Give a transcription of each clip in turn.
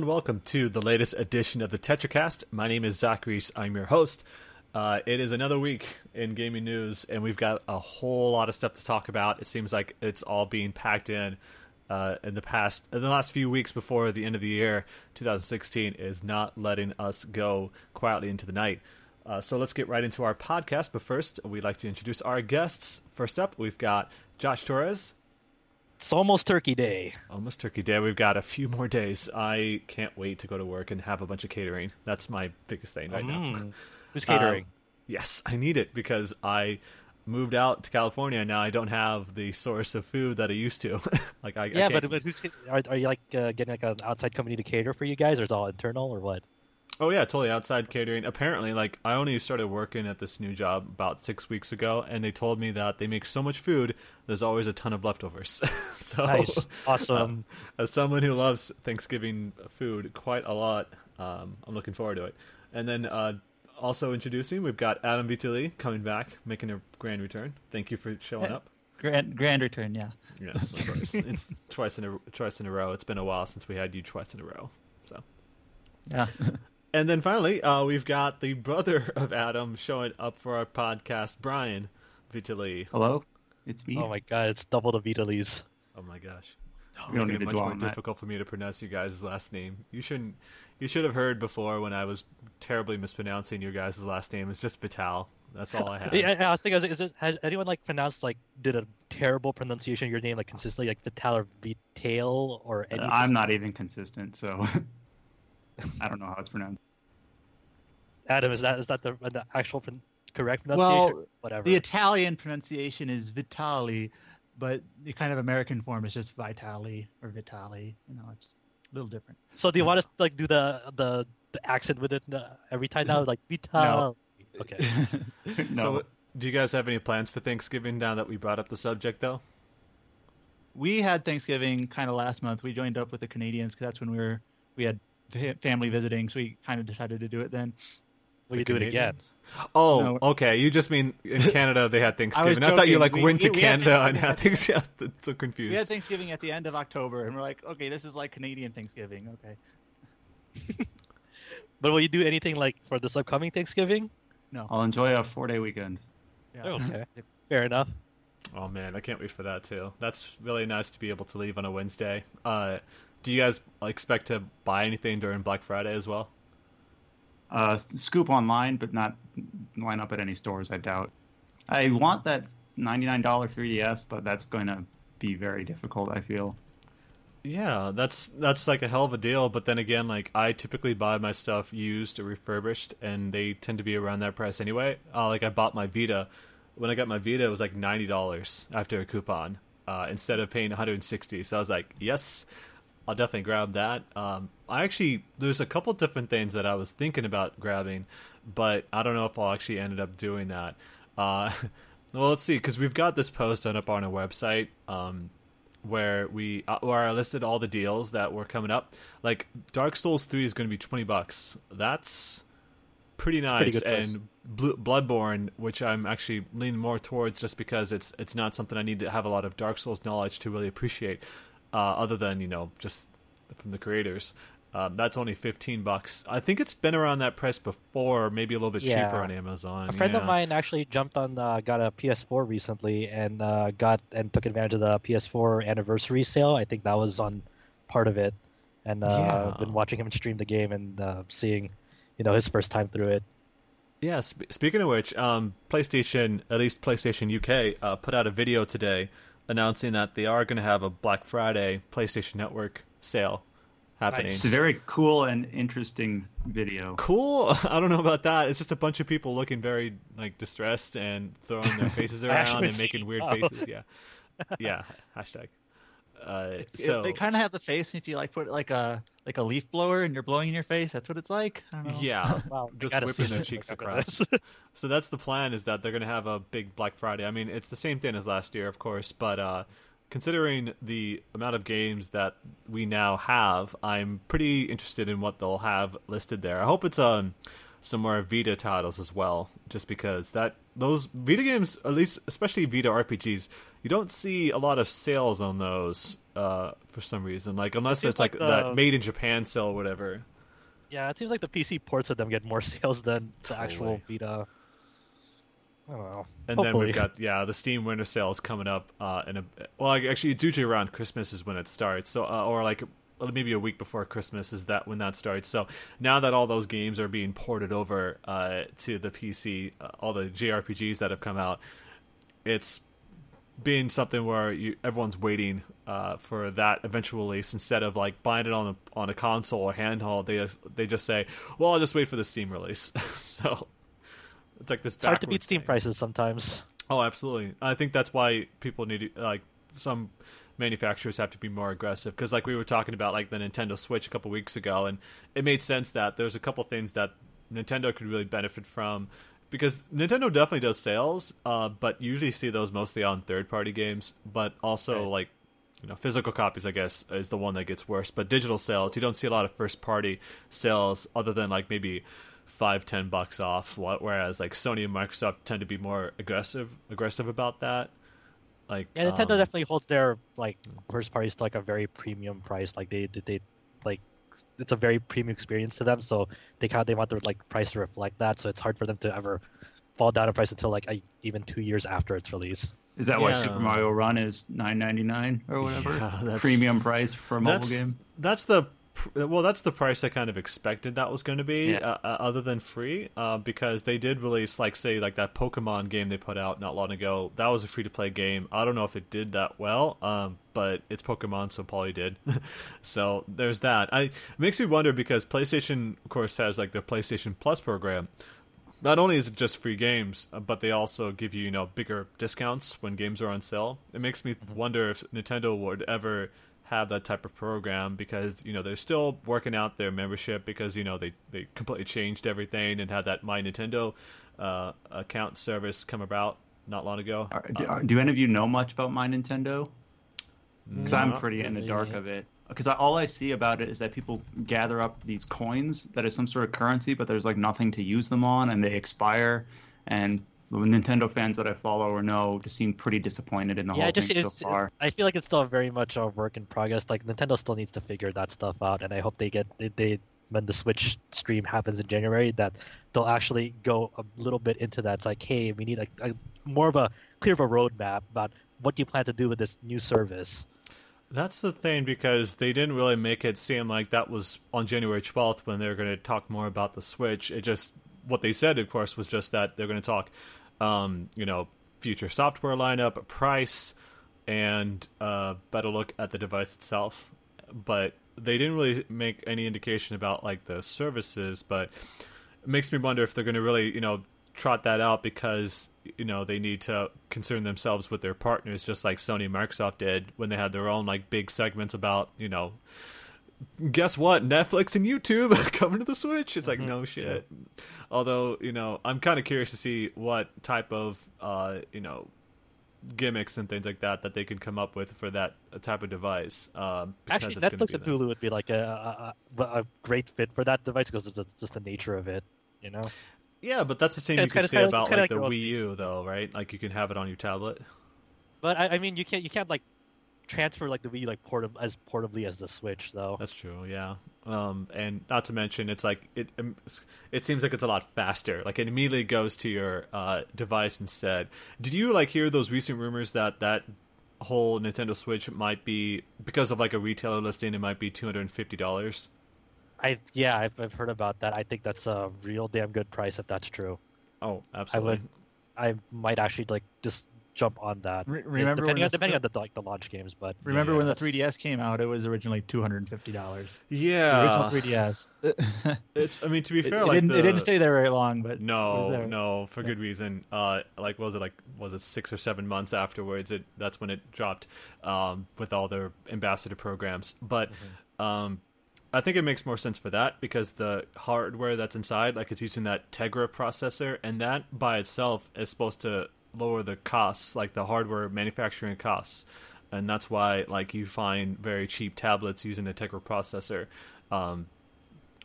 And welcome to the latest edition of the TetraCast. My name is Zach Reese. I'm your host. Uh, it is another week in gaming news, and we've got a whole lot of stuff to talk about. It seems like it's all being packed in uh, in the past, in the last few weeks before the end of the year. 2016 is not letting us go quietly into the night. Uh, so let's get right into our podcast. But first, we'd like to introduce our guests. First up, we've got Josh Torres. It's almost Turkey Day. Almost Turkey Day. We've got a few more days. I can't wait to go to work and have a bunch of catering. That's my biggest thing right now. Mm. Who's catering? Um, yes, I need it because I moved out to California and now I don't have the source of food that I used to. like I yeah, I but, but who's are, are you like uh, getting like an outside company to cater for you guys, or is it all internal, or what? Oh yeah, totally outside catering. Apparently, like I only started working at this new job about six weeks ago, and they told me that they make so much food. There's always a ton of leftovers. so, Nice, awesome. um, as someone who loves Thanksgiving food quite a lot, um, I'm looking forward to it. And then uh, also introducing, we've got Adam Vitali coming back, making a grand return. Thank you for showing up. Grand grand return, yeah. Yes, of course. it's twice in a twice in a row. It's been a while since we had you twice in a row. So. Yeah. And then finally, uh, we've got the brother of Adam showing up for our podcast, Brian Vitali. Hello, it's me. oh my god, it's double the Vitalis. Oh my gosh. we don't Making need it to much dwell more on that. difficult for me to pronounce you guys' last name. You shouldn't. You should have heard before when I was terribly mispronouncing your guys' last name. It's just Vital. That's all I have. Yeah, I, I was thinking, is it has anyone like pronounced like did a terrible pronunciation of your name like consistently like Vital or Vital or Uh, anything? I'm not even consistent, so I don't know how it's pronounced. Adam, is that is that the, the actual pron- correct pronunciation? Well, Whatever. The Italian pronunciation is Vitali, but the kind of American form is just Vitali or Vitali. You know, it's a little different. so do you want us to like do the the, the accent with it every time now, like Vital? Okay. no, So, do you guys have any plans for Thanksgiving now that we brought up the subject, though? we had Thanksgiving kind of last month. We joined up with the Canadians because that's when we were we had fa- family visiting, so we kind of decided to do it then. We The you do it again? Oh, No. okay. You just mean in Canada they had Thanksgiving. I, thought you like We- went to we- we had Canada and had Thanksgiving. Thanksgiving. so confused. We had Thanksgiving at the end of October, and we're like, okay, this is like Canadian Thanksgiving. Okay. But will you do anything like for this upcoming Thanksgiving? No. I'll enjoy a four day weekend. Yeah. Okay, fair enough. Oh man, I can't wait for that too. That's really nice to be able to leave on a Wednesday. Uh, do you guys expect to buy anything during Black Friday as well? Uh, scoop online, but not line up at any stores. I doubt. I want that $99 3DS, but that's going to be very difficult. I feel. Yeah, that's that's like a hell of a deal. But then again, like I typically buy my stuff used or refurbished, and they tend to be around that price anyway. Uh, like I bought my Vita. When I got my Vita, it was like ninety dollars after a coupon uh, instead of paying one hundred and sixty. So I was like, yes, I'll definitely grab that. Um, I actually there's a couple different things that I was thinking about grabbing, but I don't know if I'll actually ended up doing that. Uh, well, let's see, because we've got this post done up on our website. Um, where we uh, where I listed all the deals that were coming up. Like Dark Souls three is going to be twenty bucks. That's pretty pretty nice. price. and Bl- Bloodborne, which I'm actually leaning more towards, just because it's it's not something I need to have a lot of Dark Souls knowledge to really appreciate, uh, other than you know just from the creators. Um, that's only fifteen bucks. I think it's been around that price before, maybe a little bit Yeah. cheaper on Amazon. A friend yeah. of mine actually jumped on, uh, got a PS4 recently, and uh, got and took advantage of the PS4 anniversary sale. I think that was on part of it, and uh, Yeah. been watching him stream the game and uh, seeing, you know, his first time through it. Yeah, sp- speaking of which, um, PlayStation, at least PlayStation UK, uh, put out a video today announcing that they are going to have a Black Friday PlayStation Network sale happening. It's a very cool and interesting video. Cool. I don't know about that. It's just a bunch of people looking very like distressed and throwing their faces around and making weird faces. Yeah, yeah. Hashtag. Uh, so they kind of have the face if you like put like a like a leaf blower and you're blowing in your face. That's what it's like. I don't know. yeah, Wow, just whipping their cheeks across. So that's the plan is that they're going to have a big Black Friday. I mean, it's the same thing as last year, of course, but uh, considering the amount of games that we now have, I'm pretty interested in what they'll have listed there. I hope it's um some more Vita titles as well, just because that those Vita games, at least especially Vita RPGs, you don't see a lot of sales on those uh, for some reason. Like unless Seems it's like, like the- that made in Japan sale or whatever. Yeah, it seems like the PC ports of them get more sales than the Totally. actual Vita. I don't know. And Hopefully. then we've got yeah the Steam Winter Sale is coming up uh, in a well actually it's usually around Christmas is when it starts so uh, or like maybe a week before Christmas is that when that starts so now that all those games are being ported over uh, to the PC uh, all the JRPGs that have come out it's being something where you everyone's waiting uh, for that eventual release instead of like buying it on a on a console or handheld they just, they just say well I'll just wait for the Steam release so it's like this It's hard to beat Steam thing. prices sometimes. Oh, absolutely. I think that's why people need to, like some manufacturers have to be more aggressive. Because like we were talking about like the Nintendo Switch a couple weeks ago and it made sense that there's a couple things that Nintendo could really benefit from. Because Nintendo definitely does sales uh, but usually see those mostly on third party games. But also Right. like you know physical copies I guess is the one that gets worse. But digital sales you don't see a lot of first party sales other than like maybe five ten bucks off. Whereas like Sony and Microsoft tend to be more aggressive aggressive about that like Yeah, Nintendo um, definitely holds their like first parties to like a very premium price. Like they they, they like it's a very premium experience to them, so they kind of they want their like price to reflect that. So it's hard for them to ever fall down in price until like a, even two years after its release. Is that why Super Mario Run is nine ninety nine or whatever? Yeah, Premium price for a mobile that's, game. That's the pr- well, that's the price I kind of expected that was going to be, Yeah. uh, uh, other than free, uh, because they did release like say like that Pokemon game they put out not long ago. That was a free to play game. I don't know if it did that well, um, but it's Pokemon, so probably did. so there's that. I it makes me wonder because PlayStation, of course, has like the PlayStation Plus program. Not only is it just free games, uh, but they also give you, you know, bigger discounts when games are on sale. It makes me wonder if Nintendo would ever have that type of program because, you know, they're still working out their membership because, you know, they, they completely changed everything and had that My Nintendo uh, account service come about not long ago. Do, are- do any of you know much about my Nintendo? Because I'm pretty in the dark of it. Because all I see about it is that people gather up these coins that is some sort of currency, but there's like nothing to use them on, and they expire. And the Nintendo fans that I follow or know just seem pretty disappointed in the yeah, whole it just thing so it's, far. I feel like it's still very much a work in progress. Like Nintendo still needs to figure that stuff out, and I hope they get they, they when the Switch stream happens in January that they'll actually go a little bit into that. It's like, hey, we need a, a more of a clear of a roadmap about what do you plan to do with this new service. That's the thing because they didn't really make it seem like that was on January 12th when they were going to talk more about the Switch. It just what they said, of course, was just that they're going to talk, um, you know, future software lineup, price, and uh, better look at the device itself. But they didn't really make any indication about like the services. But it makes me wonder if they're going to really, you know, trot that out because you know they need to concern themselves with their partners just like Sony and Microsoft did when they had their own like big segments about you know guess what? Netflix and YouTube coming to the Switch. It's like no shit. Although you know I'm kind of curious to see what type of uh you know gimmicks and things like that that they can come up with for that type of device um Actually, it's Netflix and Hulu would be like a, a, a, great fit for that device because it's just- the nature of it. You know, yeah but that's the same Yeah, you could say about it's like like the Wii U though right? Like you can have it on your tablet. But I, I mean, you can't you can't like transfer like the Wii like portab- as portably as the Switch though. That's true, yeah. Um, and not to mention, it's like it. um, It seems like it's a lot faster. Like it immediately goes to your uh, device instead. Did you like hear those recent rumors that that whole Nintendo Switch might be because of like a retailer listing? It might be two hundred and fifty dollars. I yeah, I've, I've heard about that. I think that's a real damn good price if that's true. Oh, absolutely. I would, I might actually like just jump on that. Re- Yeah, remember when depending on the- depending on the like the launch games, but Remember Yeah, when the 3DS came out? It was originally two hundred and fifty dollars. Yeah, The Yeah, original 3DS. it's. I mean, to be fair, it like didn't, the, it didn't stay there very long, but it was No, there. no, for good reason. Uh, like was it like was it six or seven months afterwards? It that's when it dropped um, with all their ambassador programs. But um, I think it makes more sense for that because the hardware that's inside, like it's using that Tegra processor, and that by itself is supposed to lower the costs, like the hardware manufacturing costs, and that's why like you find very cheap tablets using a Tegra processor. Um,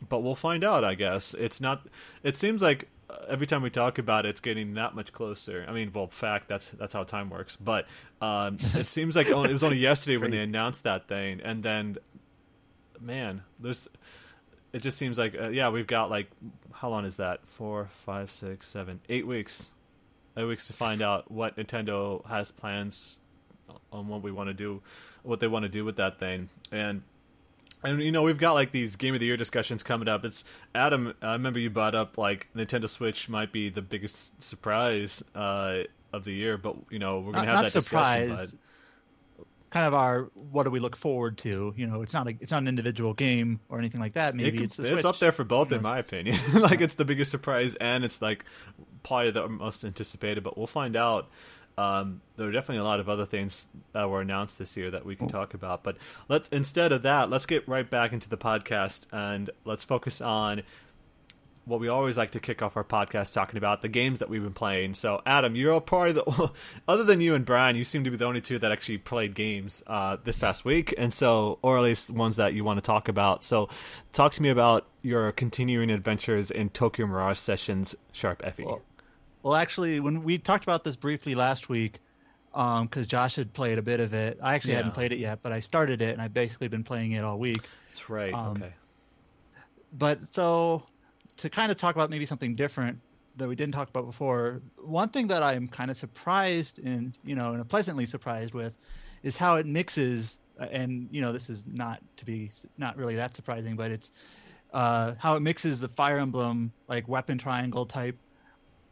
but we'll find out. I guess it's not. It seems like uh, every time we talk about it, it's getting that much closer. I mean, well, fact that's that's how time works. But um, it seems like only, it was only yesterday when they announced that thing, and then, man, there's. It just seems like uh, yeah, we've got like how long is that? Four, five, six, seven, eight weeks. Weeks to find out what Nintendo has plans on what we want to do, what they want to do with that thing, and and you know we've got like these game of the year discussions coming up. It's Adam. I remember you brought up like Nintendo Switch might be the biggest surprise uh, of the year, but you know we're gonna Not- have not that surprise. discussion. Kind of our what do we look forward to? You know, it's not a, it's not an individual game or anything like that. Maybe it it's the it's up there for both, Who in knows? my opinion. like it's the biggest surprise, and it's like probably the most anticipated. But we'll find out. Um, there are definitely a lot of other things that were announced this year that we can talk about. But let's instead of that, let's get right back into the podcast and let's focus on what we always like to kick off our podcast talking about the games that we've been playing. So, Adam, you're all part of the. Other than you and Brian, you seem to be the only two that actually played games uh, this past week, and so, or at least ones that you want to talk about. So, talk to me about your continuing adventures in Tokyo Mirage Sessions Sharp FE. Well, Well, actually, when we talked about this briefly last week, because Josh had played a bit of it, I actually Yeah. hadn't played it yet, but I started it and I've basically been playing it all week. That's right. um, okay. But so to kind of talk about maybe something different that we didn't talk about before, one thing that I'm kind of surprised and you know, and pleasantly surprised with, is how it mixes. uh, And you know, this is not to be not really that surprising, but it's uh, how it mixes the Fire Emblem like weapon triangle type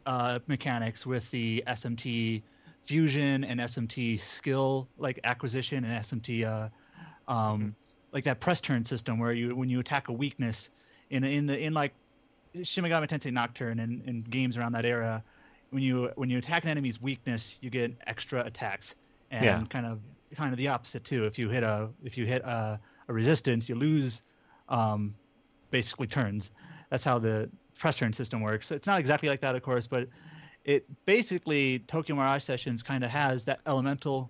uh, mechanics with the SMT fusion and SMT skill like acquisition and SMT uh, um, like that press turn system where you when you attack a weakness in in the in like Shin Megami Tensei Nocturne and, and games around that era, when you when you attack an enemy's weakness, you get extra attacks, and Yeah. kind of kind of the opposite too. If you hit a if you hit a, a resistance, you lose um, basically turns. That's how the press turn system works. It's not exactly like that, of course, but it basically Tokyo Mirage Sessions kind of has that elemental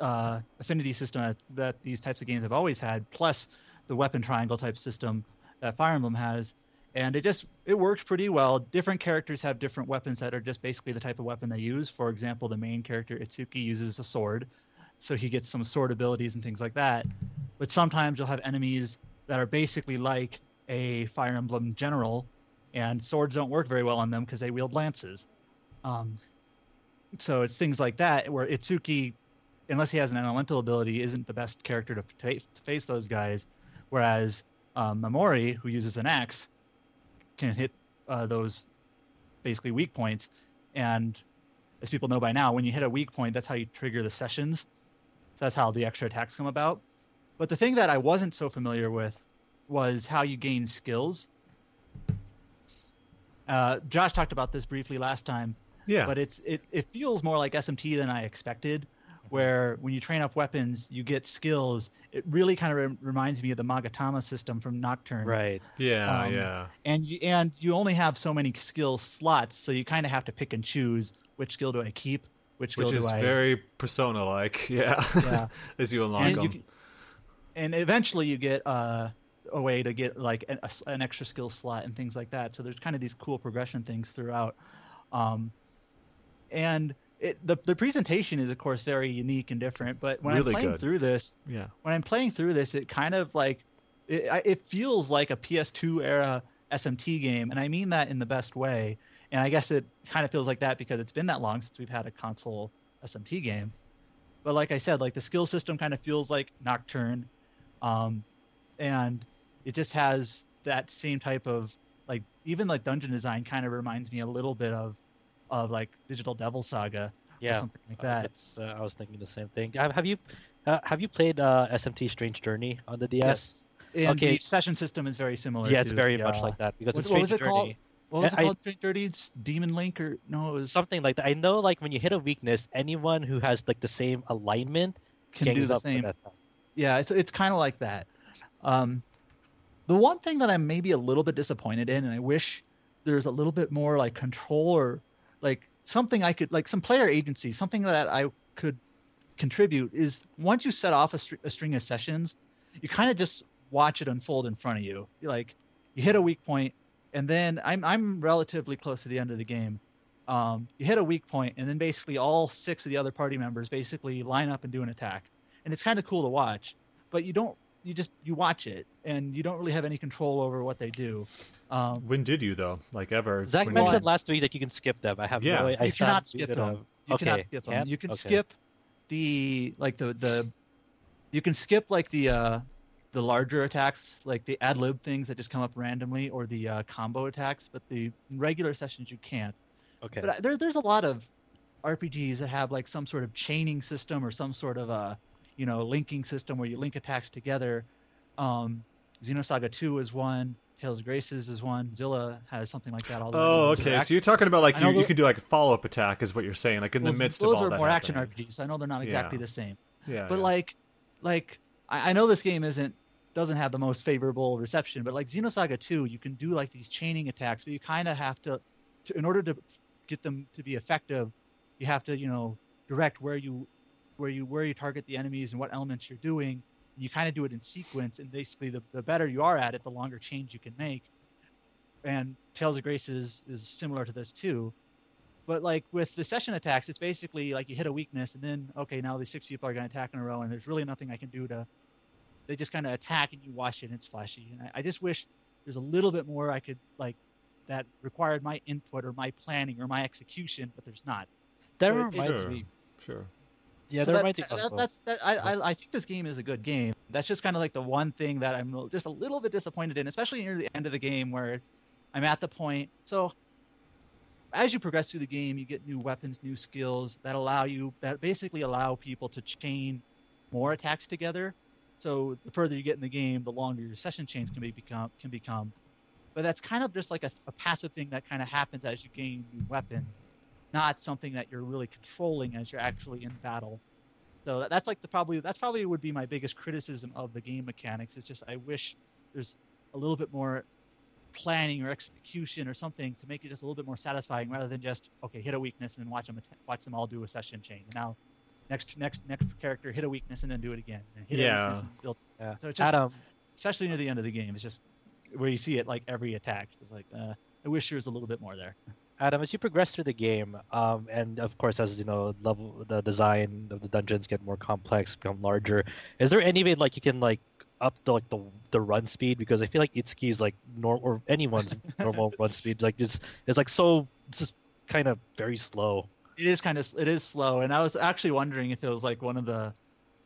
uh, affinity system that, that these types of games have always had, plus the weapon triangle type system that Fire Emblem has, and it just it works pretty well. Different characters have different weapons that are just basically the type of weapon they use. For example, the main character Itsuki uses a sword, so he gets some sword abilities and things like that. But sometimes you'll have enemies that are basically like a Fire Emblem general, and swords don't work very well on them because they wield lances. Um, so it's things like that where Itsuki, unless he has an elemental ability, isn't the best character to, to face those guys. Whereas um, Mamori, who uses an axe, can hit uh, those basically weak points. And as people know by now, when you hit a weak point, that's how you trigger the sessions. So that's how the extra attacks come about. But the thing that I wasn't so familiar with was how you gain skills. Uh, Josh talked about this briefly last time, Yeah. but it's it, it feels more like SMT than I expected. Where when you train up weapons, you get skills. It really kind of re- reminds me of the Magatama system from Nocturne Right. yeah. um, yeah. and you and you only have so many skill slots, so you kind of have to pick and choose which skill do I keep, which skill Which is do I. very persona like. Yeah. Yeah. As you unlock and, them. you, and eventually you get uh, a way to get like an, a an extra skill slot and things like that. So there's kind of these cool progression things throughout, um, and it, the the presentation is of course very unique and different. But when Really I'm playing good. through this, yeah. when I'm playing through this, it kind of like it, it feels like a PS2 era SMT game, and I mean that in the best way. And I guess it kind of feels like that because it's been that long since we've had a console SMT game. But like I said, like the skill system kind of feels like Nocturne, um, and it just has that same type of like even like dungeon design kind of reminds me a little bit of of like Digital Devil Saga or Yeah. something like Uh, that. That's, uh, I was thinking the same thing. Have, you uh, have you played uh, SMT Strange Journey on the DS? Yes. And Okay. the session system is very similar. Yeah, it's to very much uh, like that because what- it's what Strange was it called? What was it I- called? Strange? It's Demon Link or no? It was Something like that. I know, like when you hit a weakness, anyone who has like the same alignment can do the same. Yeah, it's it's kind of like that. Um, the one thing that I'm maybe a little bit disappointed in, and I wish there's a little bit more like control or like something I could like some player agency, something that I could contribute is once you set off a, str- a string of sessions, you kind of just watch it unfold in front of you. You're like you hit a weak point, and then I'm I'm relatively close to the end of the game. Um, you hit a weak point, and then basically all six of the other party members basically line up and do an attack, and it's kind of cool to watch. But you don't you just you watch it, and you don't really have any control over what they do. Um, When did you though? Like ever? Zach when you- mentioned last week that you can skip them. I have Yeah. no. I you cannot skip them. uh, You okay, cannot skip them. can't? You can Okay. skip the like the the you can skip like the uh the larger attacks, like the ad lib things that just come up randomly, or the uh, combo attacks. But the regular sessions you can't. Okay. But I- there, there's a lot of RPGs that have like some sort of chaining system or some sort of a, you know, linking system where you link attacks together. Um, Xenosaga 2 is one. Tales of Graces is one. Xillia has something like that. All the Oh, okay. So you're talking about like you, you can do like a follow up attack, is what you're saying, like in the midst of all are that more action happening. RPGs. I know they're not exactly Yeah. the same, Yeah, but yeah. like, like I, I know this game isn't doesn't have the most favorable reception, but like Xenosaga 2, you can do like these chaining attacks, but you kind of have to, to, in order to get them to be effective, you have to you know direct where you where you where you target the enemies and what elements you're doing. You kind of do it in sequence, and basically the, the better you are at it, the longer change you can make. And Tales of Grace is is similar to this too. But like with the session attacks, it's basically like you hit a weakness, and then okay, now these six people are going to attack in a row, and there's really nothing I can do to. They just kind of attack, and you watch it, and it's flashy. And I, I just wish there's a little bit more I could like that required my input or my planning or my execution, but there's not. that So reminds Sure. me. Sure. Yeah, So that that- reminds me. that- that's that. I, I I think this game is a good game. That's just kind of like the one thing that I'm just a little bit disappointed in, especially near the end of the game where I'm at the point. So as you progress through the game, you get new weapons, new skills that allow you that basically allow people to chain more attacks together. So the further you get in the game, the longer your session chains can be become can become. But that's kind of just like a, a passive thing that kind of happens as you gain new weapons, not something that you're really controlling as you're actually in battle. So that's like the probably that's probably would be my biggest criticism of the game mechanics. It's just I wish there's a little bit more planning or execution or something to make it just a little bit more satisfying rather than just okay hit a weakness and then watch them att- watch them all do a session chain. And now next next next character hit a weakness and then do it again. And hit Yeah. weakness and build- yeah. So it's just Adam, especially near the end of the game, it's just where you see it like every attack. It's like uh, I wish there was a little bit more there. Adam, as you progress through the game, um, and of course, as you know, level the design of the dungeons get more complex, become larger. Is there any way like you can like up the like the the run speed? Because I feel like Itsuki's like nor or anyone's normal run speed like just is like so just kind of very slow. It is kind of it is slow, and I was actually wondering if it was like one of the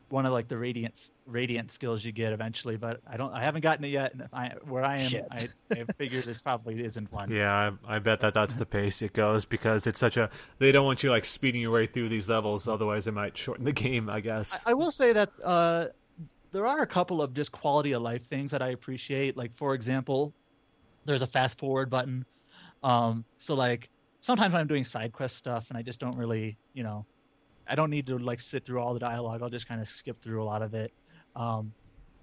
one of like the radiant radiant skills you get eventually, but I don't I haven't gotten it yet. And if I, where I am, I, I figure this probably isn't one. Yeah, I, I bet that that's the pace it goes because it's such a. They don't want you like speeding your way through these levels, otherwise it might shorten the game. I guess. I, I will say that uh, there are a couple of just quality of life things that I appreciate. Like for example, there's a fast forward button. Um, so like sometimes when I'm doing side quest stuff and I just don't really, you know, I don't need to like sit through all the dialogue. I'll just kind of skip through a lot of it. Um,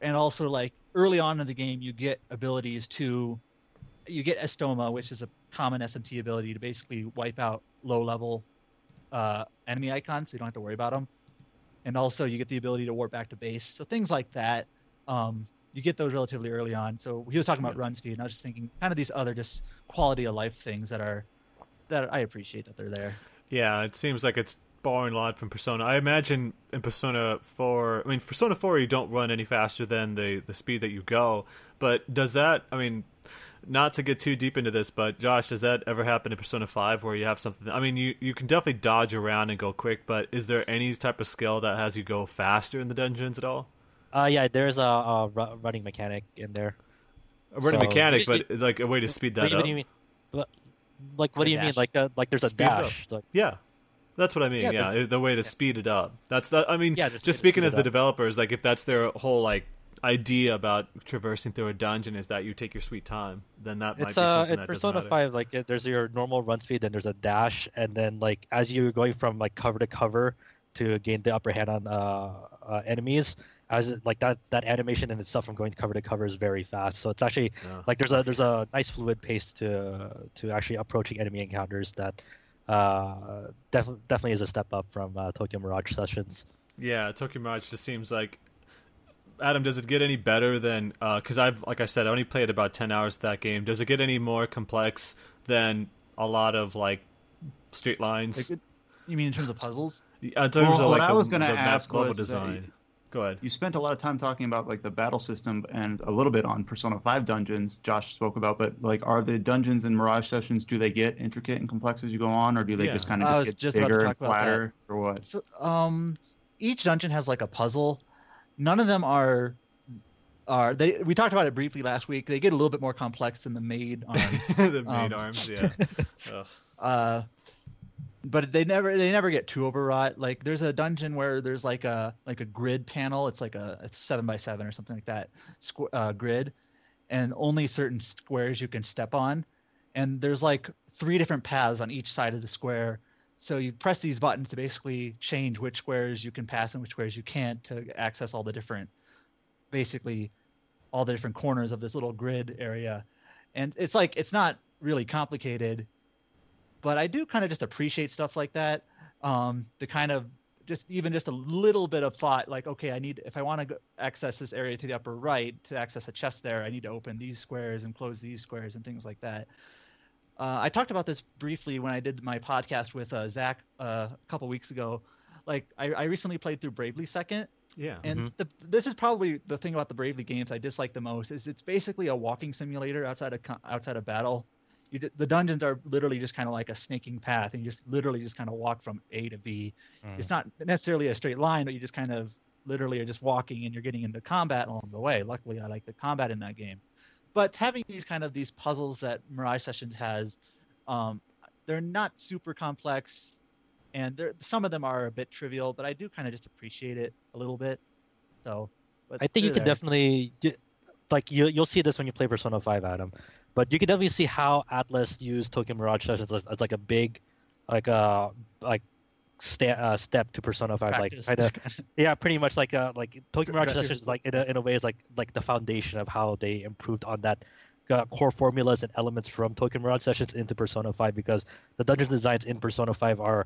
and also like early on in the game, you get abilities to, you get Estoma, which is a common SMT ability to basically wipe out low level uh, enemy icons, so you don't have to worry about them. And also, you get the ability to warp back to base. So things like that, um, you get those relatively early on. So he was talking about run speed, and I was just thinking, kind of these other just quality of life things that are that I appreciate that they're there. Yeah, it seems like it's borrowing a lot from Persona. I imagine in Persona 4, I mean, Persona 4, you don't run any faster than the, the speed that you go. But does that, I mean, not to get too deep into this, but Josh, does that ever happen in Persona 5 where you have something? I mean, you, you can definitely dodge around and go quick, but is there any type of skill that has you go faster in the dungeons at all? Uh, yeah, there's a, a running mechanic in there. A running So- mechanic, Wait, but like a way to speed that what, up. what do you mean? But, like, what A do you mean? Like, uh, like there's a Speed dash. Like, Yeah. That's what I mean. Yeah, Yeah, the way to speed it up. That's that. I mean, Yeah, just speaking as the developers, like if that's their whole like idea about traversing through a dungeon is that you take your sweet time, then that might it's be uh, something that Persona. Five, like there's your normal run speed, then there's a dash, and then like as you're going from like cover to cover to gain the upper hand on uh, uh enemies, as it, like that that animation in itself from going to cover to cover is very fast. So it's actually Yeah. like there's a there's a nice fluid pace to to actually approaching enemy encounters that uh def- definitely is a step up from uh, Tokyo Mirage sessions. Yeah, Tokyo Mirage just seems like Adam, does it get any better than? Because I've, like I said, I only played about ten hours of that game. Does it get any more complex than a lot of like straight lines? Like, you mean in terms of puzzles? Yeah, in terms Well, of what like I was gonna map ask level was that- design. Go ahead. You spent a lot of time talking about like the battle system and a little bit on Persona 5 dungeons. Josh spoke about, but like, are the dungeons in Mirage Sessions do they get intricate and complex as you go on, or do they Yeah. just kind of just get just bigger and flatter, or what? So, um, each dungeon has like a puzzle. None of them are are they? We talked about it briefly last week. They get a little bit more complex than the maid arms. the maid Um, arms, yeah. Uh, but they never they never get too overwrought. Like there's a dungeon where there's like a like a grid panel. It's like a seven by seven or something like that squ- uh, grid, and only certain squares you can step on. And there's like three different paths on each side of the square. So you press these buttons to basically change which squares you can pass and which squares you can't to access all the different, basically, all the different corners of this little grid area. And it's like it's not really complicated but I do kind of just appreciate stuff like that. Um, the kind of just even just a little bit of thought, like okay, I need if I want to access this area to the upper right to access a chest there, I need to open these squares and close these squares and things like that. Uh, I talked about this briefly when I did my podcast with uh, Zach uh, a couple weeks ago. Like I, I recently played through Bravely Second, Yeah. and Mhm. the, this is probably the thing about the Bravely games I dislike the most is it's basically a walking simulator outside of outside of battle. You the dungeons are literally just kind of like a snaking path, and you just literally just kind of walk from A to B. Mm. It's not necessarily a straight line, but you just kind of literally are just walking, and you're getting into combat along the way. Luckily, I like the combat in that game. But having these kind of these puzzles that Mirage Sessions has, um, they're not super complex, and they're, some of them are a bit trivial. But I do kind of just appreciate it a little bit. So, but I think you there. definitely d- like you you'll see this when you play Persona 5, Adam. But you can definitely see how Atlus used Tokyo Mirage Sessions as, as like a big, like a like sta- uh, step to Persona 5. practice. Like kind of yeah, pretty much like uh like Tokyo Mirage. Sessions is like in a, in a way is like like the foundation of how they improved on that. Uh, core formulas and elements from Tokyo Mirage Sessions into Persona 5 because the dungeon designs in Persona 5 are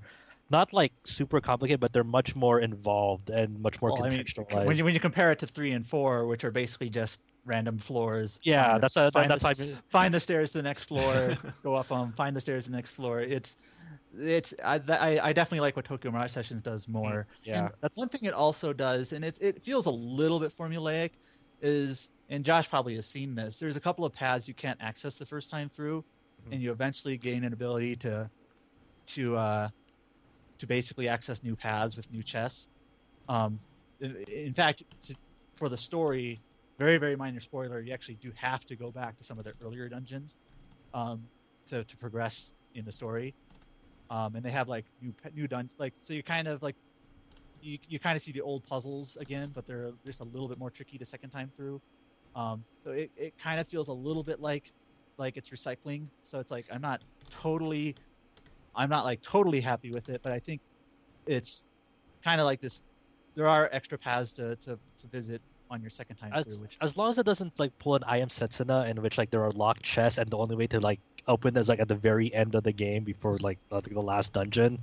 not like super complicated, but they're much more involved and much more Well, I mean, contextualized. when you when you compare it to three and four, which are basically just random floors. yeah, that's a, find that's the, find the stairs to the next floor, go up on find the stairs to the next floor. It's it's I, I I definitely like what Tokyo Mirage Sessions does more. yeah, And that's one thing it also does, and it it feels a little bit formulaic, is and Josh probably has seen this. There's a couple of paths you can't access the first time through, Mhm. and you eventually gain an ability to to uh to basically access new paths with new chests. Um, in, in fact, to, for the story, very very minor spoiler, you actually do have to go back to some of the earlier dungeons um, to to progress in the story. Um, and they have like new new dun like so you kind of like you, you kind of see the old puzzles again, but they're just a little bit more tricky the second time through. Um, so it, it kind of feels a little bit like like it's recycling. So it's like I'm not totally I'm not like totally happy with it, but I think it's kind of like this. There are extra paths to, to, to visit on your second time as, through, which as long as it doesn't like pull an I am Setsuna in which like there are locked chests and the only way to like open is like at the very end of the game before like the, the last dungeon.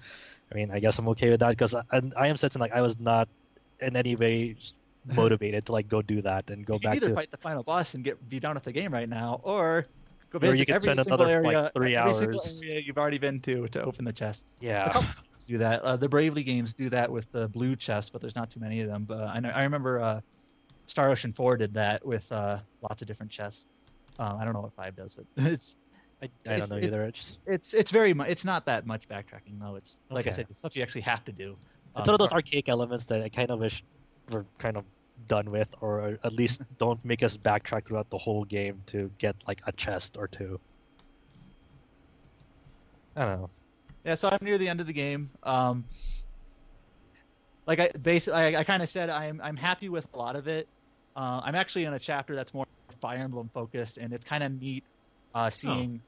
I mean, I guess I'm okay with that because I, I am Setsuna like I was not in any way motivated to like go do that and go you back either to fight the final boss and get be done with the game right now, or go Or visit you could every spend single another, like, area, three every single area you've already been to to open the chest. Yeah. do that. Uh, the Bravely games do that with the blue chest, but there's not too many of them. But I know I remember uh, Star Ocean Four did that with uh, lots of different chests. Um, I don't know what Five does, but it's I, I it's- don't know it- either. It's it's it's very much it's not that much backtracking though. It's like I said, it's stuff you actually have to do. it's Um, one of those archaic elements that I kind of wish were kind of done with, or at least don't make us backtrack throughout the whole game to get like a chest or two. I don't know. Yeah, so I'm near the end of the game. Um, like I basically, I, I kind of said I'm I'm happy with a lot of it. Uh, I'm actually in a chapter that's more Fire Emblem focused, and it's kind of neat uh, seeing.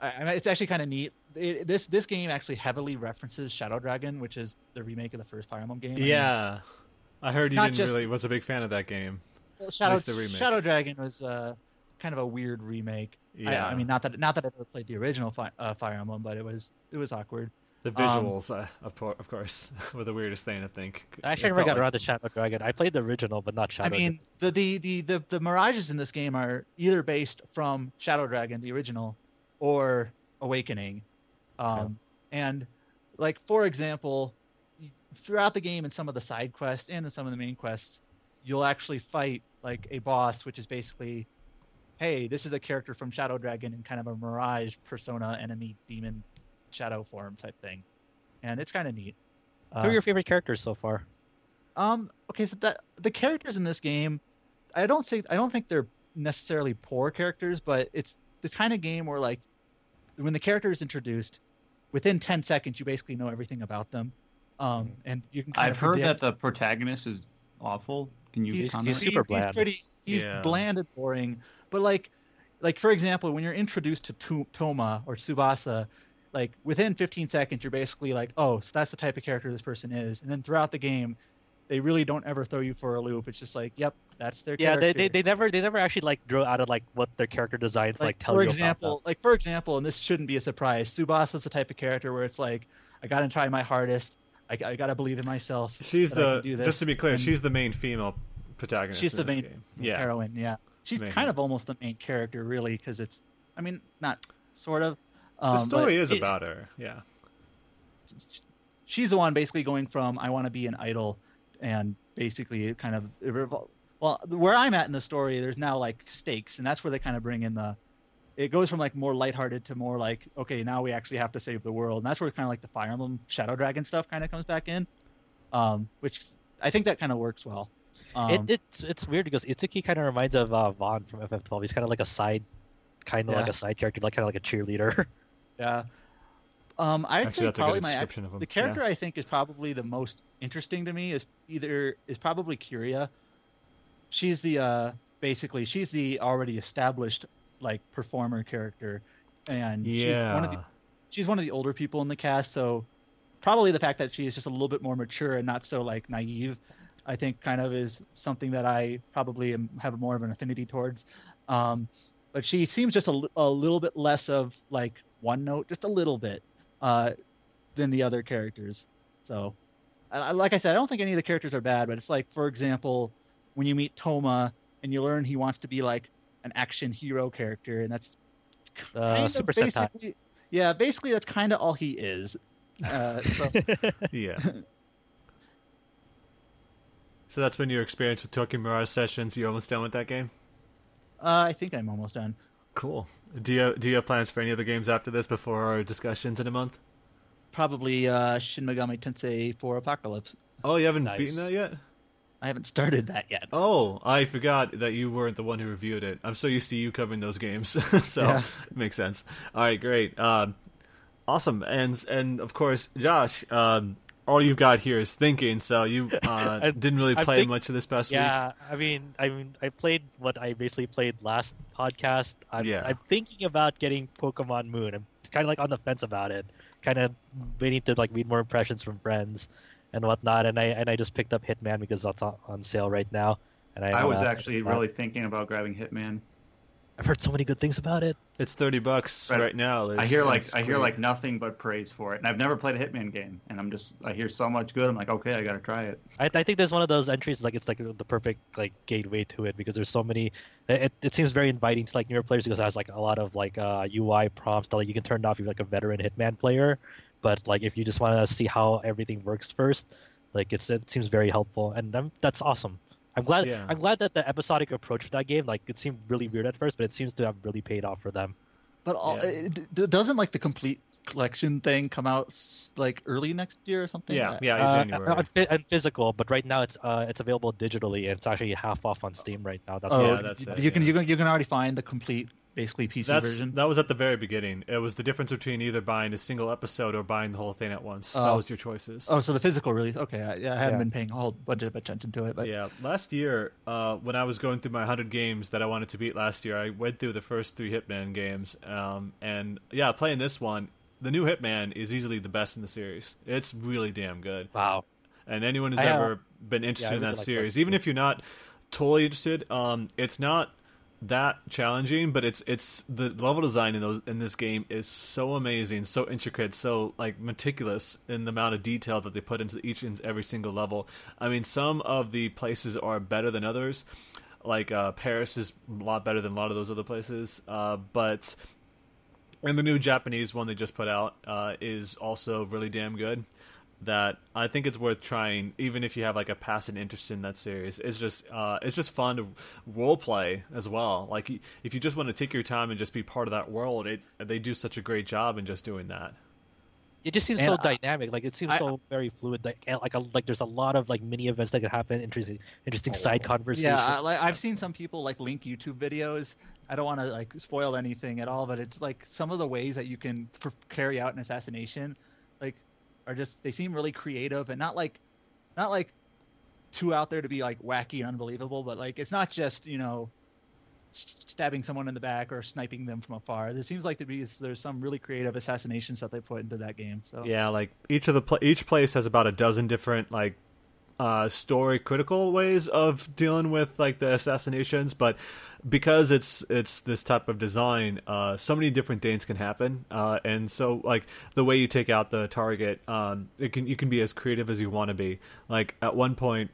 I, I mean, it's actually kind of neat. It, this this game actually heavily references Shadow Dragon, which is the remake of the first Fire Emblem game. I mean, Yeah. I heard you didn't just- really was a big fan of that game. well, Shadow the remake. Shadow Dragon was uh, kind of a weird remake. I- Yeah. I, mean, not that not that I ever played the original Fi- uh, Fire Emblem, but it was it was awkward. The visuals, um, uh, of, of course, were the weirdest thing. I think. I actually never got like... around to Shadow Dragon. I played the original, but not Shadow. I mean, the, the the the the mirages in this game are either based from Shadow Dragon, the original, or Awakening, um, yeah. and like for example, throughout the game and some of the side quests and in some of the main quests, you'll actually fight like a boss, which is basically, hey, this is a character from Shadow Dragon and kind of a mirage persona enemy demon shadow form type thing, and it's kind of neat. Who are your uh, favorite characters so far? Um. Okay, so that the characters in this game, I don't say I don't think they're necessarily poor characters, but it's the kind of game where like when the character is introduced, within ten seconds you basically know everything about them. Um, and you can. I've heard that the protagonist is awful. Can you? He's, he's super bland. He's pretty. He's yeah. bland and boring. But like, like for example, when you're introduced to Toma or Tsubasa, like within 15 seconds you're basically like oh so that's the type of character this person is. And then throughout the game they really don't ever throw you for a loop. It's just like yep that's their yeah they, they, they never they never actually like grow out of like what their character designs like, like tell for you example like for example and this shouldn't be a surprise Tsubasa's the type of character where it's like i gotta try my hardest. I, I gotta believe in myself she's the just to be clear and she's the main female protagonist she's the main game. yeah. heroine yeah. She's main. kind of almost the main character really because it's i mean not sort of um, the story is it, about her. Yeah. She's the one basically going from I want to be an idol, and basically kind of well, where I'm at in the story, there's now like stakes, and that's where they kind of bring in the. It goes from like more lighthearted to more like okay, now we actually have to save the world, and that's where kind of like the Fire Emblem Shadow Dragon stuff kind of comes back in, um, which I think that kind of works well. Um, it, it's it's weird because Itsuki kind of reminds of uh, Vaan from FF12. He's kind of like a side, kind of yeah. like a side character, like kind of like a cheerleader. Yeah. Um, I Actually, think probably my the character yeah. I think is probably the most interesting to me is either is probably Kiria. She's the uh, basically she's the already established like performer character, and yeah. she's one of the she's one of the older people in the cast. So probably the fact that she is just a little bit more mature and not so like naive, I think kind of is something that I probably am, have more of an affinity towards. Um, but she seems just a, a little bit less of like one note, just a little bit, uh, than the other characters. So, I, like I said, I don't think any of the characters are bad, but it's like, for example, when you meet Toma and you learn he wants to be like an action hero character, and that's uh, Super Sentai. Yeah, basically that's kind of all he is. Uh, so. yeah. So that's been your experience with Tokyo Mirage Sessions. You almost done with that game? Uh, I think I'm almost done. Cool. Do you do you have plans for any other games after this before our discussions in a month? Probably uh, Shin Megami Tensei 4 Apocalypse. Oh, you haven't nice. beaten that yet? I haven't started that yet. Oh, I forgot that you weren't the one who reviewed it. I'm so used to you covering those games, so yeah. it makes sense. All right, great, um, awesome, and and of course, Josh, um, all you've got here is thinking. So you uh, didn't really play think, much of this past yeah, week. Yeah, I mean, I mean, I played what I basically played last podcast. I'm, yeah. I'm thinking about getting Pokemon Moon. I'm kind of like on the fence about it. Kind of waiting to like read more impressions from friends and whatnot. And I and I just picked up Hitman because that's on, on sale right now. And I, I was uh, actually really thinking about grabbing Hitman. I've heard so many good things about it. It's thirty bucks right, right now. I hear like I hear like nothing but praise for it, and I've never played a Hitman game, and I'm just I hear so much good. I'm like, okay, I gotta try it. I, I think there's one of those entries like it's like the perfect like gateway to it because there's so many. It, it seems very inviting to like newer players because it has like a lot of like uh, UI prompts that like you can turn off if you're like a veteran Hitman player, but like if you just want to see how everything works first, like it's it seems very helpful, and I'm, that's awesome. I'm glad. Yeah. I'm glad that the episodic approach for that game, like, it seemed really weird at first, but it seems to have really paid off for them. But all, yeah. it, doesn't like the complete collection thing come out like early next year or something? Yeah, yeah, uh, January. And physical, but right now it's uh, it's available digitally, and it's actually half off on Steam right now. That's oh, yeah, that's it, you can you can you can already find the complete basically PC That's, version. That was at the very beginning. It was the difference between either buying a single episode or buying the whole thing at once. that oh. was your choices. Oh, so the physical release. Okay, I, yeah, I haven't yeah. been paying a whole bunch of attention to it, but yeah, last year uh, when I was going through my hundred games that I wanted to beat last year, I went through the first three Hitman games, um, and yeah, playing this one, the new Hitman is easily the best in the series. It's really damn good. Wow. And anyone who's I, ever been interested yeah, in that like series, that. even if you're not totally interested, um, it's not that challenging, but it's it's the level design in those in this game is so amazing, so intricate, so like meticulous in the amount of detail that they put into each and every single level. I mean, some of the places are better than others. Like uh, Paris is a lot better than a lot of those other places, uh, but and the new Japanese one they just put out uh, is also really damn good that I think it's worth trying, even if you have like a passing interest in that series. It's just uh, it's just fun to role play as well. Like if you just want to take your time and just be part of that world, it they do such a great job in just doing that. It just seems And so I- dynamic. Like it seems I- so very fluid. Like like a, like there's a lot of like mini events that could happen. Interesting interesting side conversations. Yeah, I, like, I've seen some people like link YouTube videos. I don't want to like spoil anything at all, but it's like some of the ways that you can f- carry out an assassination, like, are just they seem really creative and not like, not like, too out there to be like wacky and unbelievable, but like it's not just you know, stabbing someone in the back or sniping them from afar. There seems like to be there's some really creative assassinations that they put into that game. So Yeah, like each of the pla each place has about a dozen different like uh, story critical ways of dealing with like the assassinations, but because it's it's this type of design, uh, so many different things can happen, uh, and so like the way you take out the target, um, it can you can be as creative as you want to be. Like at one point,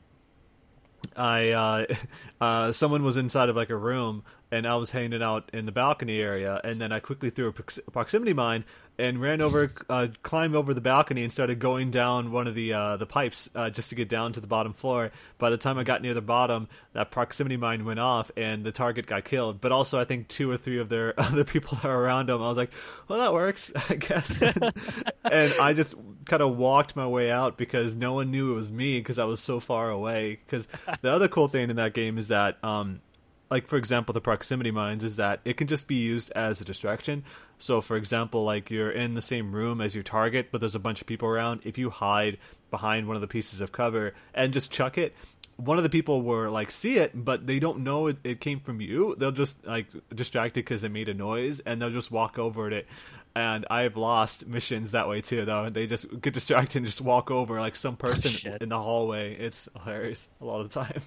I uh, uh, someone was inside of like a room and I was hanging out in the balcony area, and then I quickly threw a prox- proximity mine and ran over, uh, climbed over the balcony, and started going down one of the uh, the pipes uh, just to get down to the bottom floor. By the time I got near the bottom, that proximity mine went off, and the target got killed. But also, I think two or three of their other people were around them. I was like, "Well, that works, I guess." and I just kind of walked my way out because no one knew it was me because I was so far away. Because the other cool thing in that game is that, um, like for example, the proximity mines is that it can just be used as a distraction. So, for example, like you're in the same room as your target, but there's a bunch of people around. If you hide behind one of the pieces of cover and just chuck it, one of the people will like see it, but they don't know it, it came from you. They'll just like distracted because it made a noise, and they'll just walk over it. And I've lost missions that way too, though. They just get distracted and just walk over like some oh, person shit. in the hallway. It's hilarious a lot of the time.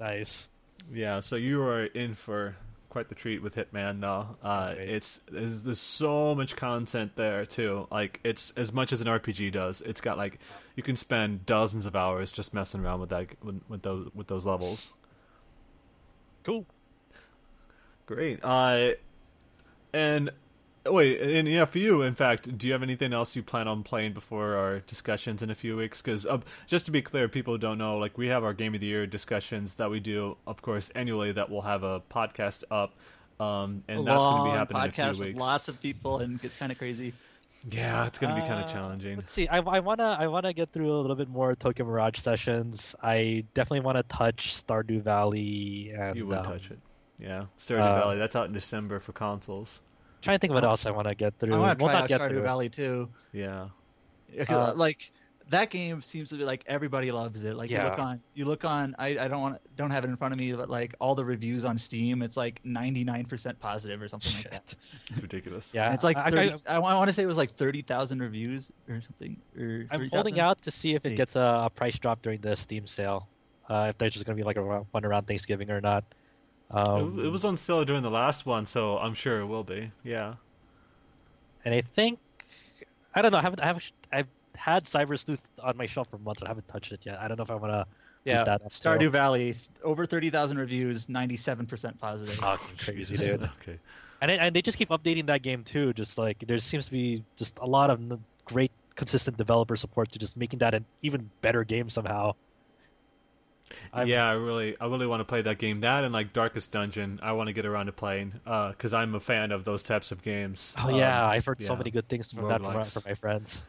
nice. Yeah, so you are in for quite the treat with Hitman, though. Uh, Right. it's there's, there's so much content there too. Like it's as much as an RPG does. It's got like you can spend dozens of hours just messing around with that with, with those with those levels. Cool. Great. Uh, and wait, and yeah, for you, in fact, do you have anything else you plan on playing before our discussions in a few weeks? Because uh, just to be clear, people don't know, like we have our Game of the Year discussions that we do, of course, annually. That we'll have a podcast up, um, and that's going to be happening in a podcast few with weeks. lots of people and it's kind of crazy. yeah, it's going to be kind Uh, of challenging. Let's see. I, I wanna I wanna get through a little bit more Tokyo Mirage sessions. I definitely want to touch Stardew Valley and You would um, touch it. Yeah, Stardew uh, Valley. That's out in December for consoles. Trying to think of what else I want to get through. I want to well, try not out get Stardew through. Valley too. Yeah. Yeah, 'cause, Uh, uh, like that game seems to be like everybody loves it. Like you look on, you look on. I, I don't want don't have it in front of me, but like all the reviews on Steam, it's like 99% positive or something like that. It's ridiculous. Yeah, And it's like I, 30, I, I, want to say it was like 30,000 reviews or something. Or I'm 30,000? holding out to see if See. it gets a, a price drop during the Steam sale. Uh, if there's just gonna be like a one around Thanksgiving or not. Um, it, it was on sale during the last one, so I'm sure it will be. Yeah. and I think I don't know. I haven't I haven't I've had Cyber Sleuth on my shelf for months. I haven't touched it yet. I don't know if I want to. Yeah, that up still. Stardew Valley, over 30,000 reviews, 97% positive. Fucking crazy, dude. okay. And, it, and they just keep updating that game too. Just like there seems to be just a lot of great, consistent developer support to just making that an even better game somehow. I'm- yeah, I really, I really want to play that game. That and like Darkest Dungeon, I want to get around to playing because I'm a fan of those types of games. Oh Um, yeah, I've heard so many good things from that from, from my friends.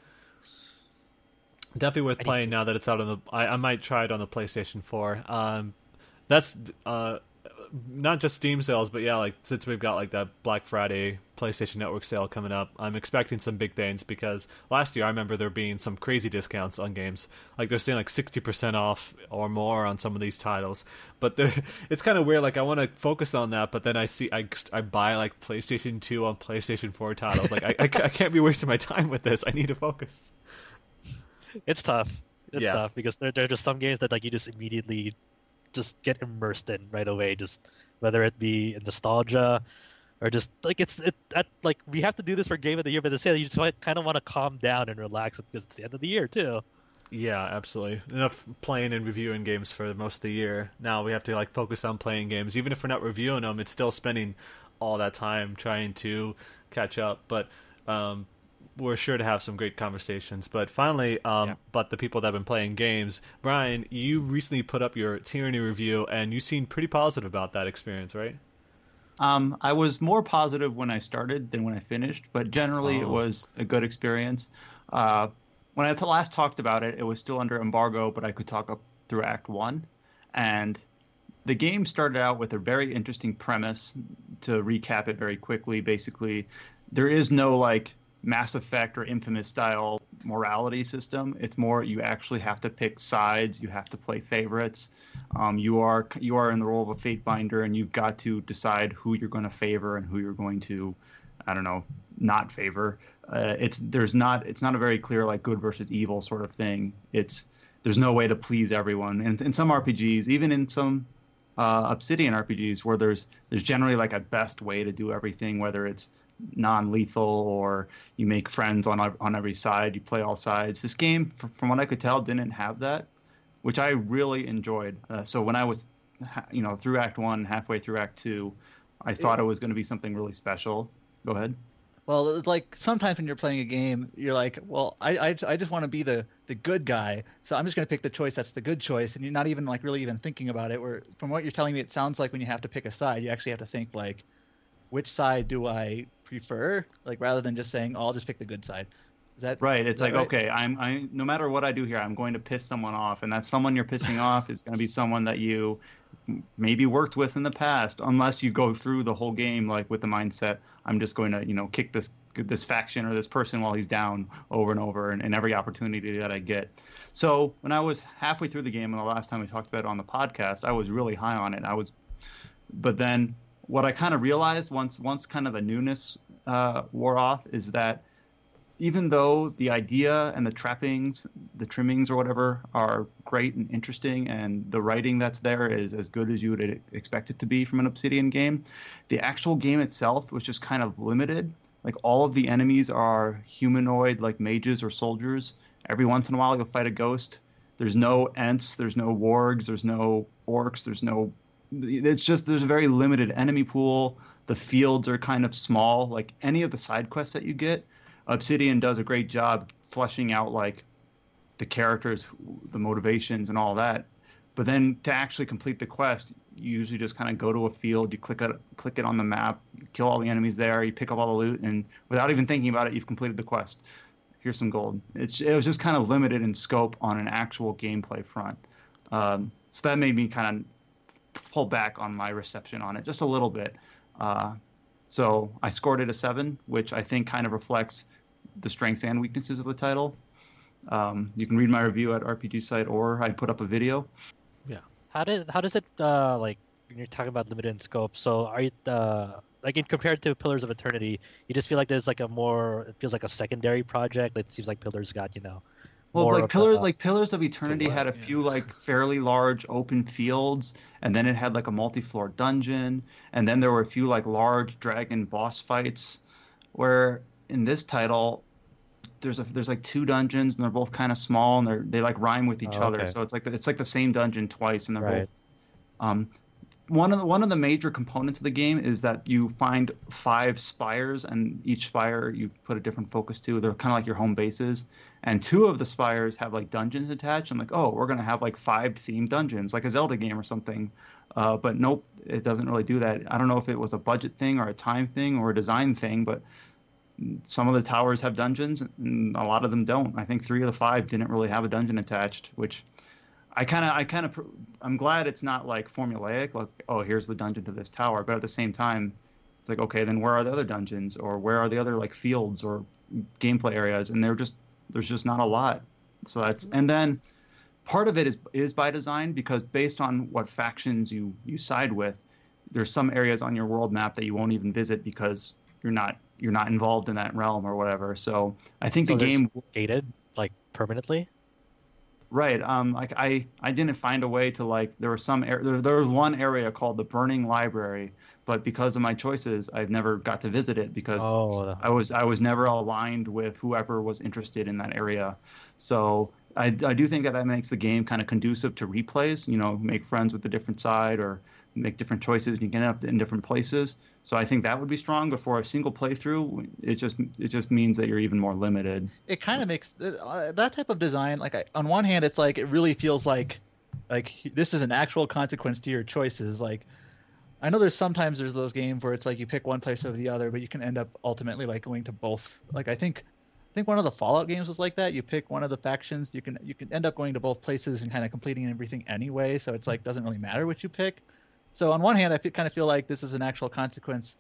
Definitely worth I need playing now that it's out on the. I, I might try it on the PlayStation Four. Um, that's uh, not just Steam sales, but yeah, like since we've got like that Black Friday PlayStation Network sale coming up, I'm expecting some big things because last year I remember there being some crazy discounts on games. Like they're saying like sixty percent off or more on some of these titles. But it's kind of weird. Like I want to focus on that, but then I see I, I buy like PlayStation Two on PlayStation Four titles. Like I, I, I can't be wasting my time with this. I need to focus. It's tough. It's Yeah. tough because there there are just some games that like you just immediately just get immersed in right away. Just whether it be nostalgia or just like it's it at, like we have to do this for game of the year, but same you just kind of want to calm down and relax because it's the end of the year too. Yeah, absolutely. Enough playing and reviewing games for most of the year. Now we have to like focus on playing games. Even if we're not reviewing them, it's still spending all that time trying to catch up. But um, we're sure to have some great conversations. But finally, um, yeah. but the people that have been playing games, Brian, you recently put up your Tyranny review, and you seemed pretty positive about that experience, right? Um, I was more positive when I started than when I finished, but generally oh. it was a good experience. Uh, when I last talked about it, it was still under embargo, but I could talk up through Act One, and the game started out with a very interesting premise. To recap it very quickly, basically, there is no like Mass Effect or Infamous style morality system. It's more you actually have to pick sides. You have to play favorites. Um, you are you are in the role of a fate binder, and you've got to decide who you're going to favor and who you're going to, I don't know, not favor. Uh, it's there's not it's not a very clear like good versus evil sort of thing. It's there's no way to please everyone. And in some RPGs, even in some uh, Obsidian RPGs, where there's there's generally like a best way to do everything, whether it's non-lethal or you make friends on on every side you play all sides. This game from what i could tell didn't have that which i really enjoyed. Uh, so when i was you know through act one halfway through act two i thought it, it was going to be something really special. Go ahead. Well like sometimes when you're playing a game you're like well i i, I just want to be the the good guy so i'm just going to pick the choice that's the good choice and you're not even like really even thinking about it where from what you're telling me it sounds like when you have to pick a side you actually have to think like which side do I prefer? Like rather than just saying, oh, I'll just pick the good side. Is that right? It's that like right? okay, I'm I no matter what I do here, I'm going to piss someone off, and that someone you're pissing off is going to be someone that you maybe worked with in the past, unless you go through the whole game like with the mindset, I'm just going to you know kick this this faction or this person while he's down over and over, and, and every opportunity that I get. So when I was halfway through the game, and the last time we talked about it on the podcast, I was really high on it. I was, but then what I kind of realized once once kind of the newness uh, wore off is that even though the idea and the trappings, the trimmings or whatever are great and interesting, and the writing that's there is as good as you would expect it to be from an Obsidian game, the actual game itself was just kind of limited. Like all of the enemies are humanoid, like mages or soldiers. Every once in a while, you'll fight a ghost. There's no Ents, there's no wargs, there's no orcs, there's no it's just there's a very limited enemy pool. The fields are kind of small. Like any of the side quests that you get, Obsidian does a great job fleshing out like the characters, the motivations, and all that. But then to actually complete the quest, you usually just kind of go to a field, you click it, click it on the map, kill all the enemies there, you pick up all the loot, and without even thinking about it, you've completed the quest. Here's some gold. It's, it was just kind of limited in scope on an actual gameplay front. Um, so that made me kind of pull back on my reception on it just a little bit. Uh, so I scored it a seven, which I think kind of reflects the strengths and weaknesses of the title. Um, you can read my review at RPG site, or I put up a video. Yeah. How did how does it uh, like when you're talking about limited in scope? So are you uh, like in compared to Pillars of Eternity, you just feel like there's like a more it feels like a secondary project. It seems like Pillars got you know well, like pillars, like Pillars of Eternity had a yeah. few like fairly large open fields, and then it had like a multi-floor dungeon, and then there were a few like large dragon boss fights. Where in this title, there's a there's like two dungeons, and they're both kind of small, and they're they like rhyme with each oh, other. So it's like it's like the same dungeon twice, and they're right. both. Um, one of the one of the major components of the game is that you find five spires, and each spire you put a different focus to. They're kind of like your home bases, and two of the spires have like dungeons attached. I'm like, oh, we're gonna have like five themed dungeons, like a Zelda game or something. Uh, but nope, it doesn't really do that. I don't know if it was a budget thing or a time thing or a design thing, but some of the towers have dungeons, and a lot of them don't. I think three of the five didn't really have a dungeon attached, which I kind of, I kind of, I'm glad it's not like formulaic, like, oh, here's the dungeon to this tower. But at the same time, it's like, okay, then where are the other dungeons, or where are the other like fields or gameplay areas? And they're just, there's just not a lot. So that's, mm-hmm. and then part of it is is by design because based on what factions you you side with, there's some areas on your world map that you won't even visit because you're not you're not involved in that realm or whatever. So I think so the game gated like permanently. Right. Um. Like I, I didn't find a way to like. There was some. There, there was one area called the Burning Library, but because of my choices, I've never got to visit it because Oh, I was I was never aligned with whoever was interested in that area. So I, I do think that that makes the game kind of conducive to replays. You know, make friends with the different side or make different choices. And you can end up in different places. So I think that would be strong. But for a single playthrough, it just it just means that you're even more limited. it kind of makes uh, that type of design like I, on one hand it's like it really feels like like this is an actual consequence to your choices like i know there's sometimes there's those games where it's like you pick one place over the other but you can end up ultimately like going to both like i think i think one of the fallout games was like that you pick one of the factions you can you can end up going to both places and kind of completing everything anyway so it's like doesn't really matter what you pick so on one hand i kind of feel like this is an actual consequence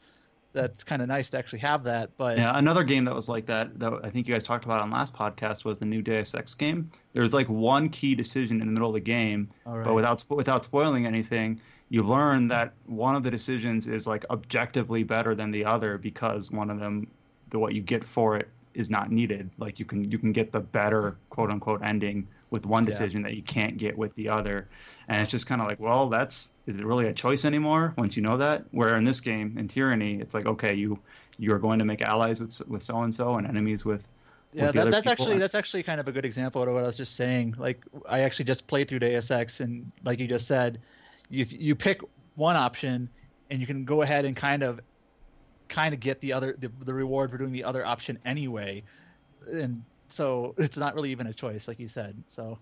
that's kind of nice to actually have that but Yeah, another game that was like that that I think you guys talked about on last podcast was the new Deus Ex game. There's like one key decision in the middle of the game, right. but without without spoiling anything, you learn that one of the decisions is like objectively better than the other because one of them, the what you get for it is not needed. Like you can you can get the better quote unquote ending with one Yeah. decision that you can't get with the other, and it's just kind of like, well, that's is it really a choice anymore once you know that? Where in this game, in Tyranny, it's like, okay, you you're going to make allies with with so and so and enemies with Yeah, with that, that's people. actually that's actually kind of a good example of what I was just saying. Like I actually just played through Deus Ex, and like you just said, you you pick one option, and you can go ahead and kind of kind of get the other the, the reward for doing the other option anyway, and so it's not really even a choice, like you said. So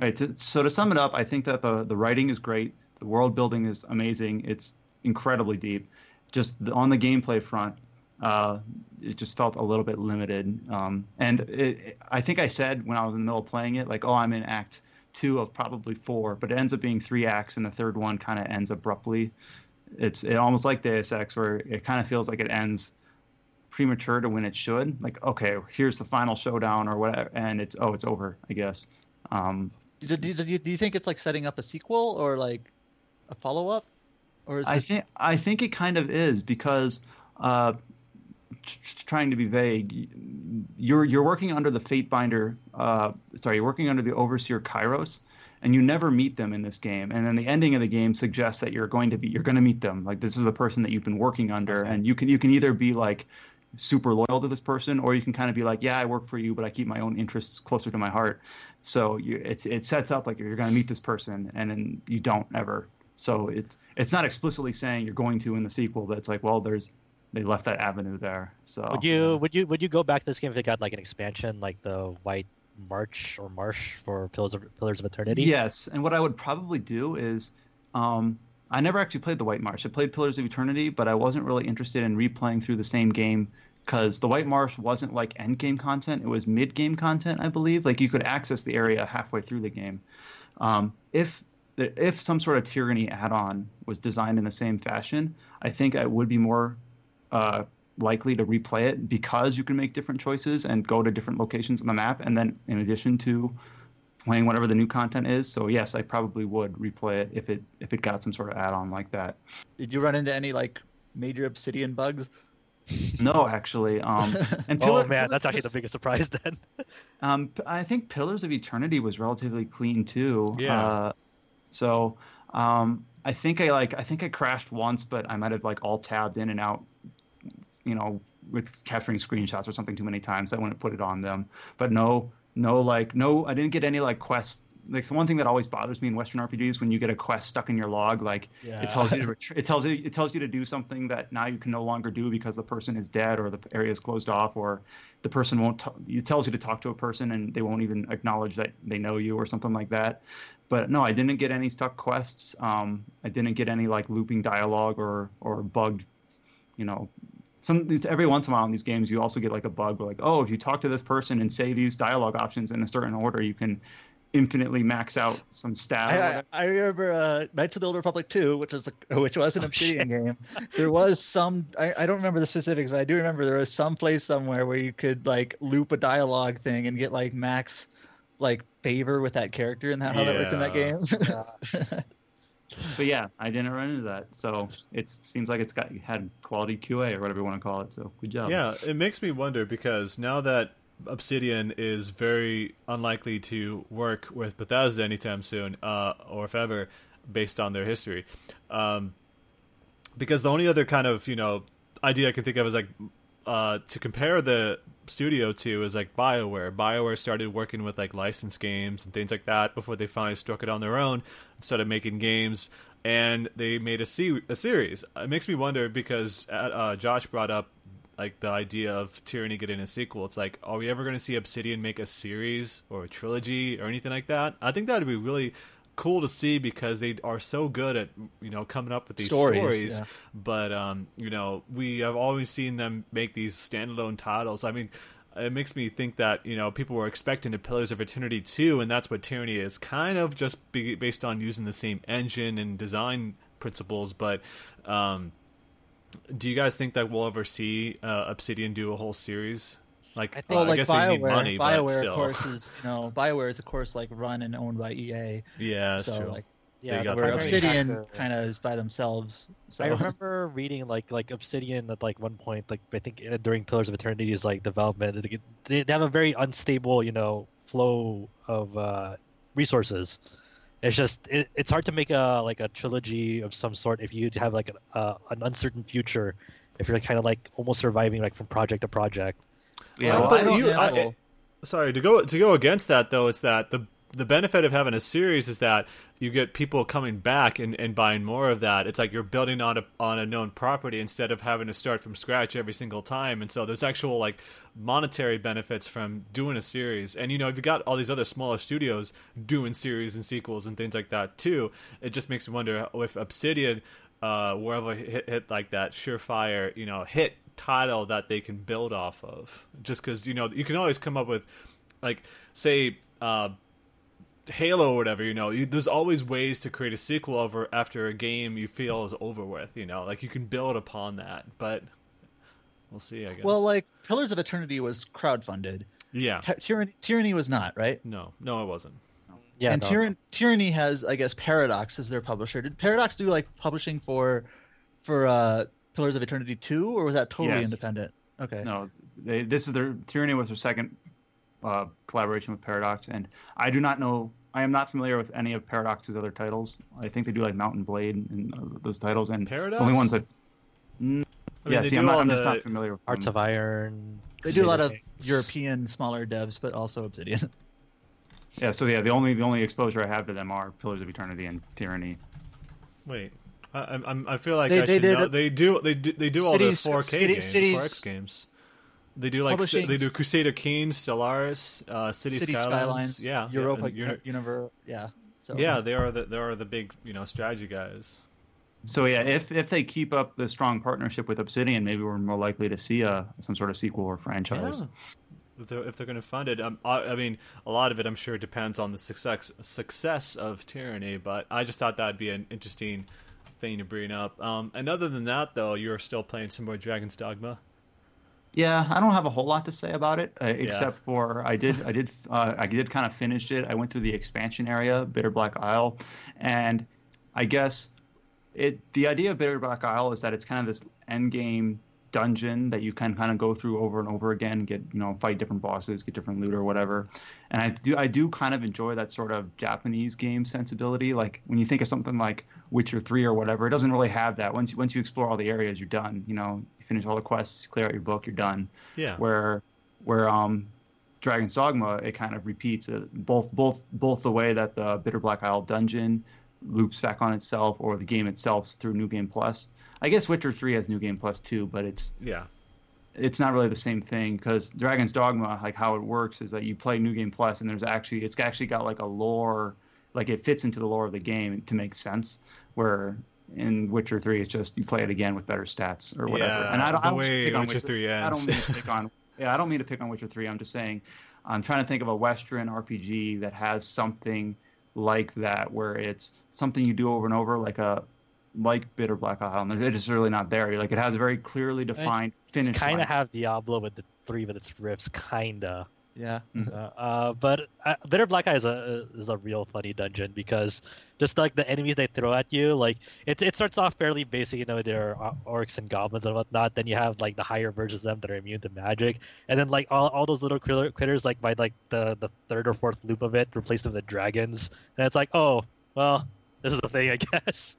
Right. To, so to sum it up, I think that the the writing is great. The world building is amazing. It's incredibly deep. Just the, on the gameplay front, uh, it just felt a little bit limited. Um, and it- I think I said when I was in the middle of playing it, like, oh, I'm in Act Two of probably four, but it ends up being three acts, and the third one kind of ends abruptly. It's it almost like Deus Ex, where it kind of feels like it ends premature to when it should. Like, okay, here's the final showdown or whatever, and it's oh, it's over, I guess. Um, do, do, do, you, do you think it's like setting up a sequel or like a follow up, or is I it, think I think it kind of is because uh, trying to be vague, you're you're working under the Fatebinder. Uh, sorry, you're working under the Overseer Kairos, and you never meet them in this game. And then the ending of the game suggests that you're going to be you're going to meet them. Like this is the person that you've been working under, and you can you can either be like super loyal to this person, or you can kind of be like, yeah, I work for you, but I keep my own interests closer to my heart. So you, it's it sets up like you're going to meet this person, and then you don't ever. So it's it's not explicitly saying you're going to in the sequel, but it's like, well, there's they left that avenue there. So Would you would you would you go back to this game if it got like an expansion like the White March or Marsh for Pillars of Pillars of Eternity? Yes, and what I would probably do is, um, I never actually played the White Marsh. I played Pillars of Eternity, but I wasn't really interested in replaying through the same game because the White Marsh wasn't like end game content; it was mid game content, I believe. Like you could access the area halfway through the game. Um, if if some sort of tyranny add-on was designed in the same fashion, I think I would be more uh, likely to replay it because you can make different choices and go to different locations on the map, and then in addition to playing whatever the new content is. So yes, I probably would replay it if it if it got some sort of add-on like that. did you run into any like major obsidian bugs? No, actually, um, and Oh Pillar- man, that's actually the biggest surprise then. Um, p- I think Pillars of Eternity was relatively clean too. Yeah. Uh, so um, I think I like I think I crashed once, but I might have like alt-tabbed in and out, you know, with capturing screenshots or something too many times. I wouldn't put it on them. But no, no, like no, I didn't get any like quests. Like the one thing that always bothers me in Western RPGs when you get a quest stuck in your log, like Yeah. it tells you to it tells you it tells you to do something that now you can no longer do because the person is dead or the area is closed off or the person won't t- it tells you to talk to a person and they won't even acknowledge that they know you or something like that but no i didn't get any stuck quests um, i didn't get any like looping dialogue or or bugged you know some every once in a while in these games you also get like a bug where like oh if you talk to this person and say these dialogue options in a certain order you can infinitely max out some stat I, whatever. I, I remember uh, Knights of the Old Republic 2, which was a, which was an Obsidian game. There was some I, I don't remember the specifics, but I do remember there was some place somewhere where you could like loop a dialogue thing and get like max like favor with that character and that how that worked in that Yeah. game. but yeah i didn't run into that so it seems like it's got had quality qa or whatever you want to call it so good job Yeah, it makes me wonder because now that Obsidian is very unlikely to work with Bethesda anytime soon, uh, or if ever, based on their history. Um, because the only other kind of you know idea I can think of is like uh, to compare the studio to is like BioWare. BioWare started working with like licensed games and things like that before they finally struck it on their own started making games. And they made a, se- a series. It makes me wonder because uh, Josh brought up like the idea of Tyranny getting a sequel. It's like, are we ever going to see Obsidian make a series or a trilogy or anything like that? I think that would be really cool to see because they are so good at you know coming up with these stories, stories. Yeah. but um you know we have always seen them make these standalone titles i mean it makes me think that you know people were expecting a Pillars of Eternity 2 and that's what Tyranny is kind of just be, based on using the same engine and design principles but um do you guys think that we'll ever see uh, Obsidian do a whole series like, I, think, well, I like guess Bioware, they need money, Bioware, of course, is you know Bioware is of course like run and owned by EA. Yeah, that's so, true. Like, yeah, where Obsidian kind of is by themselves. So. I remember reading like like Obsidian at like one point, like I think uh, during Pillars of Eternity's like development, they, they have a very unstable, you know, flow of uh, resources. It's just it, it's hard to make a like a trilogy of some sort if you have like a, uh, an uncertain future. If you're kind of like almost surviving like from project to project. Yeah, well, but you, I, sorry to go to go against that though. It's that the the benefit of having a series is that you get people coming back and, and buying more of that. It's like you're building on a on a known property instead of having to start from scratch every single time. And so there's actual like monetary benefits from doing a series. And you know, if you got all these other smaller studios doing series and sequels and things like that too, it just makes me wonder if Obsidian uh, wherever hit, hit like that surefire, you know, hit title that they can build off of. Just because you know you can always come up with, like, say, uh, Halo or whatever. You know, you, there's always ways to create a sequel over after a game you feel is over with. You know, like you can build upon that, but we'll see. I guess. Well, like Pillars of Eternity was crowdfunded. Yeah. Tyranny, Tyranny was not, right? No, no, it wasn't. Yeah, and no. Tyranny, Tyranny has, I guess, Paradox as their publisher. Did Paradox do like publishing for, for uh, Pillars of Eternity two, or was that totally yes. independent? Okay. No, they, this is their Tyranny was their second uh, collaboration with Paradox, and I do not know. I am not familiar with any of Paradox's other titles. I think they do like Mount & Blade and uh, those titles, and Paradox. The only ones that. Mm, I mean, yeah, see, I'm, not, I'm just not familiar with Hearts them. of Iron. They do a lot of European smaller devs, but also Obsidian. Yeah, so yeah, the only the only exposure I have to them are Pillars of Eternity and Tyranny. Wait, I, I'm, I feel like they, I they, know. they do they do they do all cities, the 4K city, games, cities, 4X games. They do like they do Crusader Kings, Stellaris, uh, City, City Skylines, Skylines, yeah, Europa, yeah, Universe, yeah. So, yeah, they are the they are the big you know strategy guys. So yeah, if if they keep up the strong partnership with Obsidian, maybe we're more likely to see a some sort of sequel or franchise. Yeah. If they're, if they're going to fund it, um, I, I, mean, a lot of it, I'm sure, depends on the success success of Tyranny. But I just thought that'd be an interesting thing to bring up. Um, and other than that, though, you're still playing some more Dragon's Dogma. Yeah, I don't have a whole lot to say about it, uh, except yeah. for I did, I did, uh, I did kind of finish it. I went through the expansion area, Bitter Black Isle, and I guess it. The idea of Bitter Black Isle is that it's kind of this end game dungeon that you can kind of go through over and over again, get you know fight different bosses, get different loot or whatever. And I do I do kind of enjoy that sort of Japanese game sensibility. Like when you think of something like Witcher Three or whatever, it doesn't really have that. Once you, once you explore all the areas, you're done. You know, you finish all the quests, clear out your book, you're done. Yeah. Where where um Dragon's Dogma, it kind of repeats it, both both both the way that the Bitter Black Isle dungeon loops back on itself, or the game itself through New Game Plus. I guess Witcher Three has New Game Plus too, but it's yeah, it's not really the same thing because Dragon's Dogma, like how it works, is that you play New Game Plus, and there's actually it's actually got like a lore, like it fits into the lore of the game to make sense. Where in Witcher Three, it's just you play it again with better stats or whatever. Yeah, and I don't, I don't pick on Witcher, Witcher Three ends. I don't mean to pick on. Yeah, I don't mean to pick on Witcher Three. I'm just saying, I'm trying to think of a Western RPG that has something like that, where it's something you do over and over, like a like Bitter Black Island. it's just really not there. Like it has a very clearly defined finish. Kind of have Diablo with the three of its rifts, kinda. Yeah. Uh, uh, but uh, Bitter Black Isle is a is a real funny dungeon because just like the enemies they throw at you, like it it starts off fairly basic, you know, there are orcs and goblins and whatnot. Then you have like the higher versions of them that are immune to magic, and then like all, all those little critters, like by like the the third or fourth loop of it, replace them with dragons, and it's like, oh well, this is the thing, I guess.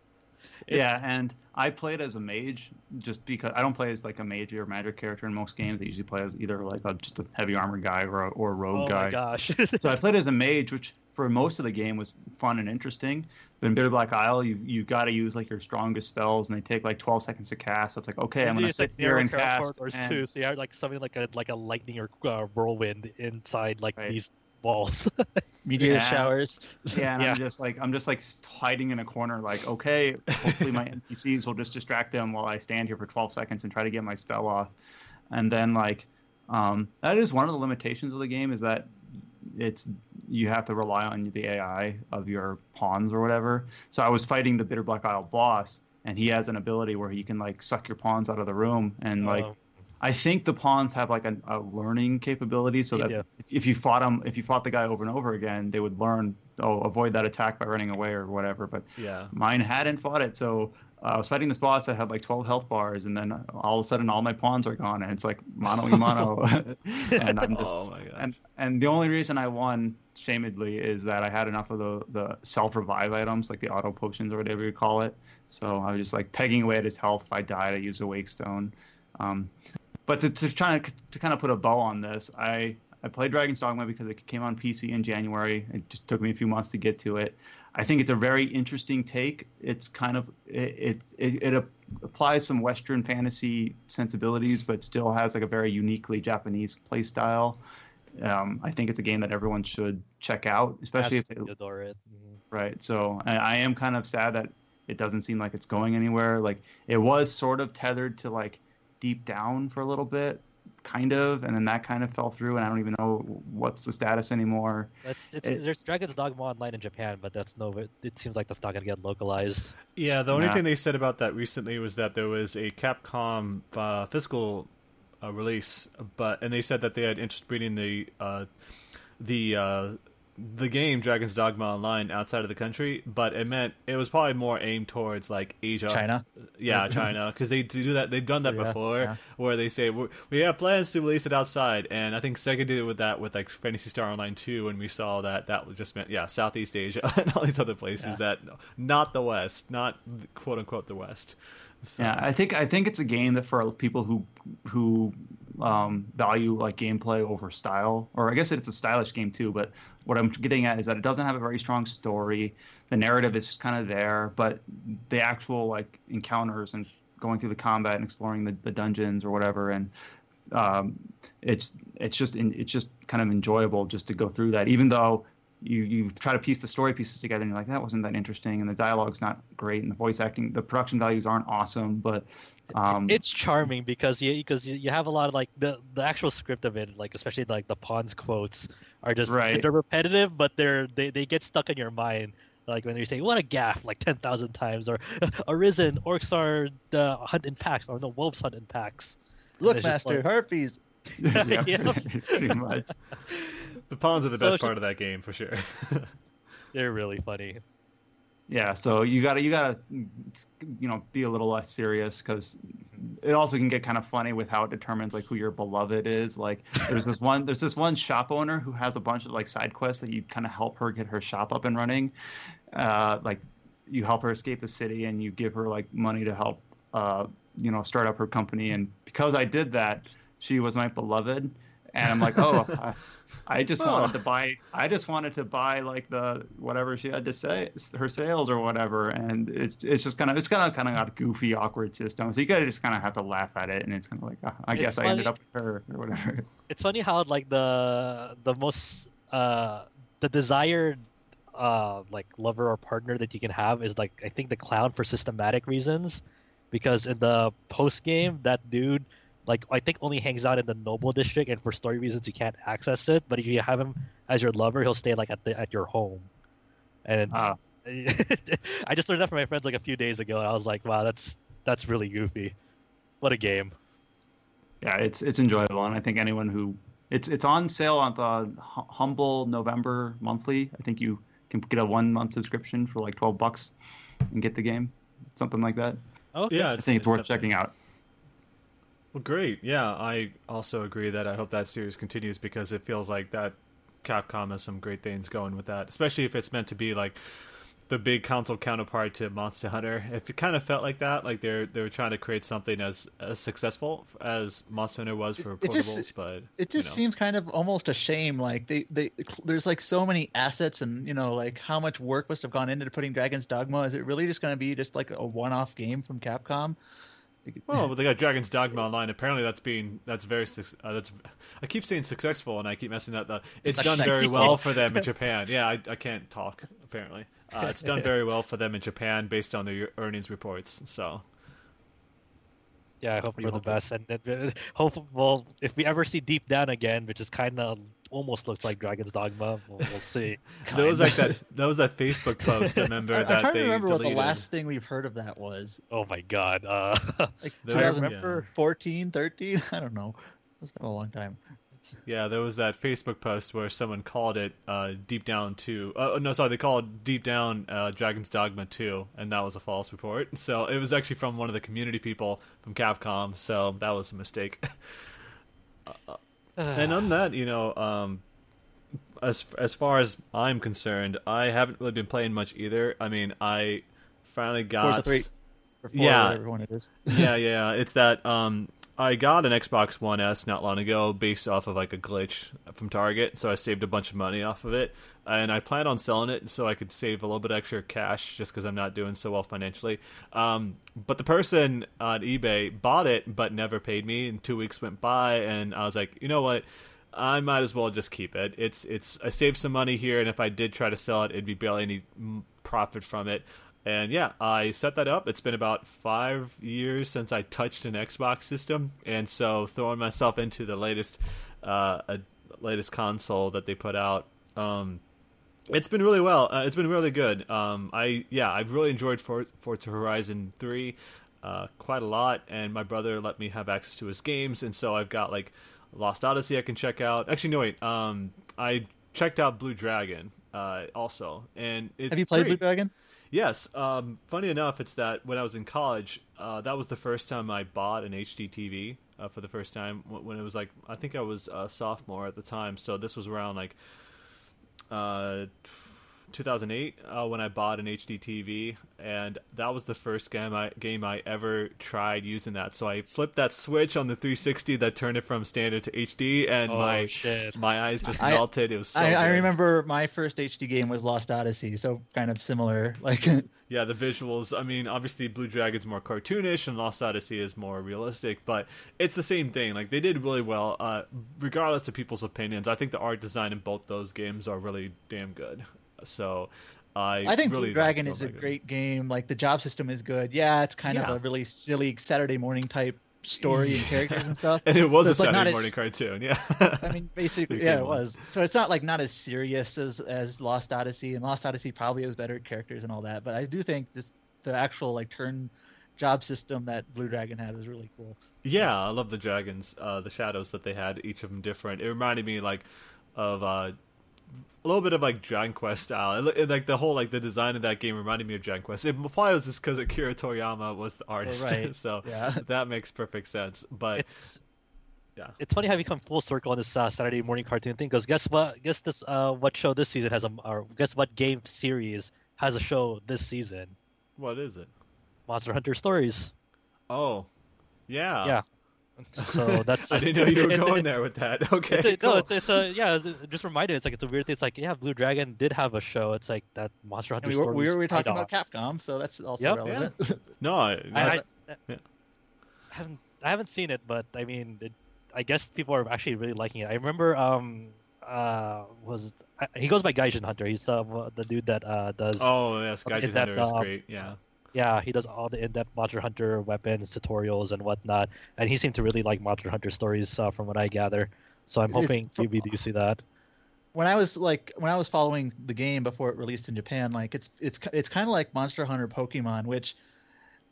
Yeah, and I played as a mage just because I don't play as like a mage or magic character in most games. I usually play as either like a, just a heavy armor guy or a, or a rogue oh guy. Oh my gosh! so I played as a mage, which for most of the game was fun and interesting. But in Bitter Black Isle, you you got to use like your strongest spells, and they take like 12 seconds to cast. So it's like okay, I'm gonna sit like here and cast. And... Too, so you have like something like a like a lightning or uh, whirlwind inside like right. these walls. Meteor yeah. showers. Yeah, and yeah. I'm just like I'm just like hiding in a corner, like okay, hopefully my NPCs will just distract them while I stand here for 12 seconds and try to get my spell off. And then like um, that is one of the limitations of the game is that it's you have to rely on the AI of your pawns or whatever. So I was fighting the Bitter Black Isle boss, and he has an ability where he can like suck your pawns out of the room and like oh. I think the pawns have like a, a learning capability, so that if, if, you fought them, if you fought the guy over and over again, they would learn. Oh, avoid that attack by running away or whatever. But yeah, mine hadn't fought it, so uh, I was fighting this boss that had like 12 health bars, and then all of a sudden all my pawns are gone, and it's like mono y mono, and I'm just oh my and and the only reason I won shamedly is that I had enough of the the self revive items, like the auto potions or whatever you call it. So I was just like pegging away at his health. If I died, I used a wake stone. Um, but to, to try to, to kind of put a bow on this, I I played Dragon's Dogma because it came on PC in January. It just took me a few months to get to it. I think it's a very interesting take. It's kind of it it, it, applies some Western fantasy sensibilities, but still has like a very uniquely Japanese play style. Um, I think it's a game that everyone should check out, especially Absolutely if they adore it. Mm-hmm. Right. So I, I am kind of sad that it doesn't seem like it's going anywhere. Like it was sort of tethered to like deep down for a little bit, kind of, and then that kind of fell through, and I don't even know what's the status anymore. It's, it's, it, there's Dragon's Dogma online in Japan, but that's no. It seems like that's not going to get localized. Yeah, the only nah. thing they said about that recently was that there was a Capcom uh, physical uh, release, but and they said that they had interest breeding the uh, the uh, the game Dragon's Dogma Online outside of the country, but it meant it was probably more aimed towards like Asia, China, yeah, China, because they do that. They've done that yeah, before, yeah. where they say we have plans to release it outside, and I think Sega did it with that with like Phantasy Star Online 2, and we saw that that just meant yeah Southeast Asia and all these other places yeah. that not the West, not quote unquote the West. So. Yeah, I think I think it's a game that for people who who um, value like gameplay over style, or I guess it's a stylish game too. But what I'm getting at is that it doesn't have a very strong story. The narrative is just kind of there, but the actual like encounters and going through the combat and exploring the, the dungeons or whatever, and um, it's it's just it's just kind of enjoyable just to go through that. Even though you you try to piece the story pieces together and you're like that wasn't that interesting and the dialogue's not great and the voice acting the production values aren't awesome but um, it's charming because you because you have a lot of like the the actual script of it like especially like the pawns quotes are just right. they're repetitive but they're they, they get stuck in your mind like when you say what a gaff like 10,000 times or arisen orcs are the hunt in packs or no wolves hunt in packs look master like, harpies yeah, pretty much the pawns are the best part of that game for sure. They're really funny. Yeah, so you gotta you gotta you know be a little less serious because it also can get kind of funny with how it determines like who your beloved is. Like there's this one there's this one shop owner who has a bunch of like side quests that you kind of help her get her shop up and running. Uh, like you help her escape the city and you give her like money to help uh, you know start up her company. And because I did that, she was my beloved, and I'm like, oh. I, just oh. wanted to buy. I just wanted to buy like the whatever she had to say, her sales or whatever, and it's it's just kind of it's kind of kind of got a goofy, awkward system. So you gotta just kind of have to laugh at it, and it's kind of like uh, I it's guess funny. I ended up with her or whatever. It's funny how like the the most uh the desired uh like lover or partner that you can have is like I think the clown for systematic reasons, because in the post game that dude like I think only hangs out in the noble district, and for story reasons you can't access it. But if you have him as your lover, he'll stay like at the at your home. And ah. I just learned that from my friends like a few days ago, and I was like, wow, that's that's really goofy. What a game. Yeah, it's it's enjoyable, and I think anyone who It's it's on sale on the Humble November monthly. I think you can get a one month subscription for like twelve bucks and get the game, something like that. Okay. Yeah, I think it's, it's worth checking out. Well, great. Yeah, I also agree that I hope that series continues because it feels like that Capcom has some great things going with that, especially if it's meant to be like the big console counterpart to Monster Hunter. If it kind of felt like that, like they're they're trying to create something as, as successful as Monster Hunter was for portables, it just, but it just you know. seems kind of almost a shame. Like they, they there's like so many assets and you know like how much work must have gone into putting Dragon's Dogma. Is it really just going to be just like a one-off game from Capcom? Well, but they got Dragon's Dogma online. Apparently, that's being that's very uh, that's. I keep saying successful, and I keep messing that. The it's, it's done very well for them in Japan. Yeah, I, I can't talk apparently. Uh, it's done very well for them in Japan based on their earnings reports. So. Yeah, I hope for the best, and, and hope well if we ever see Deep Down again, which is kind of almost looks like Dragon's Dogma. We'll, we'll see. that was like that. That was that Facebook post. I remember I, that. I'm trying to remember deleted. what the last thing we've heard of that was. Oh my god! Uh, like, I remember yeah. 14, 13? I don't know. It's been a long time. Yeah, there was that Facebook post where someone called it uh, Deep Down 2. Uh, no, sorry, they called Deep Down uh, Dragon's Dogma 2, and that was a false report. So it was actually from one of the community people from Capcom, so that was a mistake. And on that, you know, um, as as far as I'm concerned, I haven't really been playing much either. I mean, I finally got. Forza 3. yeah, everyone it is. yeah, yeah. It's that um, I got an Xbox One S not long ago based off of like a glitch from Target, so I saved a bunch of money off of it, and I plan on selling it so I could save a little bit extra cash just because I'm not doing so well financially. Um, but the person on eBay bought it but never paid me, and two weeks went by, and I was like, you know what? I might as well just keep it. It's it's I saved some money here, and if I did try to sell it, it'd be barely any profit from it. And yeah, I set that up. It's been about five years since I touched an Xbox system, and so throwing myself into the latest, uh, a, latest console that they put out, um, it's been really well. Uh, it's been really good. Um, I yeah, I've really enjoyed For- Forza Horizon three uh, quite a lot, and my brother let me have access to his games, and so I've got like Lost Odyssey I can check out. Actually, no wait, um, I checked out Blue Dragon uh, also, and it's have you played great. Blue Dragon? Yes. Um, funny enough, it's that when I was in college, uh, that was the first time I bought an HD TV uh, for the first time. When it was like, I think I was a sophomore at the time, so this was around like uh, 2008 uh, when I bought an HD TV, and that was the first game I game I ever tried using that. So I flipped that switch on the 360 that turned it from standard to HD, and oh, my shit. my eyes just I, melted. It was. So I, I, remember my first HD game was Lost Odyssey, so kind of similar. Like yeah, the visuals. I mean, obviously Blue Dragon's more cartoonish, and Lost Odyssey is more realistic, but it's the same thing. Like they did really well, uh, regardless of people's opinions. I think the art design in both those games are really damn good. So I I think really Blue Dragon is a great game. Like the job system is good. Yeah, it's kind yeah. of a really silly Saturday morning type story and characters and stuff. and it was so a Saturday like morning as, cartoon, yeah. I mean, basically, yeah, it was. So it's not like not as serious as as Lost Odyssey, and Lost Odyssey probably has better characters and all that. But I do think just the actual like turn job system that Blue Dragon had was really cool. Yeah, I love the dragons, uh, the shadows that they had, each of them different. It reminded me like of uh, a little bit of like Dragon Quest style. It, it, like the whole like the design of that game reminded me of Dragon Quest. It probably was just because Akira Toriyama was the artist, right. so yeah. that makes perfect sense. But it's, yeah, it's funny how we come full circle on this uh, Saturday morning cartoon thing. Because guess what? Guess this uh, what show this season has a or guess what game series has a show this season? What is it? Monster Hunter Stories. Oh, yeah, yeah. So that's I didn't know you were going there with that. Okay, it's a, cool. no, it's it's a yeah. It's just reminded. It's like it's a weird thing. It's like yeah, Blue Dragon did have a show. It's like that Monster Hunter. we were, we were talking about Capcom, so that's also yep. relevant. Yeah. no, I, I, I, yeah. I, haven't I haven't seen it, but I mean, it, I guess people are actually really liking it. I remember um uh was he goes by Gaijin Hunter. He's uh, the dude that uh does. Oh yes, Gaijin Hunter that, is um, great. Yeah yeah, he does all the in-depth Monster Hunter weapons tutorials and whatnot, and he seemed to really like Monster Hunter stories uh, from what I gather. So I'm hoping maybe do see that. When I was like when I was following the game before it released in Japan, like it's it's it's kind of like Monster Hunter Pokemon, which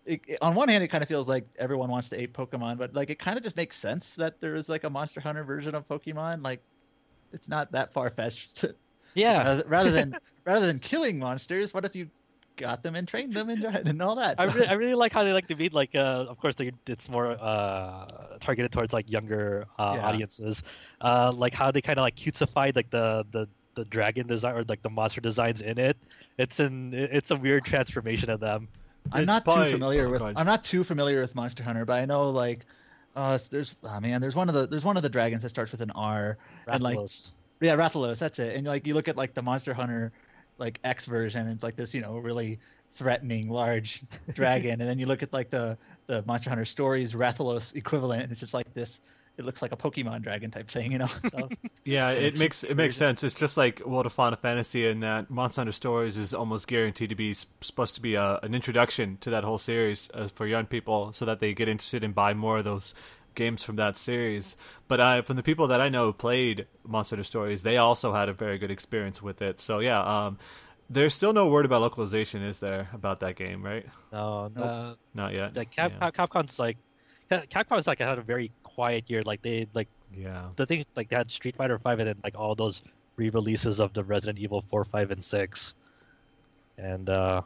it, it- on one hand, it kind of feels like everyone wants to ape Pokemon, but like it kind of just makes sense that there is like a Monster Hunter version of Pokemon. Like, it's not that far fetched. Yeah, rather than rather than killing monsters, what if you got them and trained them and, and all that? I really, I really like how they like to be like. Uh, of course, they, it's more uh, targeted towards like younger uh, Yeah. audiences. Uh, like how they kind of like cutesified like the the the dragon design or like the monster designs in it. It's an it's a weird transformation of them. I'm It's not by- too familiar oh, with go ahead. I'm not too familiar with Monster Hunter, but I know like uh there's oh man, there's one of the there's one of the dragons that starts with an R. And, like, Yeah, Rathalos, that's it. And like you look at like the Monster Hunter like X version, it's like this, you know, really threatening large dragon. and then you look at like the the Monster Hunter Stories Rathalos equivalent, and it's just like this it looks like a Pokemon dragon type thing, you know. So Yeah, it makes it makes sense. It's just like World of Final Fantasy, in that Monster Hunter Stories is almost guaranteed to be supposed to be a, an introduction to that whole series uh, for young people, so that they get interested and buy more of those games from that series. But I, from the people that I know who played Monster Hunter Stories, they also had a very good experience with it. So yeah, um, there's still no word about localization, is there, about that game? Right? No, Nope. uh, Not yet. like Cap, yeah. Capcom's like Capcom's like had a very quiet year. Like they like yeah. the thing like they had Street Fighter Five and then like all those re-releases of the Resident Evil Four, Five, and Six, and uh,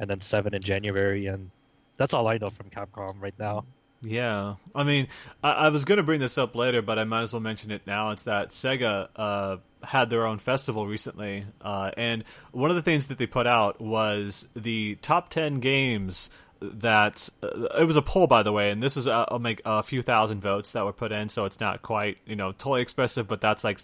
and then Seven in January, and that's all I know from Capcom right now. Yeah, I mean, I, I was going to bring this up later, but I might as well mention it now. It's that Sega uh, had their own festival recently, uh, and one of the things that they put out was the top ten games that uh, it was a poll, by the way, and this is uh, I'll make a few thousand votes that were put in, so it's not quite you know totally expressive, but that's like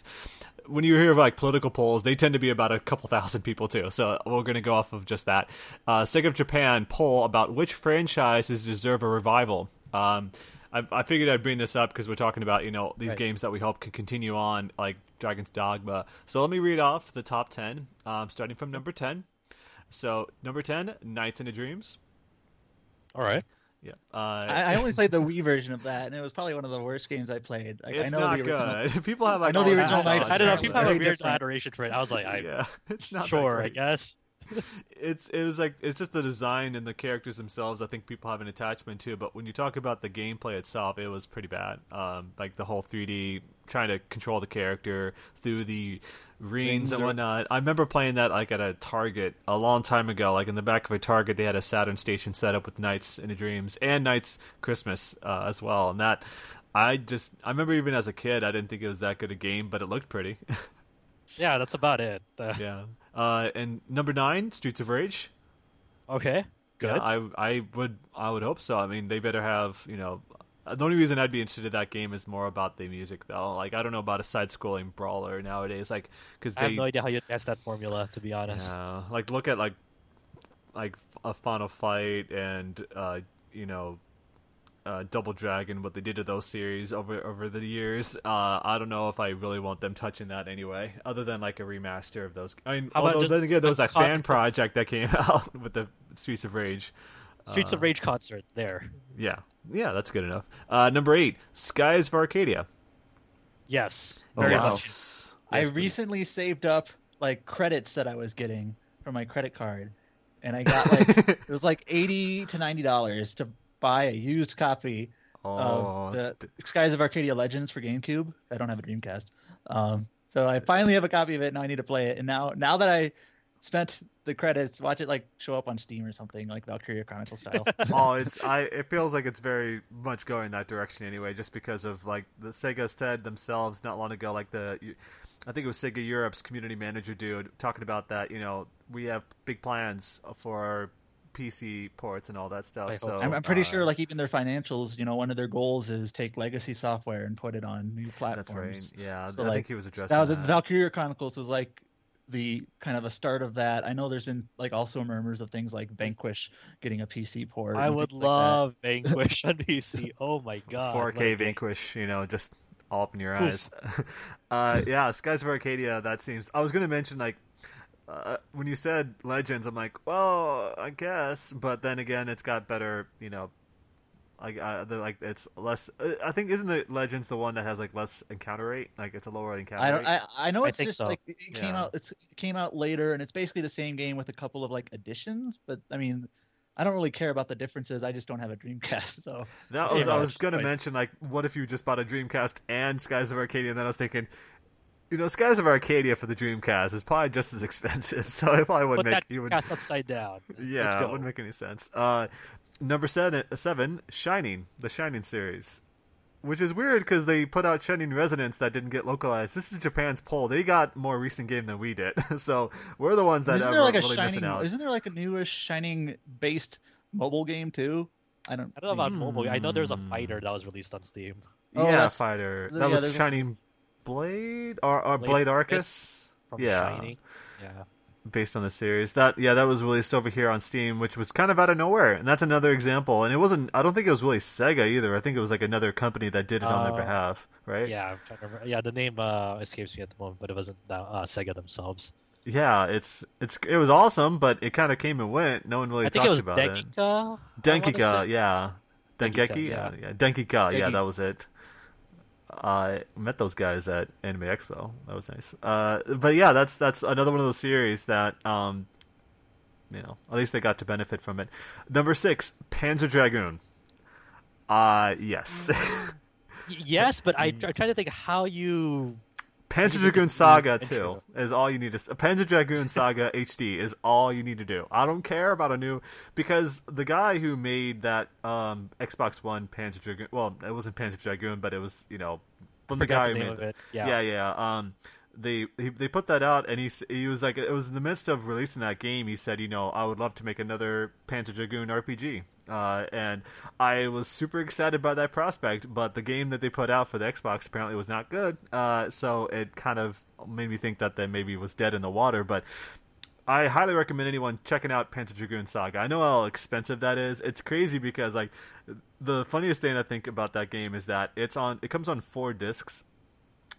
when you hear of like political polls, they tend to be about a couple thousand people too. So we're going to go off of just that. Uh, Sega of Japan poll about which franchises deserve a revival. Um, I, I figured I'd bring this up because we're talking about you know these Right. games that we hope can continue on, like Dragon's Dogma. So let me read off the top ten, um, starting from number ten. So number ten, Nights into Dreams. All right. Yeah, uh, I, I only played the Wii version of that, and it was probably one of the worst games I played. Like, it's I know not the original, good. People have like know the original stuff. Nights I don't know. apparently People have a weird different. adoration for it. I was like, I yeah, it's not sure, I guess. It's it was like it's just the design and the characters themselves. I think people have an attachment to, but when you talk about the gameplay itself, it was pretty bad. Um, like the whole 3D trying to control the character through the rings Rings and or- whatnot. I remember playing that like at a Target a long time ago. Like in the back of a Target, they had a Saturn station set up with Nights into Dreams and Nights Christmas uh, as well. And that I just I remember even as a kid, I didn't think it was that good a game, but it looked pretty. Yeah, that's about it. Uh, yeah. Uh, and number nine, Streets of Rage. Okay. Good. Yeah, I I would I would hope so. I mean, they better have you know. The only reason I'd be interested in that game is more about the music, though. Like, I don't know about a side-scrolling brawler nowadays, like because I have no idea how you test that formula, to be honest. yeah, like look at like like a Final Fight and uh, you know uh, Double Dragon, what they did to those series over over the years. Uh, I don't know if I really want them touching that anyway, other than like a remaster of those. I mean, How although just then again, there was that fan project that came out with the Streets of Rage. Streets of Uh, Rage concert there. Yeah, yeah, that's good enough. Uh, number eight, Skies of Arcadia. Yes. Oh, wow. much. Yes. I Yes, please. recently saved up like credits that I was getting from my credit card, and I got like it was like eighty to ninety dollars to buy a used copy oh, of the Skies of Arcadia Legends for GameCube. I don't have a Dreamcast, um, so I finally have a copy of it, Now I need to play it. And now, now that I spent the credits, watch it like show up on Steam or something like Valkyria Chronicle style. oh, it's I. It feels like it's very much going that direction anyway, just because of like the Sega said themselves not long ago, like the. I think it was Sega Europe's community manager dude talking about that. You know, we have big plans for our PC ports and all that stuff. I hope So I'm, I'm pretty uh, sure, like even their financials, you know, one of their goals is take legacy software and put it on new that's platforms. right. Yeah, So, I like, think he was addressing Now, the that. Valkyria Chronicles was like the kind of a start of that. I know there's been like also murmurs of things like Vanquish getting a PC port. I would things like love Vanquish on PC. Oh my god. 4K like, Vanquish, you know, just all up in your eyes. uh, yeah, Skies of Arcadia. That seems. I was gonna mention like uh, when you said Legends, I'm like, well, I guess, but then again, it's got better, you know. Like, uh, the, like it's less. Uh, I think isn't the Legends the one that has like less encounter rate? Like it's a lower encounter I rate. don't. I, I know it's think just so. like it it came out. It's, it came out later, and it's basically the same game with a couple of like additions. But I mean, I don't really care about the differences. I just don't have a Dreamcast, so that was I was gonna mention like, what if you just bought a Dreamcast and Skies of Arcadia? And then I was thinking, you know, Skies of Arcadia for the Dreamcast is probably just as expensive, so it probably wouldn't Put make that you would, upside down. yeah, it wouldn't make any sense. Uh, number seven, seven, Shining, the Shining series, which is weird because they put out Shining Resonance that didn't get localized. This is Japan's poll; they got more recent game than we did, so we're the ones that isn't are there like a really Shining? missing out. Isn't there like a newish Shining based mobile game too? I don't. I don't know about mobile. I know there's a Hmm. fighter that was released on Steam. Oh, yeah, that's- fighter. yeah, That was there's a- Shining Blade or, or Blade Blade, Arcus Yeah, Shining. Yeah. based on the series. That yeah, that was released over here on Steam, which was kind of out of nowhere, and that's another example. And it wasn't. I don't think it was really Sega either. I think it was like another company that did it on Uh, their behalf, right? Yeah, I'm trying to remember. Yeah, the name uh, escapes me at the moment, but it wasn't uh, uh, Sega themselves. Yeah, it's it's it was awesome, but it kind of came and went. No one really I think talked it was about it. Dengika. I wanna Denkika, yeah. Denkika, Dengeki, yeah. yeah, yeah. Denkika, yeah, that was it. I met those guys at Anime Expo. That was nice. Uh, but yeah, that's that's another one of those series that um, you know, at least they got to benefit from it. Number six, Panzer Dragoon. Uh yes. Yes, but I, I'm trying to think how you. Panzer Dragoon Saga 2 is all you need to Panzer Dragoon Saga HD is all you need to do. I don't care about a new because the guy who made that um, Xbox One Panzer Dragoon well, it wasn't Panzer Dragoon, but it was, you know, from the guy who made the- it. Yeah. yeah, yeah. Um, they he, they put that out, and he he was like, it was in the midst of releasing that game. He said, you know, I would love to make another Panzer Dragoon RPG. Uh, and I was super excited by that prospect, but the game that they put out for the Xbox apparently was not good. Uh, so it kind of made me think that that maybe was dead in the water. But I highly recommend anyone checking out Panzer Dragoon Saga. I know how expensive that is. It's crazy because like the funniest thing I think about that game is that it's on it comes on four discs,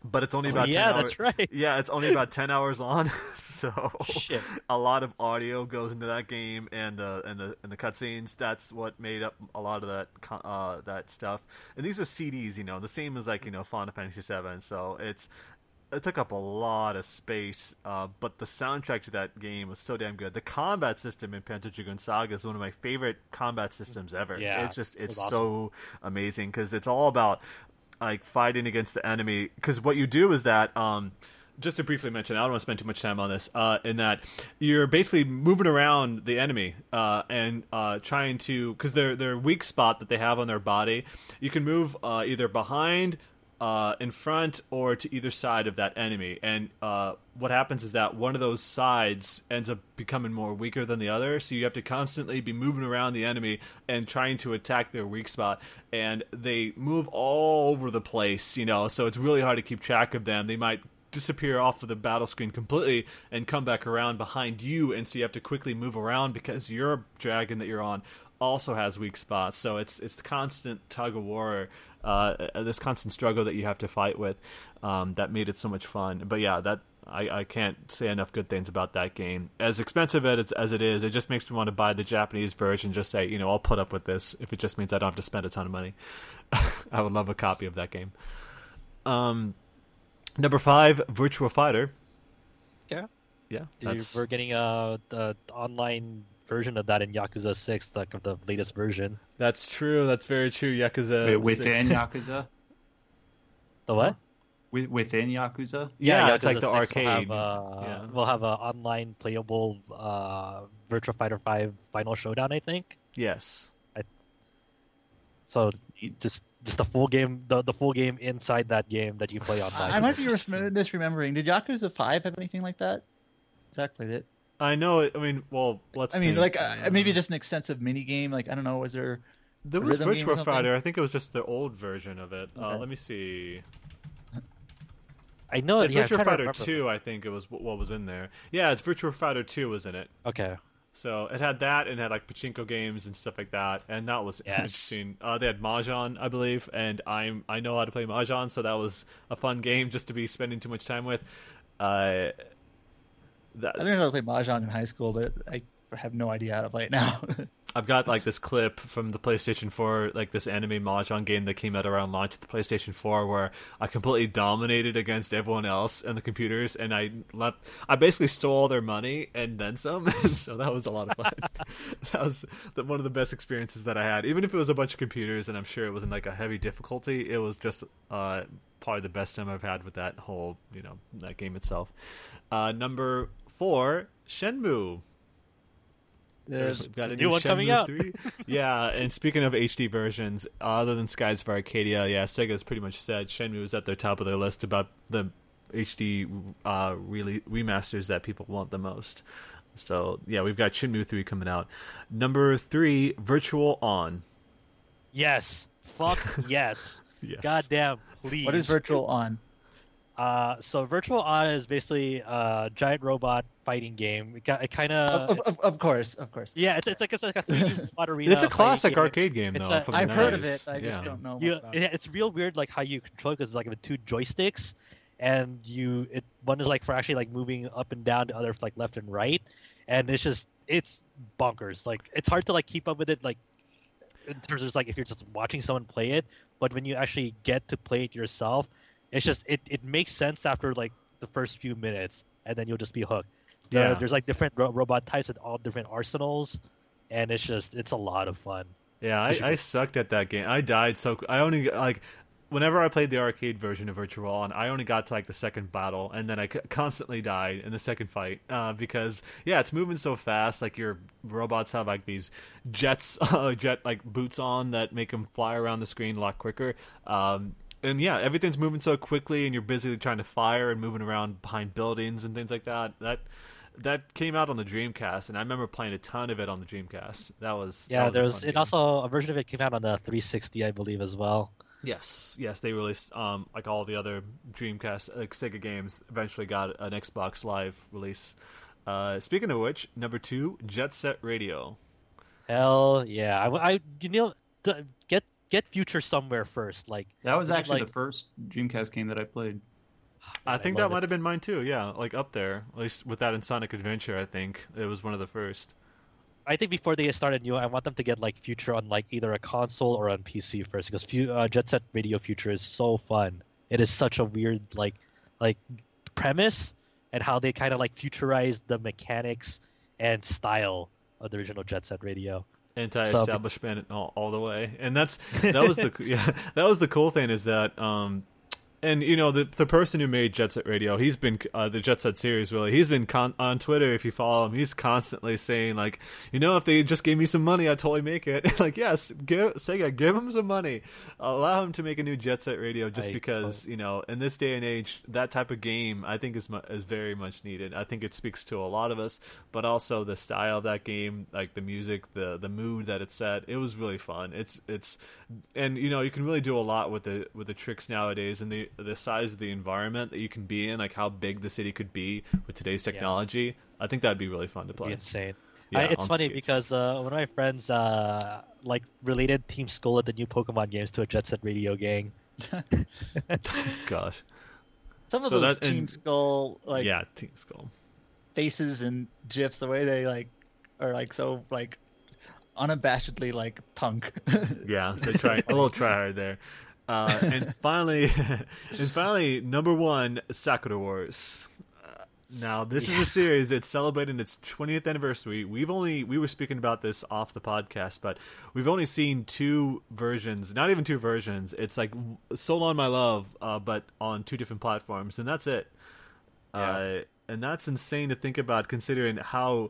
but it's only Oh, about 10 yeah, hours. that's right. Yeah, it's only about ten hours on, so Shit. a lot of audio goes into that game and the and the and the cutscenes. That's what made up a lot of that uh, that stuff. And these are CDs, you know, the same as like you know Final Fantasy VII. So it's it took up a lot of space, uh, but the soundtrack to that game was so damn good. The combat system in Panzer Dragoon Saga is one of my favorite combat systems ever. Yeah, it's just it it's awesome. so amazing because it's all about like fighting against the enemy. Because what you do is that um, just to briefly mention, I don't want to spend too much time on this. Uh, in that you're basically moving around the enemy uh, and uh, trying to because their their weak spot that they have on their body, you can move uh, either behind. Uh, in front or to either side of that enemy, and uh, what happens is that one of those sides ends up becoming more weaker than the other. So you have to constantly be moving around the enemy and trying to attack their weak spot. And they move all over the place, you know. So it's really hard to keep track of them. They might disappear off of the battle screen completely and come back around behind you and so you have to quickly move around because your dragon that you're on also has weak spots so it's it's the constant tug of war uh, this constant struggle that you have to fight with um, that made it so much fun but yeah that I, I can't say enough good things about that game as expensive as, as it is it just makes me want to buy the japanese version just say you know i'll put up with this if it just means i don't have to spend a ton of money i would love a copy of that game um Number five, Virtua Fighter. Yeah. Yeah, we're getting a the online version of that in Yakuza Six, like of the latest version. that's true. That's very true. Yakuza Wait, within 6. Yakuza? The what? Wi- Within Yakuza? Yeah, it's Yakuza like the 6 will arcade. Have, uh, Yeah. We'll have an online playable uh, Virtua Fighter Five Final Showdown, I think. Yes. So just just the full game, the, the full game inside that game that you play online. I I might be misremembering. Did Yakuza Five have anything like that? Exactly it. I know. It, I mean, well, let's. I mean, think. like uh, maybe just an extensive mini game. Like I don't know. Was there? there a was rhythm game or Fighter. I think it was just the old version of it. Uh, let me see. I know. In yeah, I'm Virtua trying Fighter remember. Two, I think it was what was in there. Yeah, it's Virtua Fighter Two was in it. Okay. So it had that and had like pachinko games and stuff like that, and that was Yes. interesting. Uh, they had mahjong, I believe, and I'm I know how to play mahjong, so that was a fun game just to be spending too much time with. Uh, that, I learned how to play mahjong in high school, but I have no idea how to play it now. I've got like this clip from the PlayStation 4, like this anime mahjong game that came out around launch of the PlayStation 4, where I completely dominated against everyone else and the computers, and I left. I basically stole their money and then some, and so that was a lot of fun. that was the, one of the best experiences that I had. Even if it was a bunch of computers, and I'm sure it wasn't like a heavy difficulty, it was just uh, probably the best time I've had with that whole, you know, that game itself. Uh, number four, Shenmue. There's We've got a new new one coming out. 3. yeah, and speaking of HD versions, other than Skies of Arcadia, yeah, Sega's pretty much said Shenmue is at the top of their list about the HD uh, really remasters that people want the most. So yeah, we've got Shenmue 3 coming out. Number three, Virtual On. Yes. Fuck yes. Yes. Goddamn, please. What is virtual on? Uh, so Virtual On is basically a giant robot fighting game. It, got- it kind Of, of. of, of, of course, of course. Yeah, it's, it's like it's like a 3D robot arena. It's a classic game. arcade game, It's though. a- from the I've heard of it. I just don't know. much You, about it, it. it's real weird, like how you control because it's like with two joysticks, and you it one is like for actually like moving up and down, the other like left and right, and it's just it's bonkers. Like it's hard to like keep up with it, like in terms of just, like if you're just watching someone play it, but when you actually get to play it yourself, it's just it it makes sense after like the first few minutes, and then you'll just be hooked. There- Yeah. there's like different ro- robot types with all different arsenals, and it's just it's a lot of fun. Yeah, I, I sucked at that game. I died so. I only like whenever I played the arcade version of Virtual On, I only got to like the second battle, and then I constantly died in the second fight uh, because yeah, it's moving so fast. Like your robots have like these jets, uh, jet like boots on that make them fly around the screen a lot quicker. Um, and yeah, everything's moving so quickly, and you're busy trying to fire and moving around behind buildings and things like that. That that came out on the Dreamcast, and I remember playing a ton of it on the Dreamcast. That was that Yeah, was there was it game. also a version of it came out on the 360, I believe, as well. Yes, yes, they released um like all the other Dreamcast like Sega games eventually got an Xbox Live release. Uh, speaking of which, number two, Jet Set Radio. Hell yeah! I, I you know get get Future somewhere first. Like That was actually like- the first Dreamcast game that I played. I I think love that might have been mine too. Yeah, like up there, at least with that in Sonic Adventure. I think it was one of the first. I think before they start new, I want them to get like Future on like either a console or on PC first because Fu- uh, Jet Set Radio Future is so fun. It is such a weird like like premise and how they kind of like futurize the mechanics and style of the original Jet Set Radio. Anti-establishment all, all the way. And that's that was the yeah that was the cool thing is that um and you know the the person who made Jet Set Radio, he's been uh, the Jet Set series really. He's been con- on Twitter. If you follow him, he's constantly saying like, you know, if they just gave me some money, I'd totally make it. like, yes, give Sega, give him some money, allow him to make a new Jet Set Radio, just I- because you know, in this day and age, that type of game I think is mu- is very much needed. I think it speaks to a lot of us, but also the style of that game, like the music, the the mood that it set. It was really fun. It's it's and you know you can really do a lot with the with the tricks nowadays and the the size of the environment that you can be in like how big the city could be with today's technology i think that'd be really fun to It'd be play insane. Yeah, I, it's funny skates. because uh, one of my friends uh, like related Team Skull at the new Pokemon games to a Jet Set Radio gang. gosh Some of So those that- Team and- Skull like yeah team skull faces and gifs, the way they like are like so like unabashedly like punk. yeah they try a little try hard there uh, and finally and finally number one sakura wars. Uh, now this is a series that's celebrating its 20th anniversary. We've only we were speaking about this off the podcast but we've only seen two versions not even two versions. It's like so long my love uh, but on two different platforms and that's it. Uh, and that's insane to think about considering how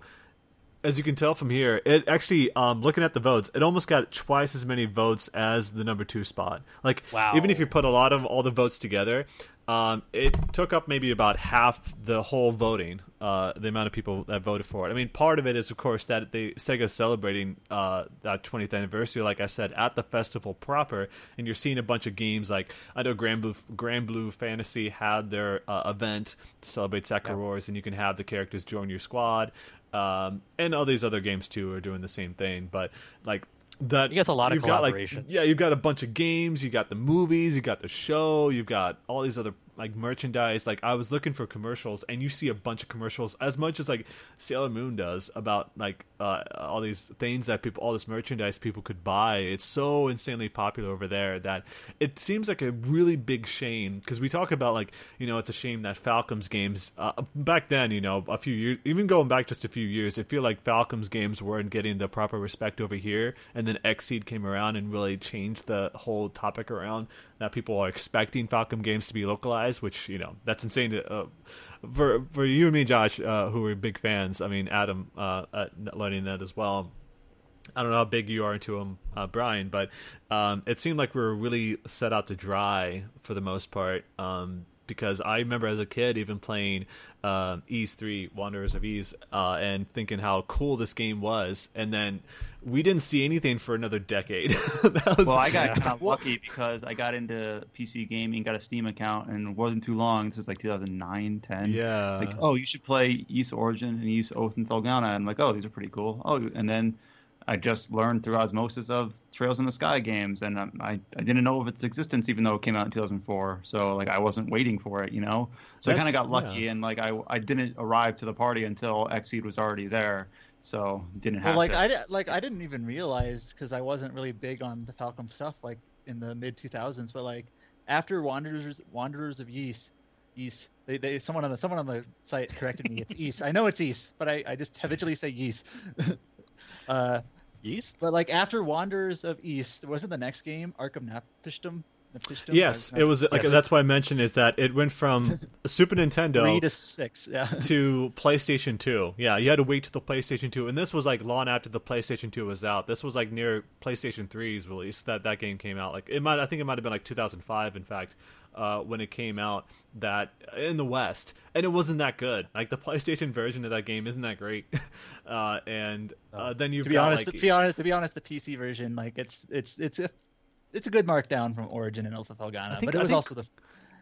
as you can tell from here, it actually, um, looking at the votes, it almost got twice as many votes as the number two spot. Like, Wow. even if you put a lot of all the votes together, um, it took up maybe about half the whole voting, uh, the amount of people that voted for it. I mean, part of it is, of course, that they Sega celebrating uh, that 20th anniversary, like I said, at the festival proper, and you're seeing a bunch of games like I know Granblue, Grand Blue Fantasy had their uh, event to celebrate Sakura. Wars, and you can have the characters join your squad um, and all these other games too are doing the same thing. But like that, You got a lot of you've got, like, collaborations. yeah, you've got a bunch of games. You got the movies. You got the show. You've got all these other like merchandise. Like I was looking for commercials, and you see a bunch of commercials as much as like Sailor Moon does about like uh, all these things that people, all this merchandise people could buy. It's so insanely popular over there that it seems like a really big shame because we talk about like you know it's a shame that Falcom's games uh, back then you know a few years even going back just a few years it feel like Falcom's games weren't getting the proper respect over here, and then Xseed came around and really changed the whole topic around that people are expecting Falcom games to be localized, which you know that's insane. To, uh, for for you and me, Josh, uh, who are big fans. I mean, Adam uh, at learning that as well. I don't know how big you are into him, uh, Brian, but um, it seemed like we were really set out to dry for the most part. Um, because I remember as a kid even playing um, Ys 3, Wanderers of Ys, uh, and thinking how cool this game was. And then we didn't see anything for another decade. was, well, I got yeah. kind of lucky because I got into PC gaming, got a Steam account, and it wasn't too long. This was like 2009, 10. Yeah. Like, oh, you should play Ys Origin and Ys Oath and Felghana. And I'm like, oh, these are pretty cool. Oh, and then I just learned through osmosis of Trails in the Sky games, and I, I didn't know of its existence even though it came out in 2004. So like I wasn't waiting for it, you know. So That's, I kind of got lucky, yeah. and like I I didn't arrive to the party until Xseed was already there, so didn't have. Well, like to. I like I didn't even realize because I wasn't really big on the Falcom stuff like in the mid 2000s, but like after Wanderers Wanderers of Yeast Ys. They, they someone on the someone on the site corrected me. It's Ys. I know it's Ys, but I, I just habitually say yeast. uh, East? But like after Wanderers of East, wasn't the next game Ark of Napishtim? Yes, it was like yes. that's why I mentioned is that it went from Super Nintendo three to six, yeah, to PlayStation Two. Yeah, you had to wait to the PlayStation Two, and this was like long after the PlayStation Two was out. This was like near PlayStation 3's release that that game came out. Like it might, I think it might have been like 2005, in fact, uh, when it came out that in the West, and it wasn't that good. Like the PlayStation version of that game isn't that great. uh, and uh, then you've to be got, honest, like, to be honest, to be honest, the PC version, like it's it's it's a it's a good markdown from Origin and Oath of Felghana, but it was think... also the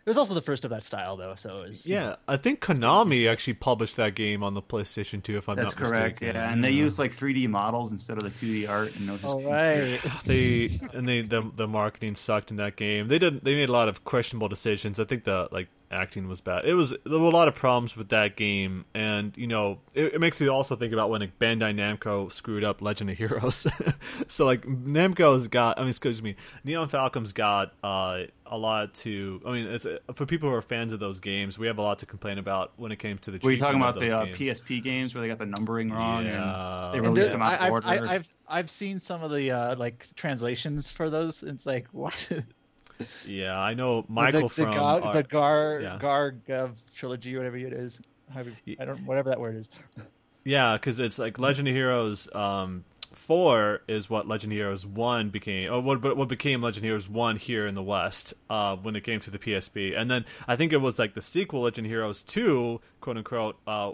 it was also the first of that style, though. So was, yeah, know, I think Konami actually published that game on the PlayStation 2, if I'm That's not correct, mistaken. Yeah, and they used like 3D models instead of the 2D art. And no All right. they and they the the marketing sucked in that game. They did they made a lot of questionable decisions. I think the like acting was bad. It was there were a lot of problems with that game, and you know it, it makes you also think about when like, Bandai Namco screwed up Legend of Heroes. so like Namco's got, I mean, excuse me, Nihon Falcom's got uh, a lot to. I mean, it's for people who are fans of those games, we have a lot to complain about when it came to the. Were you talking about the uh, PSP games where they got the numbering wrong yeah. and they released them out of order? I, I've I've seen some of the uh, like translations for those. It's like what. Yeah, I know Michael the, the, from Gar, our, the Gar yeah. Gar Gov trilogy, whatever it is. I don't whatever that word is. Yeah, because it's like Legend of Heroes um, four is what Legend of Heroes one became, or what what became Legend of Heroes one here in the West uh, when it came to the PSP, and then I think it was like the sequel Legend of Heroes two, quote unquote. Uh,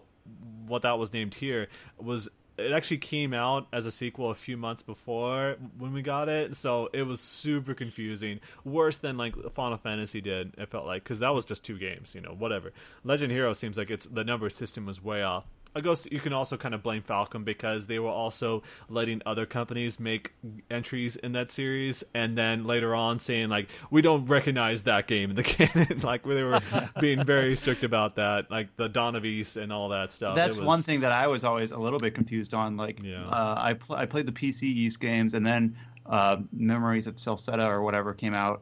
what that was named here was it actually came out as a sequel a few months before when we got it, so it was super confusing. Worse than like Final Fantasy did. It felt like because that was just two games, you know, whatever. Legend Hero seems like it's the number system was way off. I guess you can also kind of blame Falcom because they were also letting other companies make entries in that series, and then later on saying like we don't recognize that game in the canon, like they were being very strict about that, like the Dawn of Ys and all that stuff. That's was... one thing that I was always a little bit confused on. Like, yeah. uh, I pl- I played the PC Ys games, and then uh, Memories of Celceta or whatever came out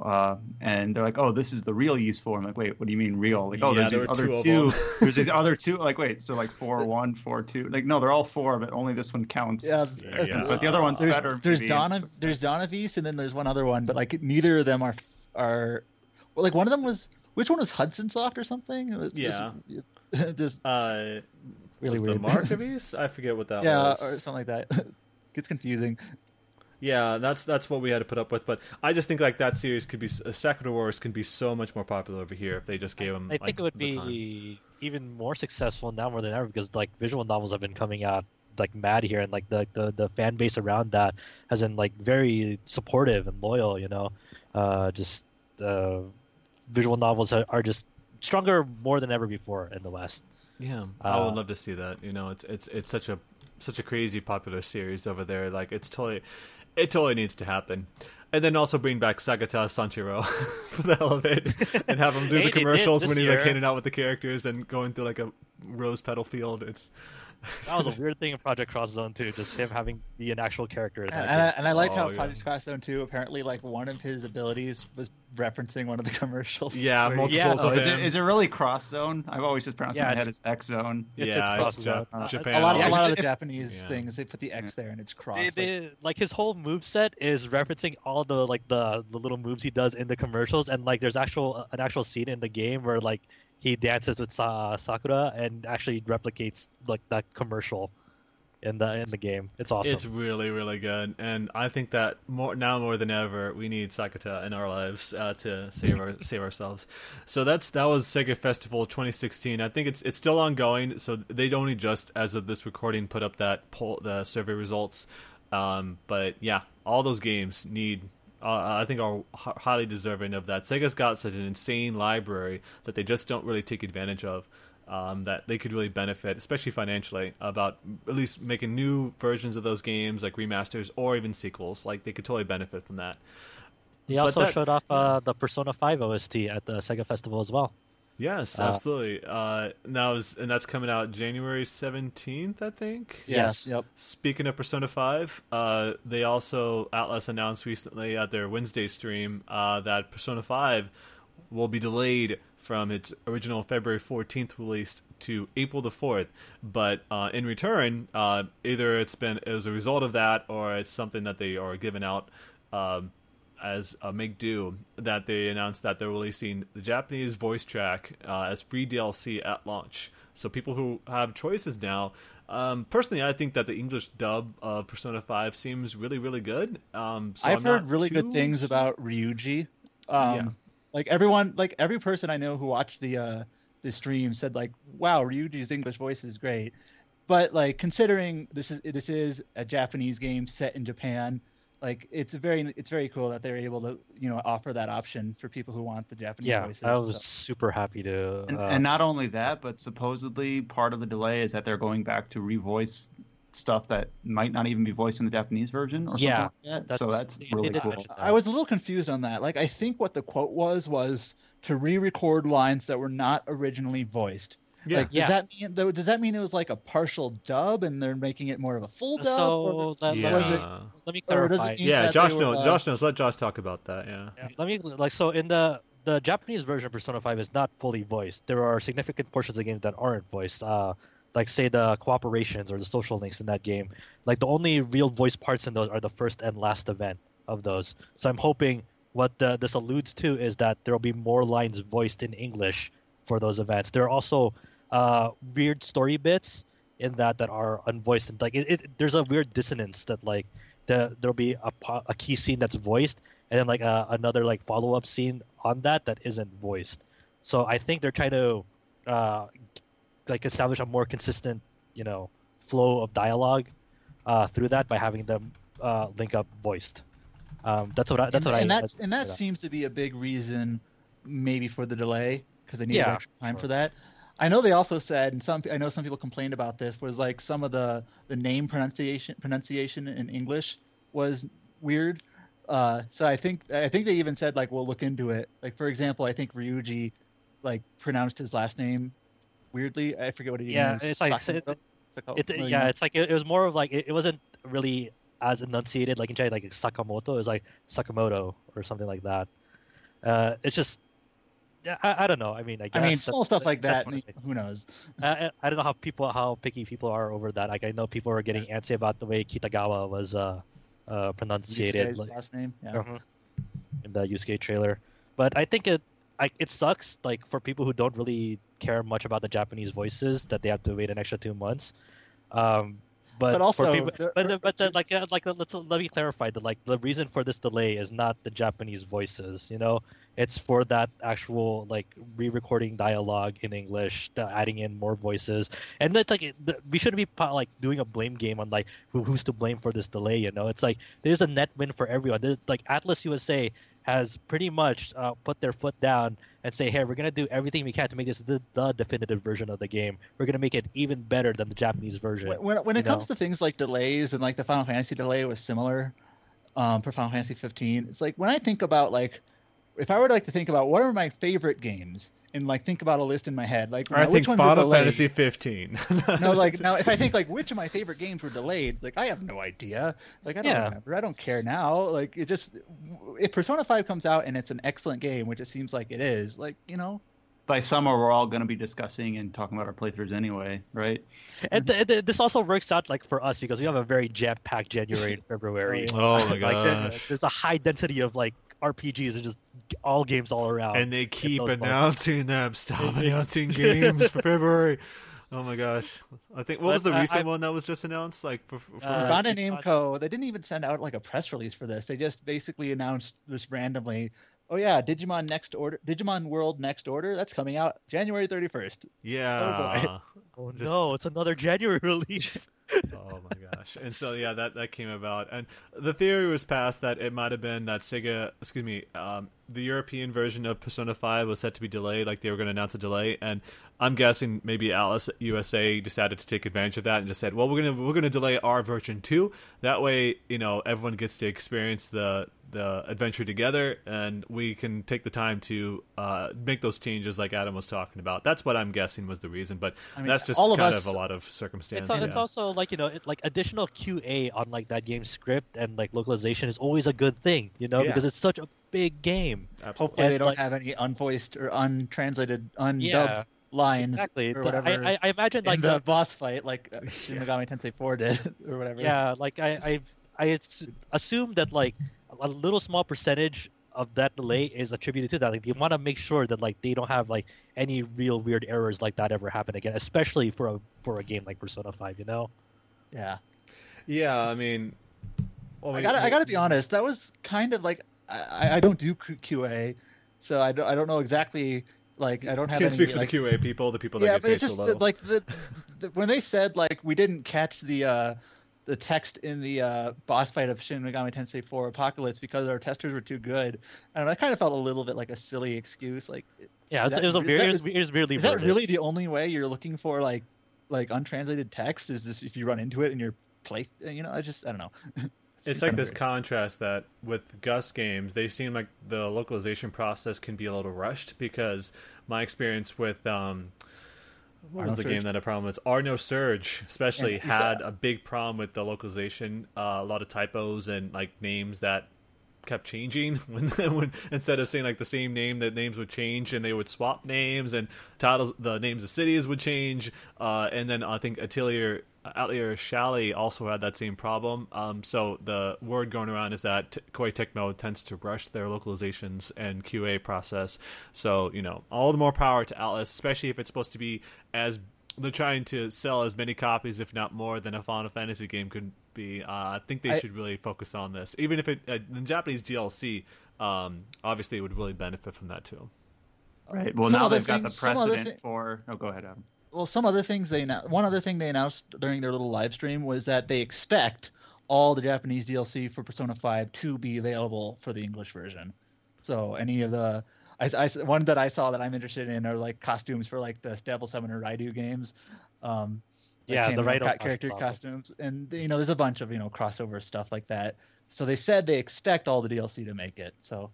uh, and they're like, "Oh, this is the real Ys four." I'm like, "Wait, what do you mean real?" Like, "Oh, yeah, there's these other two. two there's these other two. Like, wait, so like four one, four two. Like, no, they're all four, but only this one counts. Yeah, yeah. but the other one's there's, better. There's Dawn of there's Dawn of Ys, and then there's one other one, but like neither of them are are. Well, like one of them was which one was Hudson Soft or something? It's, yeah. Just uh, really weird. The Mark of Ys? I forget what that yeah, was. Yeah, or something like that. Gets confusing. Yeah, that's that's what we had to put up with. But I just think like that series could be a Sakura Wars can be so much more popular over here if they just gave them. I like, think it would be time. even more successful now more than ever because like visual novels have been coming out like mad here, and like the the, the fan base around that has been like very supportive and loyal. You know, uh, just uh, visual novels are, are just stronger more than ever before in the West. Yeah, I would uh, love to see that. You know, it's it's it's such a such a crazy popular series over there. Like it's totally it totally needs to happen. and then also bring back Segata Sanshiro for the hell of it, and have him do Hey, the commercials when he's like year. handing out with the characters and going through like a rose petal field. It's That was a weird thing in Project Cross Zone too, just him having be an actual character. And, and, I, and I liked Oh, how yeah. Project Cross Zone 2 apparently like one of his abilities was referencing one of the commercials. yeah, where multiples Yeah, of Oh, is it is it really cross zone? I've always just pronounced Yeah, it in my head as X zone. It's- yeah, it's it's cross Ja- zone. Uh, Japan. a lot, Yeah, a lot of the Japanese yeah. things they put the X there and it's Cross. They, like- they, like his whole move set is referencing all the like the, the little moves he does in the commercials, and like there's actual an actual scene in the game where like he dances with Sa- Sakura and actually replicates like that commercial in the in the game. It's awesome. It's really, really good, and I think that more now more than ever, we need Segata in our lives uh, to save our save ourselves. So that's that was Sega Festival 2016. I think it's it's still ongoing. So they only just as of this recording put up that poll the survey results. Um, but yeah, all those games need. Uh, I think are highly deserving of that. Sega's got such an insane library that they just don't really take advantage of um, that they could really benefit, especially financially, about at least making new versions of those games, like remasters or even sequels. Like they could totally benefit from that. They also that- showed off uh, the Persona 5 OST at the Sega Festival as well. Yes, Uh, absolutely. Uh, now is and that's coming out January seventeenth, I think. Yes. Yep. Speaking of Persona 5, uh, they also Atlus announced recently at their Wednesday stream uh, that Persona 5 will be delayed from its original February 14th release to April the 4th. But uh, in return, uh, either it's been as a result of that or it's something that they are giving out um, as a make do that they announced that they're releasing the Japanese voice track uh, as free DLC at launch. So people who have choices now. Um, personally, I think that the English dub of Persona 5 seems really, really good. Um, so I've I'm heard really too good things about Ryuji. Um, Yeah. Like everyone, like every person I know who watched the uh, the stream said like, "Wow, Ryuji's English voice is great." But like considering this is this is a Japanese game set in Japan, like it's very it's very cool that they're able to you know offer that option for people who want the Japanese Yeah, voices. I was so. super happy to. And, uh, and not only that, but supposedly part of the delay is that they're going back to revoice stuff that might not even be voiced in the Japanese version or something Yeah, like that. so that's- that's really they cool. mention that. I was a little confused on that. Like, I think what the quote was was to re-record lines that were not originally voiced. Yeah. Like, does Yeah. that mean though? Does that mean it was like a partial dub, and they're making it more of a full dub? or- so let, yeah. let, me, it- let me or does it clarify. yeah, Josh they were, knows. uh, Josh knows. Let Josh talk about that. Yeah. Yeah, let me like so in the the Japanese version of Persona 5 is not fully voiced. There are significant portions of the game that aren't voiced. Uh, like say the cooperations or the social links in that game. Like the only real voice parts in those are the first and last event of those. So I'm hoping what the, this alludes to is that there will be more lines voiced in English for those events. There are also uh, weird story bits in that that are unvoiced. And like it, it, there's a weird dissonance that like the there'll be a, a key scene that's voiced and then like uh, another like follow up scene on that that isn't voiced. So I think they're trying to uh, like establish a more consistent, you know, flow of dialogue uh, through that by having them uh, link up voiced. Um, that's what I, that's and, what and I that's and that seems to be a big reason, maybe for the delay because they need Yeah, extra time sure. for that. I know they also said, and some I know some people complained about this was like some of the the name pronunciation pronunciation in English was weird. Uh, so I think I think they even said like we'll look into it. Like for example, I think Ryuji like pronounced his last name weirdly. I forget what he Yeah, it's like-? Saka- It, well, yeah, it's like it, it was more of like it, it wasn't really as enunciated like in China, like Sakamoto. It was like Sakamoto or something like that. Uh, it's just, I, I don't know. I mean, I guess I mean, that's- small stuff like that. what it is. Who knows? I, I- I don't know how people how picky people are over that. Like I know people are getting antsy about the way Kitagawa was uh, uh pronunciated Yusuke's like, last name. Yeah. Mhm. in the Yusuke trailer. But I think it I, it sucks like for people who don't really care much about the Japanese voices that they have to wait an extra two months. Um, but, But also, for people, there- but but the, like uh, like uh, let's let me clarify that like the reason for this delay is not the Japanese voices. You know, it's for that actual like re-recording dialogue in English, the adding in more voices, and it's like we shouldn't be like doing a blame game on like who, who's to blame for this delay. You know, it's like there's a net win for everyone. There's, like Atlus USA has pretty much uh, put their foot down and say, "Hey, we're gonna do everything we can to make this the, the definitive version of the game. We're gonna make it even better than the Japanese version." When, when, when it you comes know? to things like delays and like the Final Fantasy delay was similar, um, for Final Fantasy 15. It's like when I think about like, if I were to like to think about what are my favorite games and like think about a list in my head, like I now, which think were Final? Fantasy 15. no, like now if I think like which of my favorite games were delayed, like I have no idea. Like I don't Yeah. remember. I don't care now. Like it just if Persona 5 comes out and it's an excellent game, which it seems like it is, like, you know, By summer, we're all going to be discussing and talking about our playthroughs anyway, right? And th- th- this also works out like for us because we have a very jam-packed January and February. oh my like there- there's a high density of like RPGs and just all games all around. and they keep those months. announcing them. Stop It's- announcing games for February. Oh my gosh! I think what was the uh, recent I- one that was just announced? Like for, for Uh, Bandai because- Namco, they didn't even send out like a press release for this. They just basically announced this randomly. Oh yeah, Digimon Next Order, Digimon World Next Order, that's coming out January 31st. yeah. oh just- no, it's another January release. Oh my gosh! And so yeah, that that came about, and the theory was passed that it might have been that Sega, excuse me, um, the European version of Persona Five was set to be delayed, like they were going to announce a delay, and I'm guessing maybe Atlus USA decided to take advantage of that and just said, well, we're gonna we're gonna delay our version too. That way, you know, everyone gets to experience the the adventure together, and we can take the time to uh, make those changes, like Adam was talking about. That's what I'm guessing was the reason, but I mean, that's just all of kind us- of a lot of circumstance. It's, al- it's yeah. also like you know, it, like additional QA on like that game's script and like localization is always a good thing, you know, Yeah. because it's such a big game. Absolutely. Hopefully they don't like- have any unvoiced or untranslated, undubbed Yeah, lines Exactly. or The- whatever. I, I, I imagine in like the the, boss fight, like uh, Shin Megami Tensei 4 did, or whatever. yeah, like I I I s- assume that like a little small percentage of that delay is attributed to that. Like they want to make sure that like they don't have like any real weird errors like that ever happen again, especially for a for a game like Persona Five. You know. Yeah. Yeah, I mean, well, I we- gotta, I gotta be honest. That was kind of like I, I don't do QA, so I don't, I don't know exactly. Like I don't have can't any. speak for like, the QA people, the people that yeah, get but paid it's just the, like the, the when they said like we didn't catch the uh the text in the uh boss fight of Shin Megami Tensei 4 Apocalypse because our testers were too good. And I kind of felt a little bit like a silly excuse. Like, Yeah, That- it was a is very that- it was, it was weirdly is that really the only way you're looking for like like untranslated text? Is just if you run into it in your place? You know, I just I don't know. it's like this weird. contrast that with Gust games, they seem like the localization process can be a little rushed because my experience with um, what was the Surge? game that had a problem with? Ar nosurge, especially Yeah, had a big problem with the localization, uh, a lot of typos and like names that kept changing when, when instead of saying like the same name that names would change and they would swap names and titles the names of cities would change uh, and then I think Atelier Atelier Shallie also had that same problem. Um, so the word going around is that T- Koei Tecmo tends to rush their localizations and QA process. So you know all the more power to Atlus especially if it's supposed to be as they're trying to sell as many copies, if not more, than a Final Fantasy game could be. Uh, I think they I- should really focus on this, even if it uh, the Japanese DLC. Um, obviously, it would really benefit from that too. Right. Well, Some now they've got the things- precedent thi- for. Oh, go ahead, Adam. well, some other things they annou- one other thing they announced during their little live stream was that they expect all the Japanese DLC for Persona 5 to be available for the English version. So any of the I, I- one that I saw that I'm interested in are like costumes for like the Devil Summoner Raidou games. Um, like Yeah, the cameo Raidou character also. costumes, and you know, there's a bunch of you know crossover stuff like that. So they said they expect all the DLC to make it. So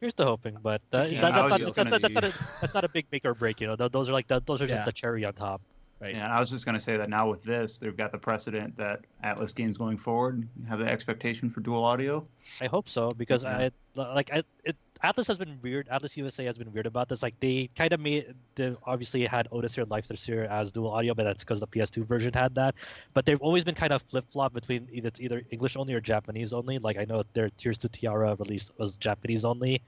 Here's the hoping, but that, that, that's, not, that's, that's, not a, that's not a big make or break. You know, those are like the, those are just Yeah. the cherry on top. Right. Yeah, and I was just going to say that now with this, they've got the precedent that Atlus games going forward have the expectation for dual audio. I hope so because Yeah. I like I, it. Atlus has been weird. Atlus USA has been weird about this. Like they kind of made they obviously had Odyssey or Life year as dual audio, but that's because the PS2 version had that. But they've always been kind of flip flop between either it's either English only or Japanese only. Like I know their Tears to Tiara release was Japanese only,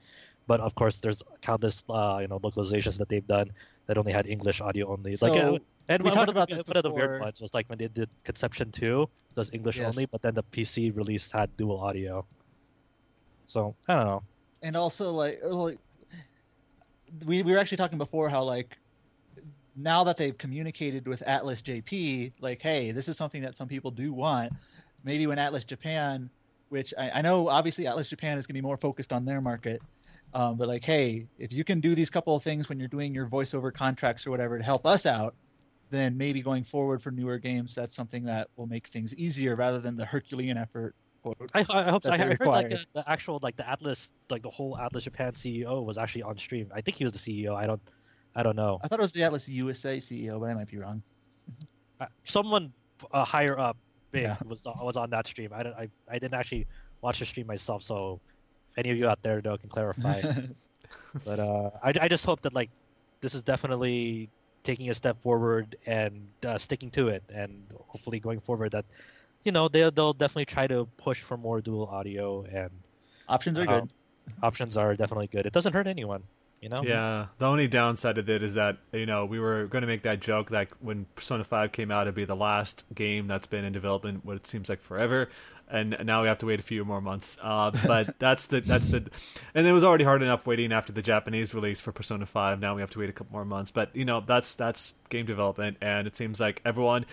but of course there's countless uh, you know localizations that they've done that only had English audio only. like So, uh, and we one talked about this one of the weird ones was like when they did Conception 2 was English Yes. only, but then the PC release had dual audio. So I don't know. and also like, uh, like we, we were actually talking before how like now that they've communicated with atlus jp like hey this is something that some people do want maybe when atlus japan which i, I know obviously atlus japan is going to be more focused on their market um, but like hey if you can do these couple of things when you're doing your voiceover contracts or whatever to help us out then maybe going forward for newer games that's something that will make things easier rather than the herculean effort I, I hope so. I heard like the, the, actual like the Atlus like the whole Atlus Japan CEO was actually on stream. I think he was the CEO. I don't I don't know. I thought it was the Atlus USA CEO, but I might be wrong. Uh, someone uh, higher up big yeah. was was on that stream. I, I I didn't actually watch the stream myself, so any of you out there know can clarify. but uh, I I just hope that like this is definitely taking a step forward and uh, sticking to it, and hopefully going forward that you know they'll they'll definitely try to push for more dual audio and options are good. Options are definitely good. It doesn't hurt anyone. You know? Yeah. The only downside of it is that you know we were going to make that joke that when Persona Five came out, it'd be the last game that's been in development what it seems like forever, and now we have to wait a few more months. Uh, but that's the that's the, and it was already hard enough waiting after the Japanese release for Persona Five. Now we have to wait a couple more months. But you know that's that's game development, and it seems like everyone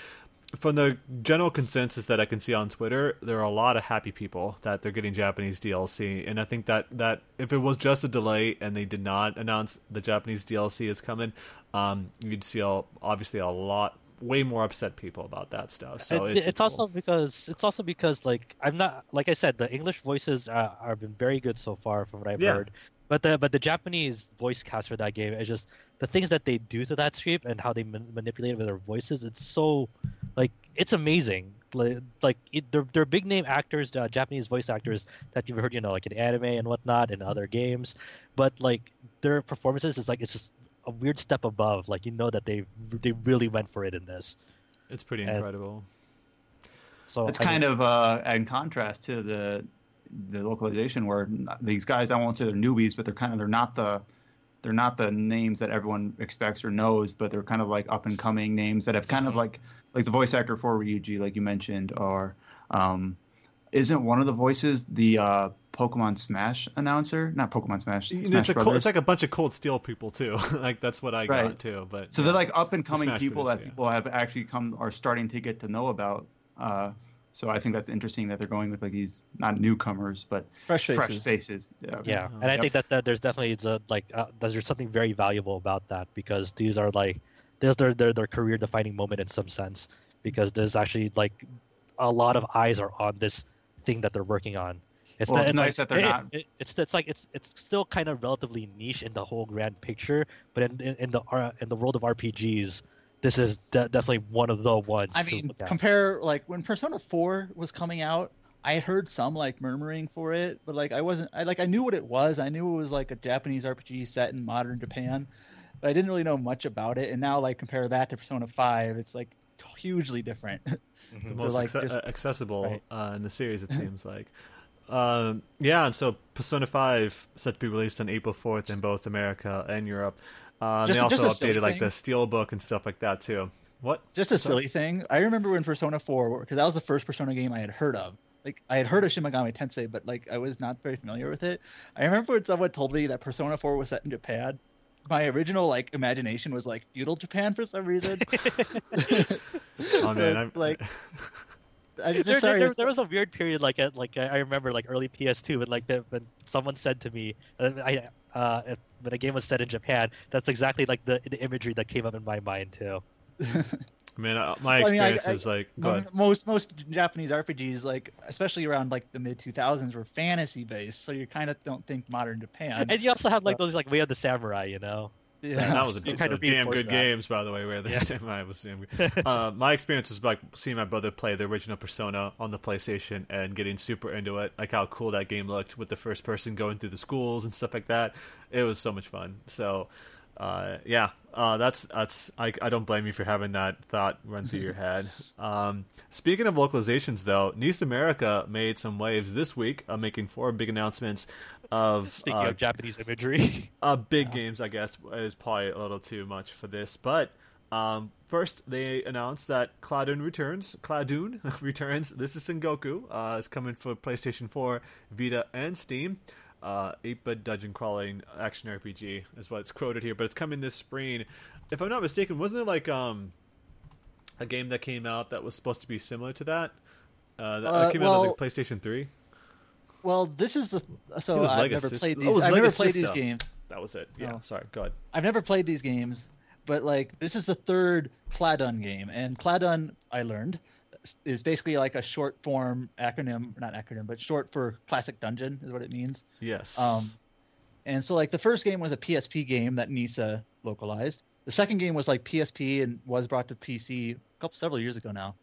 from the general consensus that I can see on Twitter, there are a lot of happy people that they're getting Japanese DLC, and I think that that if it was just a delay and they did not announce the Japanese DLC is coming, um, you'd see a, obviously a lot way more upset people about that stuff. So it, it's, it's, also because it's also because like I'm not like I said the English voices uh, have been very good so far from what I've yeah. heard, but the but the Japanese voice cast for that game is just the things that they do to that script and how they man- manipulate it with their voices. It's so like it's amazing. Like, like it, they're they're big name actors, uh, Japanese voice actors that you've heard, you know, like in anime and whatnot and other games. But like their performances is like it's just a weird step above. Like you know that they they really went for it in this. It's pretty and, incredible. So it's I kind mean, of uh, in contrast to the the localization where these guys I won't say they're newbies, but they're kind of they're not the they're not the names that everyone expects or knows, but they're kind of like up and coming names that have kind of like like the voice actor for Ryuji, like you mentioned, or um, isn't one of the voices the uh, Pokemon Smash announcer? Not Pokemon Smash. Smash it's, cold, it's, like a bunch of Cold Steel people too. like that's what I right. got too. But so yeah. they're like up and coming people that yeah. people have actually come are starting to get to know about. Uh, so I think that's interesting that they're going with like these not newcomers but fresh faces. Fresh faces. Yeah, yeah. and I think that, that there's definitely it's a, like uh, there's something very valuable about that because these are like this is their their, their career defining moment in some sense because there's actually like a lot of eyes are on this thing that they're working on. It's, well, the, it's, it's nice like, that they're it, not. It, it's it's like it's it's still kind of relatively niche in the whole grand picture, but in in, in the uh, in the world of RPGs, this is de- definitely one of the ones. I mean, compare like when Persona 4 was coming out, I heard some like murmuring for it, but like I wasn't I like I knew what it was. I knew it was like a Japanese RPG set in modern Japan, but I didn't really know much about it. And now like compare that to Persona 5, it's like hugely different. Mm-hmm. The most like, just, accessible right. uh, in the series, it seems like. Um, yeah, and so Persona 5 set to be released on April 4th in both America and Europe. Uh, just, they also updated like the steel book and stuff like that too. What? Just a silly thing. I remember when Persona 4, because that was the first Persona game I had heard of. Like I had heard of Shin Megami Tensei, but like I was not very familiar with it. I remember when someone told me that Persona 4 was set in Japan. My original like imagination was like feudal Japan for some reason. oh man, I'm like. I just, there, sorry, there, there, was a weird period like at like I remember like early PS2 when like when someone said to me I uh, when a game was set in Japan, that's exactly like the the imagery that came up in my mind too. I mean, uh, my well, experience I mean, I, is like most most Japanese RPGs, like especially around like the mid two thousands, were fantasy based, so you kind of don't think modern Japan. And you also have like those like Way of the Samurai, you know. Yeah, that was a, kind of damn good that. games, by the way. Where the yeah. samurai was damn good. uh, my experience was like seeing my brother play the original Persona on the PlayStation and getting super into it. Like how cool that game looked with the first person going through the schools and stuff like that. It was so much fun. So uh, yeah, uh, that's that's I, I don't blame you for having that thought run through your head. Um, speaking of localizations, though, NIS America made some waves this week, uh, making four big announcements of speaking of uh, Japanese imagery. uh, big yeah. games, I guess, is probably a little too much for this, but. Um, first, they announced that ClaDun returns. ClaDun returns. This is Sengoku. Uh, it's coming for PlayStation 4, Vita, and Steam uh, 8-bit dungeon crawling action RPG is what it's quoted here, but it's coming this spring. If I'm not mistaken, wasn't it like um a game that came out that was supposed to be similar to that? Uh, that uh, came well, out on like PlayStation 3. Well, this is the so I've never played these. Oh, I've never played these games. That was it. Yeah, oh. sorry. Go ahead. I've never played these games, but like this is the third ClaDun game, and ClaDun I learned is basically like a short form acronym, not acronym, but short for classic dungeon is what it means. Yes. Um, and so like the first game was a PSP game that NISA localized. The second game was like PSP and was brought to PC a couple several years ago now.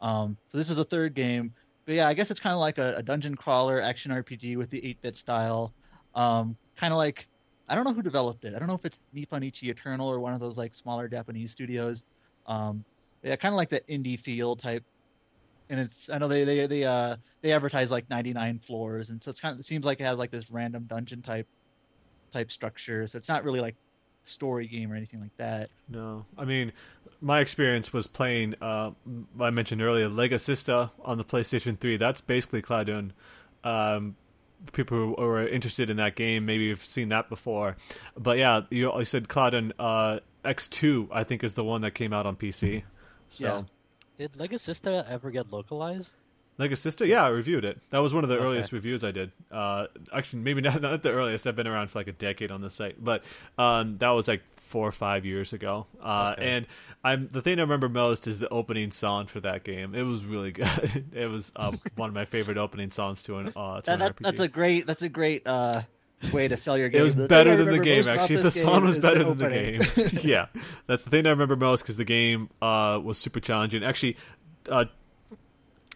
Um, so this is the third game. But yeah, I guess it's kind of like a, a, dungeon crawler action RPG with the 8-bit style. Um, kind of like I don't know who developed it. I don't know if it's Nippon Ichi Eternal or one of those like smaller Japanese studios. Um, yeah, kind of like the indie feel type. And it's I know they they they uh they advertise like 99 floors, and so it's kind of it seems like it has like this random dungeon type type structure. So it's not really like story game or anything like that. No, I mean, my experience was playing. Uh, I mentioned earlier, Legasista on the PlayStation Three. That's basically ClaDun. Um, people who are interested in that game maybe have seen that before. But yeah, you, you said ClaDun uh, X2, I think, is the one that came out on PC. So, yeah. Did Legasista ever get localized? Legasista, yeah, I reviewed it. That was one of the okay. earliest reviews I did. Uh, actually, maybe not, not the earliest. I've been around for like a decade on the site, but um, that was like four or five years ago. Uh, okay. And I'm the thing I remember most is the opening song for that game. It was really good. it was uh, one of my favorite opening songs to an. Uh, to that, an that, that's a great. That's a great uh, way to sell your game. It was the better than the game. Actually, the song was better than the game. yeah, that's the thing I remember most because the game uh, was super challenging. Actually, uh,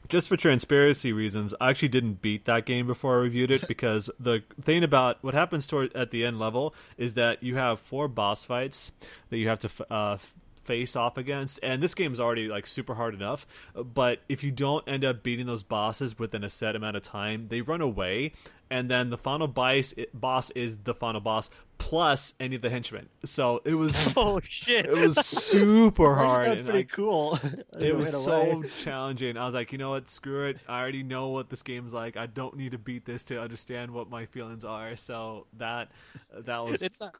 just for transparency reasons, I actually didn't beat that game before I reviewed it because the thing about what happens toward at the end level is that you have four boss fights that you have to uh, face off against and this game is already like super hard enough but if you don't end up beating those bosses within a set amount of time they run away and then the final boss boss is the final boss plus any of the henchmen. So it was oh shit, it was super hard. That's pretty I, cool. it was so challenging. I was like, you know what, screw it. I already know what this game's like. I don't need to beat this to understand what my feelings are. So that that was. It's uh, not,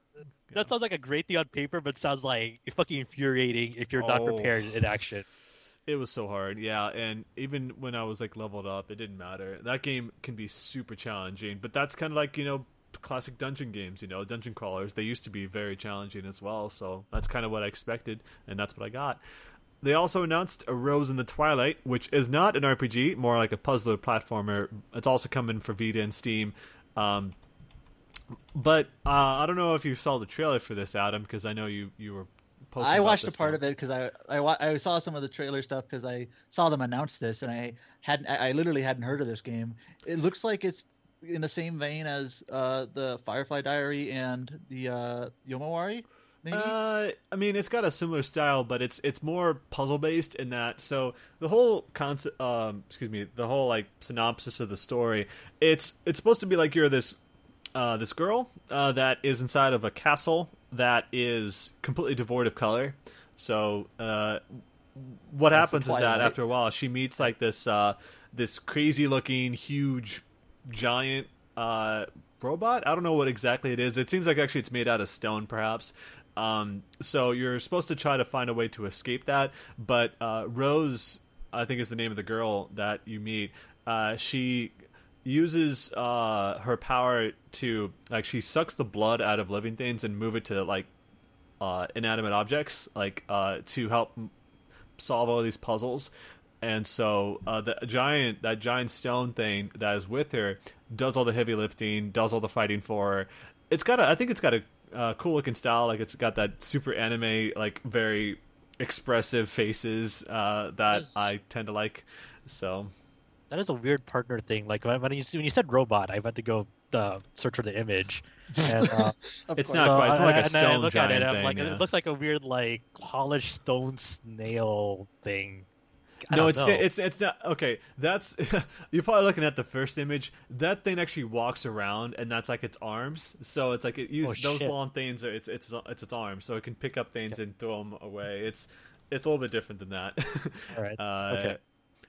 that sounds like a great thing on paper, but sounds like fucking infuriating if you're oh. not prepared in action. It was so hard, yeah. And even when I was like leveled up, it didn't matter. That game can be super challenging, but that's kind of like you know classic dungeon games. You know, dungeon crawlers. They used to be very challenging as well. So that's kind of what I expected, and that's what I got. They also announced A Rose in the Twilight, which is not an RPG, more like a puzzler platformer. It's also coming for Vita and Steam. Um, but uh, I don't know if you saw the trailer for this, Adam, because I know you you were I watched a part of it because I, I I saw some of the trailer stuff because I saw them announce this and I hadn't I literally hadn't heard of this game. It looks like it's in the same vein as uh, the Firefly Diary and the uh, Yomawari. Maybe? Uh, I mean, it's got a similar style, but it's it's more puzzle based in that. So the whole concept, um, excuse me, the whole like synopsis of the story, it's it's supposed to be like you're this uh, this girl uh, that is inside of a castle that is completely devoid of color. So uh, what That's happens is that after a while she meets like this uh, this crazy looking huge giant uh, robot. I don't know what exactly it is. It seems like actually it's made out of stone, perhaps. Um, so you're supposed to try to find a way to escape that, but uh, Rose, I think is the name of the girl that you meet. Uh, she uses uh, her power to like she sucks the blood out of living things and move it to like uh, inanimate objects, like uh, to help solve all these puzzles. And so uh, the giant, that giant stone thing that is with her, does all the heavy lifting, does all the fighting for her. It's got a, I think it's got a uh, cool looking style. Like it's got that super anime, like very expressive faces uh, that I tend to like. So that is a weird partner thing. Like when, you when you said robot, I went to go uh, search for the image. And, uh, it's not so quite. It's more like a stone I look giant at it, thing. Like, yeah. It looks like a weird like polished stone snail thing. I no, it's know. it's it's not okay. That's you're probably looking at the first image. That thing actually walks around, and that's like its arms. So it's like it uses oh, those long things. Are, it's it's it's its arms, so it can pick up things and throw them away. It's it's a little bit different than that. All right. Uh, okay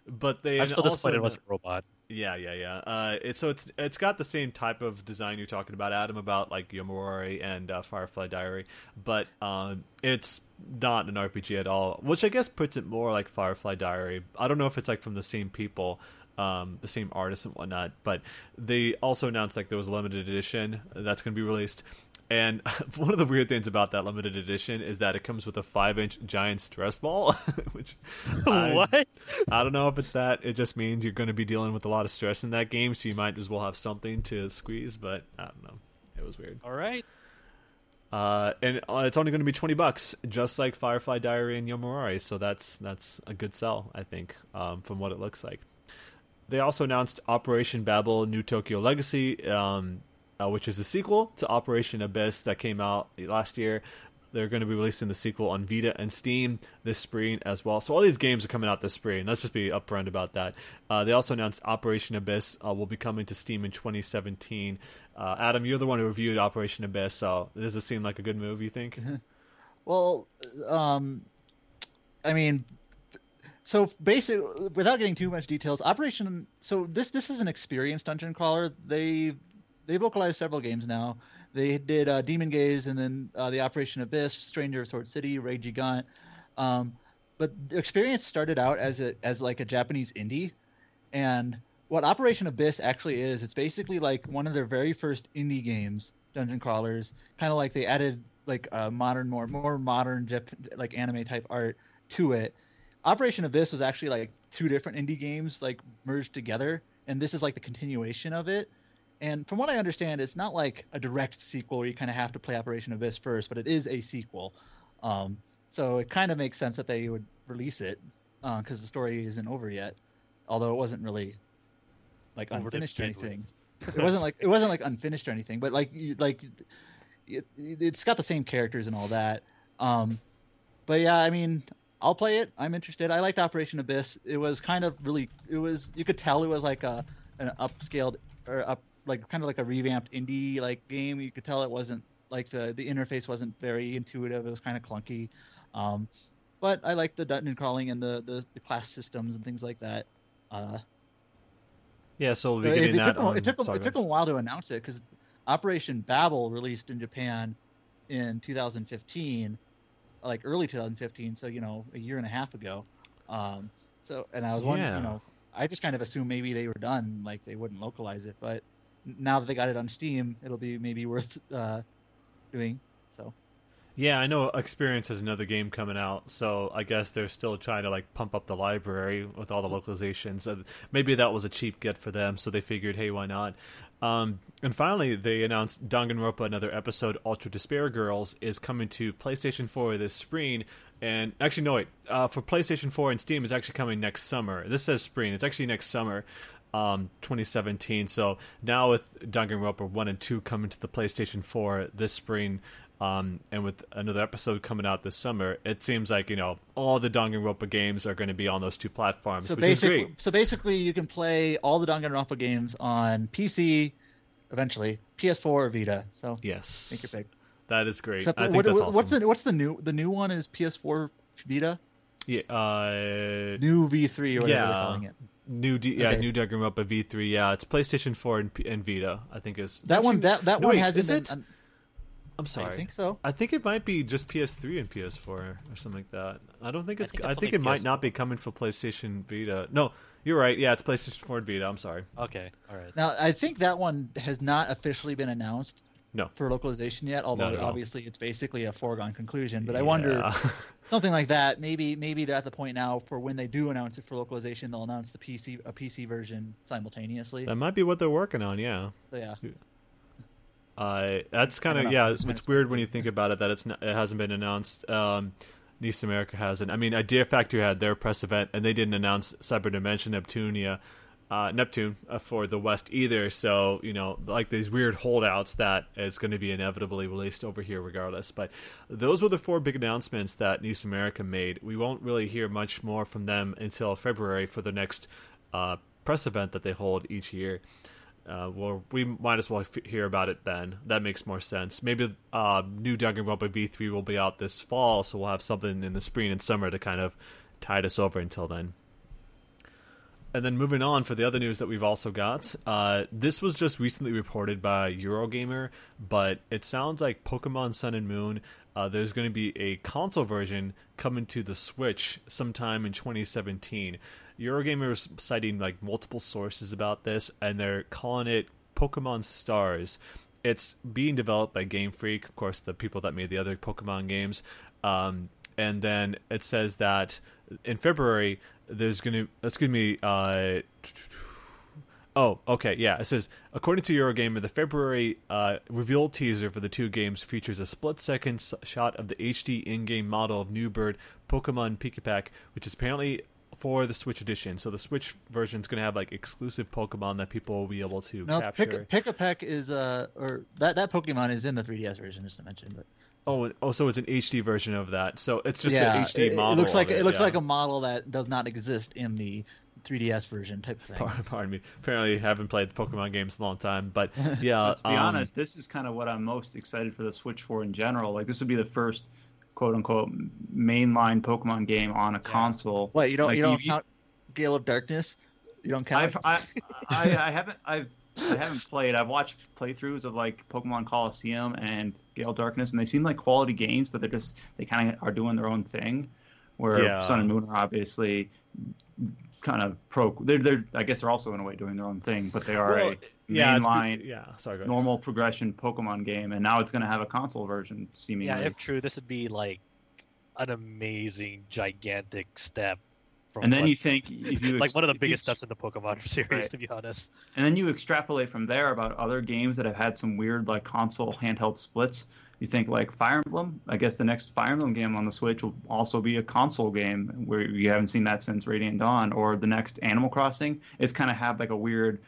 but they I'm still also, disappointed it wasn't a robot. Yeah, yeah, yeah. Uh, it's so it's it's got the same type of design you're talking about, Adam, about like Yomawari and uh, Firefly Diary, but um, it's not an RPG at all. Which I guess puts it more like Firefly Diary. I don't know if it's like from the same people, um, the same artists and whatnot. But they also announced like there was a limited edition that's going to be released. And one of the weird things about that limited edition is that it comes with a five-inch giant stress ball, which I, what? I don't know if it's that. It just means you're going to be dealing with a lot of stress in that game, so you might as well have something to squeeze. But I don't know. It was weird. All right. Uh, and uh, it's only going to be twenty bucks, just like Firefly Diary and Yomawari. So that's that's a good sell, I think, um, from what it looks like. They also announced Operation Babel: New Tokyo Legacy, um, uh, which is the sequel to Operation Abyss that came out last year. They're going to be releasing the sequel on Vita and Steam this spring as well. So all these games are coming out this spring. Let's just be upfront about that. Uh, they also announced Operation Abyss uh, will be coming to Steam in 2017. Uh, Adam, you're the one who reviewed Operation Abyss, so does this seem like a good move? You think? well, um, I mean, so basically, without getting too much details, Operation. So this this is an experienced dungeon crawler. They they vocalized several games now. They did uh, Demon Gaze and then uh, the Operation Abyss, Stranger of Sword City, Ray Gigant. Um, but the experience started out as a as like a Japanese indie, and what Operation Abyss actually is, it's basically like one of their very first indie games, dungeon crawlers. Kind of like they added like a modern, more more modern Jap- like anime type art to it. Operation Abyss was actually like two different indie games like merged together, and this is like the continuation of it. And from what I understand, it's not like a direct sequel where you kind of have to play Operation Abyss first, but it is a sequel. Um, so it kind of makes sense that they would release it because uh, the story isn't over yet, although it wasn't really like unfinished or anything. it wasn't like it wasn't like unfinished or anything, but like you, like it, has got the same characters and all that. Um, but yeah, I mean, I'll play it. I'm interested. I liked Operation Abyss. It was kind of really. It was you could tell it was like a an upscaled or up like kind of like a revamped indie like game. You could tell it wasn't like the the interface wasn't very intuitive. It was kind of clunky. Um, but I like the dungeon crawling and the, the, the class systems and things like that. Uh, yeah, so we'll it, that. It took, on, it, took, it took them a while to announce it because Operation Babel released in Japan in 2015, like early 2015. So you know, a year and a half ago. Um, so and I was wondering, yeah. you know, I just kind of assumed maybe they were done, like they wouldn't localize it. But now that they got it on Steam, it'll be maybe worth uh, doing. So. Yeah, I know Experience has another game coming out, so I guess they're still trying to like pump up the library with all the localizations. And maybe that was a cheap get for them, so they figured, hey, why not? Um, and finally, they announced Danganronpa, another episode, Ultra Despair Girls, is coming to PlayStation 4 this spring. And actually, no, wait, uh, for PlayStation 4 and Steam, is actually coming next summer. This says spring; it's actually next summer um, 2017. So now with Danganronpa 1 and 2 coming to the PlayStation 4 this spring, um, and with another episode coming out this summer, it seems like you know all the Danganronpa games are going to be on those two platforms, so basically. So basically, you can play all the Danganronpa games on PC, eventually PS4 or Vita. So yes, make your pick. That is great. Except I what, think that's awesome. What's the what's the new the new one is PS4 Vita? Yeah, uh, new V3 or whatever yeah. they're calling it. New D, yeah, Okay. new Danganronpa V3. Yeah, it's PlayStation 4 and, P- and Vita. I think is That one that that no, one wait, hasn't is been. it? un- I'm sorry. I think so. I think it might be just PS3 and PS4 or something like that. I don't think I it's. think I think, it might PS4. not be coming for PlayStation Vita. No, you're right. Yeah, it's PlayStation 4 and Vita. I'm sorry. Okay. All right. Now I think that one has not officially been announced No. for localization yet. Although all. obviously it's basically a foregone conclusion. But I wonder something like that. Maybe maybe they're at the point now for when they do announce it for localization, they'll announce the PC a PC version simultaneously. that might be what they're working on. Yeah. So yeah. Uh, that's kind of yeah. It's It's, weird when you think about it that it's not, it hasn't been announced. Um, NIS America hasn't. I mean, Idea Factory had their press event and they didn't announce Cyber Dimension Neptunia, uh, Neptune uh, for the West either. So you know, like these weird holdouts that it's going to be inevitably released over here regardless. But those were the four big announcements that NIS America made. We won't really hear much more from them until February for the next uh, press event that they hold each year. Uh, well, we might as well f- hear about it then. That makes more sense. Maybe uh, new Danganronpa V3 will be out this fall, so we'll have something in the spring and summer to kind of tide us over until then. And then moving on for the other news that we've also got, uh, this was just recently reported by Eurogamer, but it sounds like Pokemon Sun and Moon. Uh, there's going to be a console version coming to the Switch sometime in 2017. Eurogamer is citing like multiple sources about this, and they're calling it Pokemon Stars. It's being developed by Game Freak, of course, the people that made the other Pokemon games. Um, and then it says that in February there's gonna that's gonna be uh, oh okay yeah it says according to Eurogamer the February uh, reveal teaser for the two games features a split second shot of the HD in-game model of New Bird Pokemon Pikipek which is apparently for the Switch edition. So the Switch version is going to have like exclusive Pokemon that people will be able to no, capture. Pick, Pikipek is uh or that that Pokemon is in the 3DS version, just to mention, but. Oh, oh, so it's an HD version of that. So it's just yeah, the HD model. It looks like it, it, looks yeah. like a model that does not exist in the 3DS version type of thing. Pardon, pardon me. Apparently, haven't played the Pokemon games in a long time, but yeah. Let's be um, honest. This is kind of what I'm most excited for the Switch for in general. Like this would be the first quote unquote mainline Pokemon game on a yeah. console. What you don't like, you don't count Gale of Darkness? You don't count? I've, I, I, I haven't I've I haven't played. I've watched playthroughs of like Pokemon Colosseum and Gale Darkness, and they seem like quality games, but they're just they kind of are doing their own thing. Where yeah. Sun and Moon are obviously kind of pro. They're, they're I guess they're also in a way doing their own thing, but they are well, a yeah, mainline, yeah, sorry, normal progression Pokemon game, and now it's going to have a console version. Seemingly, yeah. If true, this would be like an amazing, gigantic step and then what, you think if you like one of the biggest steps in the Pokemon series, right. to be honest. And then you extrapolate from there about other games that have had some weird like console handheld splits. You think like Fire Emblem. I guess the next Fire Emblem game on the Switch will also be a console game where you haven't seen that since Radiant Dawn. Or the next Animal Crossing. It's kind of had like a weird,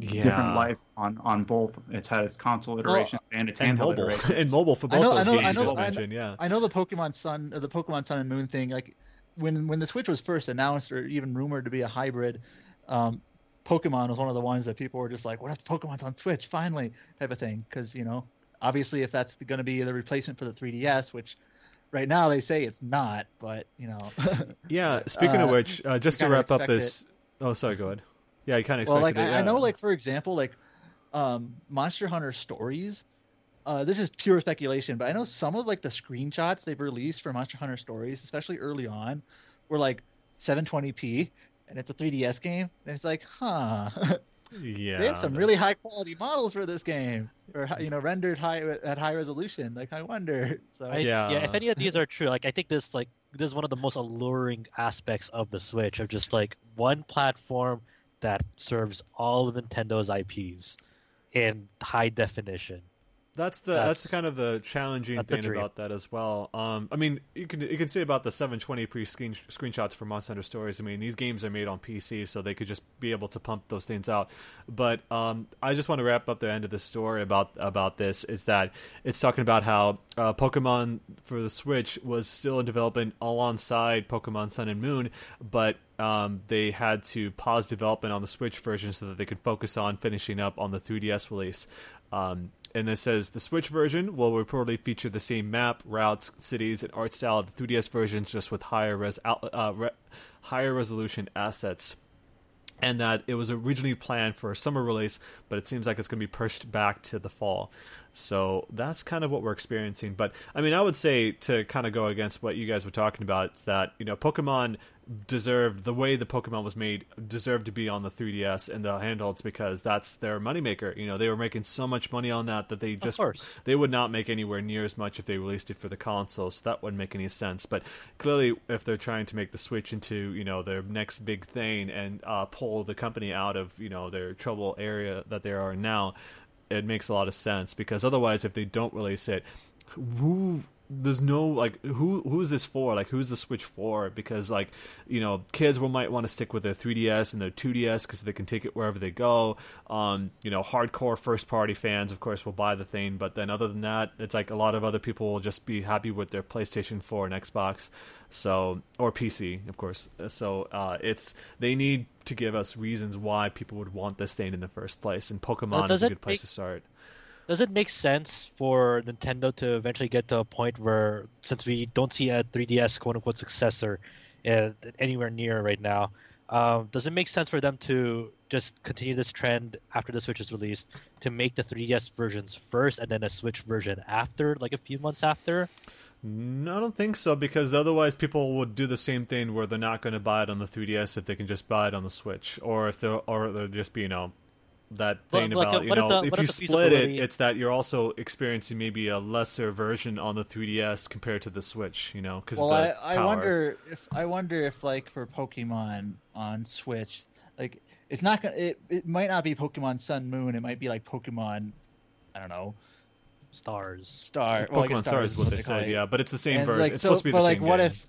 yeah. different life on on both. It's had its console iterations well, and its and handheld mobile. iterations. and mobile for both I know, those I know, games I know, you just I mentioned. Yeah, I know the Pokemon Sun, the Pokemon Sun and Moon thing. Like when when the Switch was first announced or even rumored to be a hybrid, um, Pokemon was one of the ones that people were just like, "What if Pokemon's on Switch finally?" type of thing. Because you know, obviously, if that's going to be the replacement for the 3DS, which right now they say it's not, but you know. yeah. Speaking uh, of which, uh, just to wrap up this. It. Oh, sorry. Go ahead. Yeah, you kind of. Well, like it, I, yeah. I know, like for example, like um, Monster Hunter Stories uh, this is pure speculation, but I know some of like the screenshots they've released for Monster Hunter Stories, especially early on, were like 720p, and it's a 3DS game, and it's like, huh. Yeah, they have some really high quality models for this game, or you know, rendered high at high resolution. Like, I wonder. So I, yeah, yeah. If any of these are true, like I think this like this is one of the most alluring aspects of the Switch of just like one platform that serves all of Nintendo's IPs in high definition that's the that's, that's, kind of the challenging thing about that as well. Um, I mean, you can you can say about the 720p screen, screenshots for Monster Hunter Stories. I mean, these games are made on PC, so they could just be able to pump those things out. But um, I just want to wrap up the end of the story about about this is that it's talking about how uh, Pokemon for the Switch was still in development alongside Pokemon Sun and Moon, but um, they had to pause development on the Switch version so that they could focus on finishing up on the 3DS release. Um, and it says the Switch version will reportedly feature the same map, routes, cities, and art style of the 3DS versions, just with higher res uh, re higher resolution assets. And that it was originally planned for a summer release, but it seems like it's going to be pushed back to the fall. So that's kind of what we're experiencing. But I mean, I would say to kind of go against what you guys were talking about, it's that you know Pokemon deserved the way the Pokemon was made deserved to be on the 3DS and the handhelds because that's their moneymaker. You know, they were making so much money on that that they just they would not make anywhere near as much if they released it for the console. So that wouldn't make any sense. But clearly, if they're trying to make the Switch into you know their next big thing and uh, pull the company out of you know their trouble area that they are now, it makes a lot of sense because otherwise, if they don't release it, who there's no like who who is this for? Like who's the switch for? Because like you know kids will might want to stick with their 3ds and their 2ds because they can take it wherever they go. Um you know hardcore first party fans of course will buy the thing but then other than that it's like a lot of other people will just be happy with their playstation 4 and xbox so or pc of course. So uh it's they need to give us reasons why people would want this thing in the first place and pokemon is a good place make- to start does it make sense for Nintendo to eventually get to a point where, since we don't see a 3DS quote unquote successor uh, anywhere near right now, Um, does it make sense for them to just continue this trend after the Switch is released to make the 3DS versions first and then a Switch version after, like a few months after? No, I don't think so because otherwise people would do the same thing where they're not going to buy it on the 3DS if they can just buy it on the Switch, or if they're or they're just be you know that thing But, like, about uh, you know the- if you split it, it's that you're also experiencing maybe a lesser version on the 3DS compared to the Switch, you know, because Well, the I, I wonder if I wonder if like for Pokemon on Switch, like it's not gonna it, it might not be Pokemon Sun Moon. It might be like Pokemon, I don't know, Stars. Star. well, I guess Pokemon Stars is what they call said, yeah, but it's the same And, version. like, it's so- supposed to be but the like, same what game. if,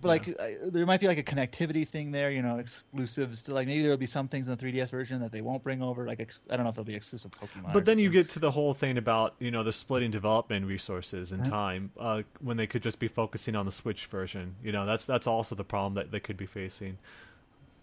but like, uh, there might be like a connectivity thing there, you know, exclusives to like maybe there'll be some things in the 3DS version that they won't bring over. Like, ex- I don't know if there'll be exclusive Pokemon. But then you get to the whole thing about you know the splitting development resources and Huh? time uh, when they could just be focusing on the Switch version. You know that's that's also the problem that they could be facing.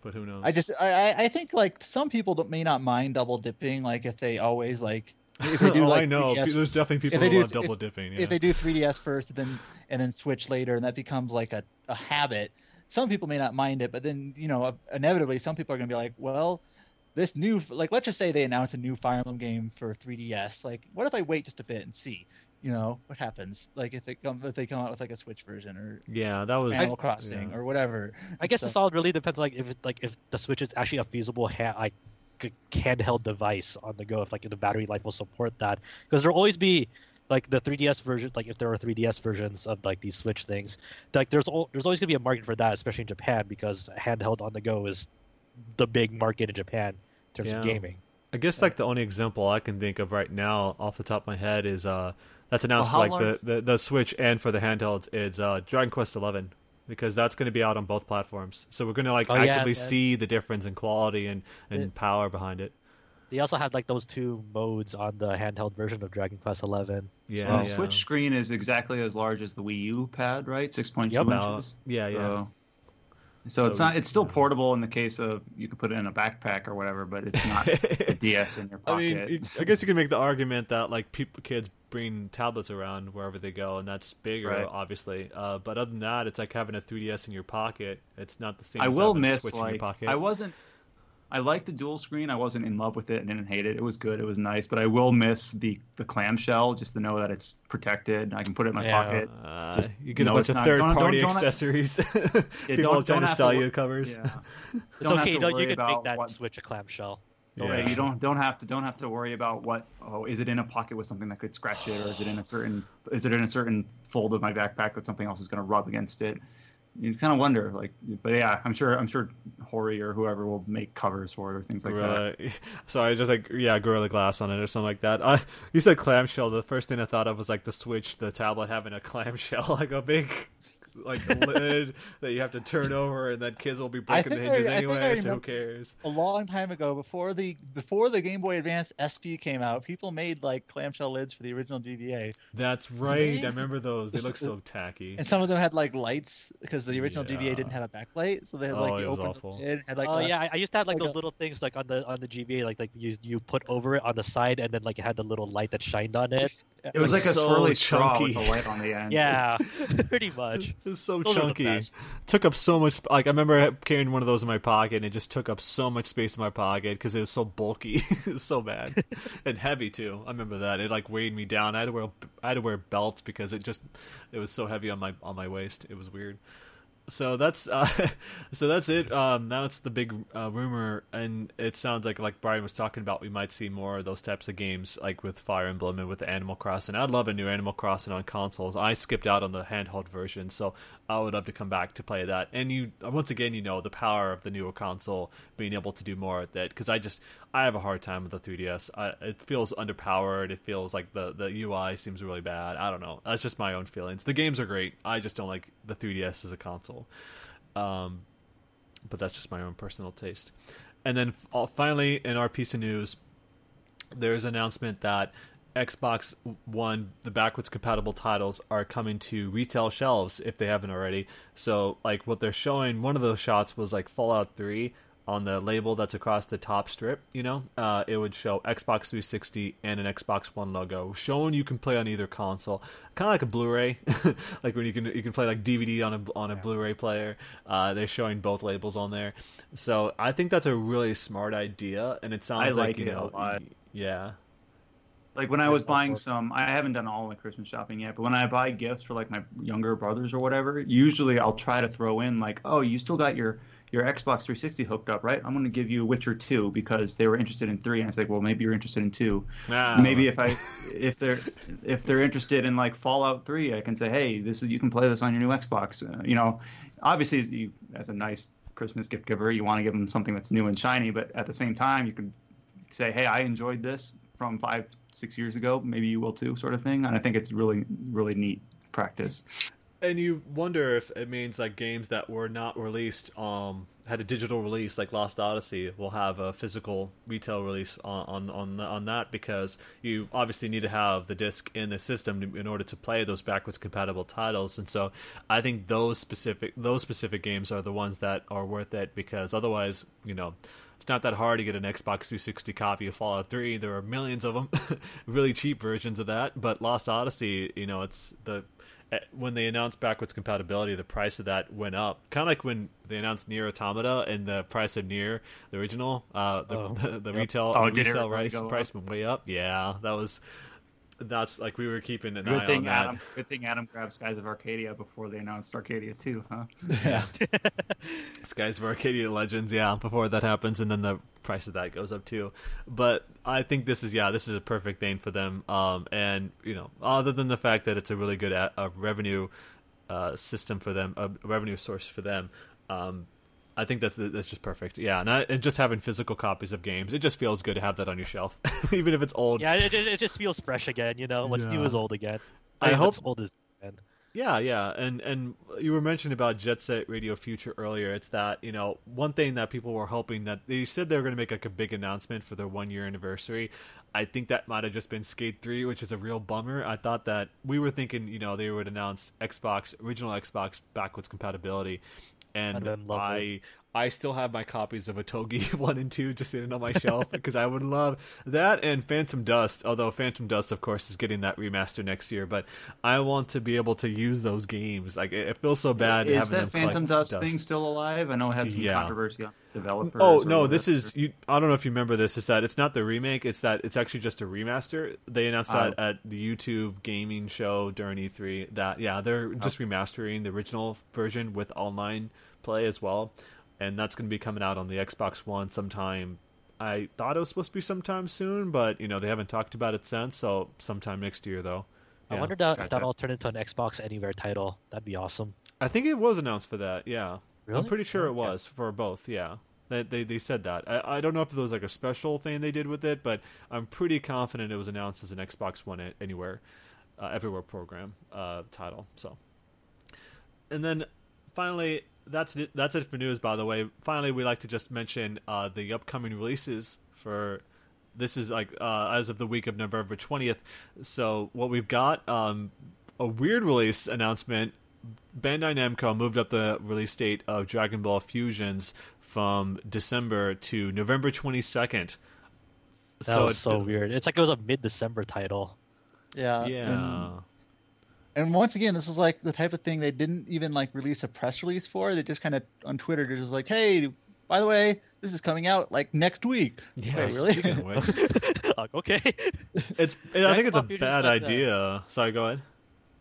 But who knows? I just I I- think like some people may not mind double dipping like if they always like if they do oh, like I know. 3DS There's definitely people they who do- love double if- dipping. Yeah. if they do 3ds first and then and then switch later and that becomes like a, a habit some people may not mind it but then you know uh, inevitably some people are going to be like well this new like let's just say they announce a new fire emblem game for 3ds like what if i wait just a bit and see you know what happens like if it come if they come out with like a switch version or yeah, that was animal crossing yeah. or whatever I guess So- this all really depends, like if it, like if the Switch is actually a feasible ha- like g- handheld device on the go, if like the battery life will support that, because there'll always be like the 3DS version, like if there are 3DS versions of like these Switch things, like there's al- there's always gonna be a market for that, especially in Japan, because handheld on the go is the big market in Japan in terms of gaming. I guess like the only example I can think of right now off the top of my head is uh that's announced Well, for how like the, the the Switch and for the handhelds. It's uh Dragon Quest Eleven because that's going to be out on both platforms. So we're going to like Oh, yeah, actively man. see the difference in quality and and It- power behind it. They also had like those two modes on the handheld version of Dragon Quest Eleven. Yeah, And yeah. the Switch screen is exactly as large as the Wii U pad, right? Six point two Yep. Inches. yeah, yeah. So, so it's not. It's still yeah. portable in the case of you could put it in a backpack or whatever, but it's not a DS in your pocket. I pocket. mean, I guess you can make the argument that like people, kids bring tablets around wherever they go, and that's bigger, Right. obviously. Uh, but other than that, it's like having a 3DS in your pocket. It's not the same. I as will having a miss Switch in your like pocket. I wasn't. I liked the dual screen. I wasn't in love with it and didn't hate it. It was good. It was nice, but I will miss the the clamshell just to know that it's protected. And I can put it in my Yeah. pocket. Uh, Just you get a bunch of not- third don't- party don't- don't- accessories. Yeah, People don't- trying don't to sell to you covers. Yeah. It's okay though. You worry can make that what- Switch a clamshell. Yeah. You don't don't have to don't have to worry about what oh is it in a pocket with something that could scratch it or is it in a certain is it in a certain fold of my backpack that something else is going to rub against it. You kind of wonder like, but yeah, I'm sure I'm sure Hori or whoever will make covers for it or things like that. Gorilla. Sorry, just like yeah, Gorilla Glass on it or something like that. Uh, you said clamshell. The first thing I thought of was like the Switch, the tablet having a clamshell, like a big like a lid that you have to turn over, and then kids will be breaking the think I- hinges I I anyway. So who cares? a long time ago before the before the game boy advance sp came out people made like clamshell lids for the original gba That's right. I remember those. They look so tacky. and some of them had like lights because the original Yeah. GBA didn't have a backlight, so they had Oh, like it you was opened awful. lid, had like oh a- yeah, I, I used to have like, like those a- little things like on the on the GBA, like like you you put over it on the side, and then like it had the little light that shined on it. It was like a so swirly straw with chunky. a light on the end. Yeah, pretty much. It's so Those chunky. Took up so much. Like I remember carrying one of those in my pocket, and it just took up so much space in my pocket because it was so bulky, it was so bad, and heavy too. I remember that it like weighed me down. I had to wear I had to wear belts because it just it was so heavy on my on my waist. It was weird. So that's uh, so that's it. Um, now it's the big uh, rumor, and it sounds like like Brian was talking about. We might see more of those types of games, like with Fire Emblem and with Animal Crossing. I'd love a new Animal Crossing on consoles. I skipped out on the handheld version, so I would love to come back to play that. And you, once again, you know the power of the newer console being able to do more with it. Because I just I have a hard time with the 3DS. I, it feels underpowered. It feels like the the UI seems really bad. I don't know. That's just my own feelings. The games are great. I just don't like the 3DS as a console. Um, but that's just my own personal taste. And then uh, finally, in our piece of news, there's an announcement that Xbox One, the backwards compatible titles are coming to retail shelves if they haven't already. So, like, what they're showing, one of those shots was like Fallout 3 on the label that's across the top strip, you know, uh, it would show Xbox 360 and an Xbox One logo, showing you can play on either console, kind of like a Blu-ray, like when you can you can play like DVD on a on a yeah. Blu-ray player. Uh, they're showing both labels on there, so I think that's a really smart idea, and it sounds like, like you know, yeah. Like when I was buying some, I haven't done all my Christmas shopping yet, but when I buy gifts for like my younger brothers or whatever, usually I'll try to throw in like, oh, you still got your your Xbox 360 hooked up, right? I'm going to give you Witcher 2 because they were interested in 3 and I was like, well, maybe you're interested in 2. Ah. Maybe if I if they're if they're interested in like Fallout 3, I can say, "Hey, this is you can play this on your new Xbox." Uh, you know, obviously as, you, as a nice Christmas gift giver, you want to give them something that's new and shiny, but at the same time, you can say, "Hey, I enjoyed this from 5 6 years ago, maybe you will too," sort of thing. And I think it's really really neat practice and you wonder if it means like games that were not released um had a digital release like Lost Odyssey will have a physical retail release on on on, on that because you obviously need to have the disc in the system in order to play those backwards compatible titles and so I think those specific those specific games are the ones that are worth it because otherwise you know it's not that hard to get an Xbox 360 copy of Fallout 3 there are millions of them really cheap versions of that but Lost Odyssey you know it's the Eh, when they announced backwards compatibility, the price of that went up. Kind of like when they announced NieR Automata and the price of NieR, the original, uh, the, oh, the, the yep. retail oh, resale price, price went way up. Yeah, that was that's like we were keeping an good eye thing on that. Adam, good thing Adam grabbed Skies of Arcadia before they announced Arcadia 2, huh? Yeah. Skies of Arcadia Legends, yeah, before that happens, and then the price of that goes up too. But I think this is yeah, this is a perfect thing for them. Um, and you know, other than the fact that it's a really good a- a revenue uh, system for them, a revenue source for them. Um, I think that's that's just perfect. Yeah, and, I, and just having physical copies of games, it just feels good to have that on your shelf, even if it's old. Yeah, it, it just feels fresh again. You know, what's yeah. new is old again. I, I hope old is again. Yeah, yeah, and and you were mentioning about Jet Set Radio Future earlier. It's that you know one thing that people were hoping that they said they were going to make like a big announcement for their one year anniversary. I think that might have just been Skate Three, which is a real bummer. I thought that we were thinking you know they would announce Xbox original Xbox backwards compatibility, and I I still have my copies of Otogi one and two just sitting on my shelf because I would love that and Phantom Dust. Although Phantom Dust, of course, is getting that remaster next year, but I want to be able to use those games. Like it, feels so bad. Is that Phantom Dust, Dust, thing still alive? I know it had some yeah. controversy on its developer. Oh no, this is you. I don't know if you remember this. Is that it's not the remake? It's that it's actually just a remaster. They announced that oh. at the YouTube gaming show during E3. That yeah, they're oh. just oh. remastering the original version with online play as well, and that's going to be coming out on the Xbox One sometime. I thought it was supposed to be sometime soon, but you know they haven't talked about it since. So sometime next year, though. Yeah, I wonder that, if that'll turn into an Xbox Anywhere title. That'd be awesome. I think it was announced for that. Yeah, really? I'm pretty sure it was yeah. for both. Yeah, they, they they said that. I, I don't know if it was like a special thing they did with it, but I'm pretty confident it was announced as an Xbox One Anywhere, uh, Everywhere program uh, title. So, and then finally, that's it, that's it for news. By the way, finally, we like to just mention uh, the upcoming releases for. This is like uh, as of the week of November twentieth. So what we've got um, a weird release announcement. Bandai Namco moved up the release date of Dragon Ball Fusions from December to November twenty second. That so was so weird. It's like it was a mid December title. Yeah. Yeah. And and once again, this is like the type of thing they didn't even like release a press release for. They just kind of on Twitter, they're just like, "Hey, by the way, this is coming out like next week." Yeah, Wait, really? okay. It's. I think it's a bad like idea. The, Sorry, go ahead.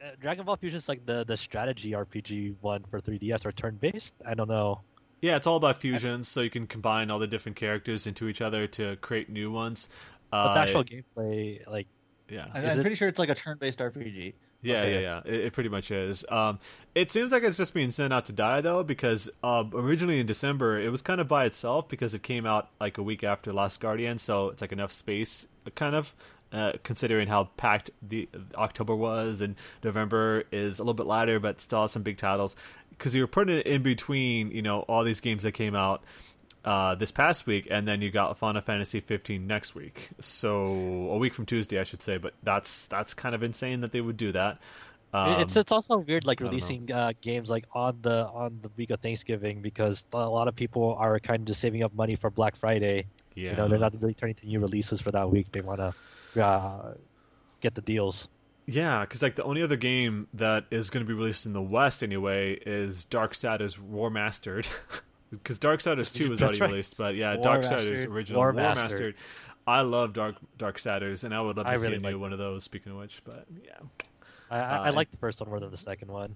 Uh, Dragon Ball Fusion is like the the strategy RPG one for 3DS or turn based. I don't know. Yeah, it's all about fusions, so you can combine all the different characters into each other to create new ones. But uh, the actual gameplay, like, yeah, I'm, I'm pretty sure it's like a turn-based RPG. Yeah, okay. yeah, yeah. It, it, pretty much is. Um, it seems like it's just being sent out to die though, because uh, originally in December it was kind of by itself because it came out like a week after Last Guardian, so it's like enough space, kind of. Uh, considering how packed the October was and November is a little bit lighter, but still has some big titles. Because you were putting it in between, you know, all these games that came out uh, this past week, and then you got Final Fantasy 15 next week. So a week from Tuesday, I should say. But that's that's kind of insane that they would do that. Um, it's it's also weird like I don't know. releasing uh, games like on the on the week of Thanksgiving because a lot of people are kind of just saving up money for Black Friday. yeah. You know, they're not really turning to new releases for that week. They want to uh, get the deals. Yeah, because like the only other game that is going to be released in the West anyway is Dark Darksiders War Mastered. Because Darksiders Two was already right. released, but yeah, War Darksiders Mastered, original War War, Mastered. Mastered. I love Dark Darksiders, and I would love to I see really a new like one of those. Speaking of which, but yeah, I, I, I Uh, like the first one more than the second one.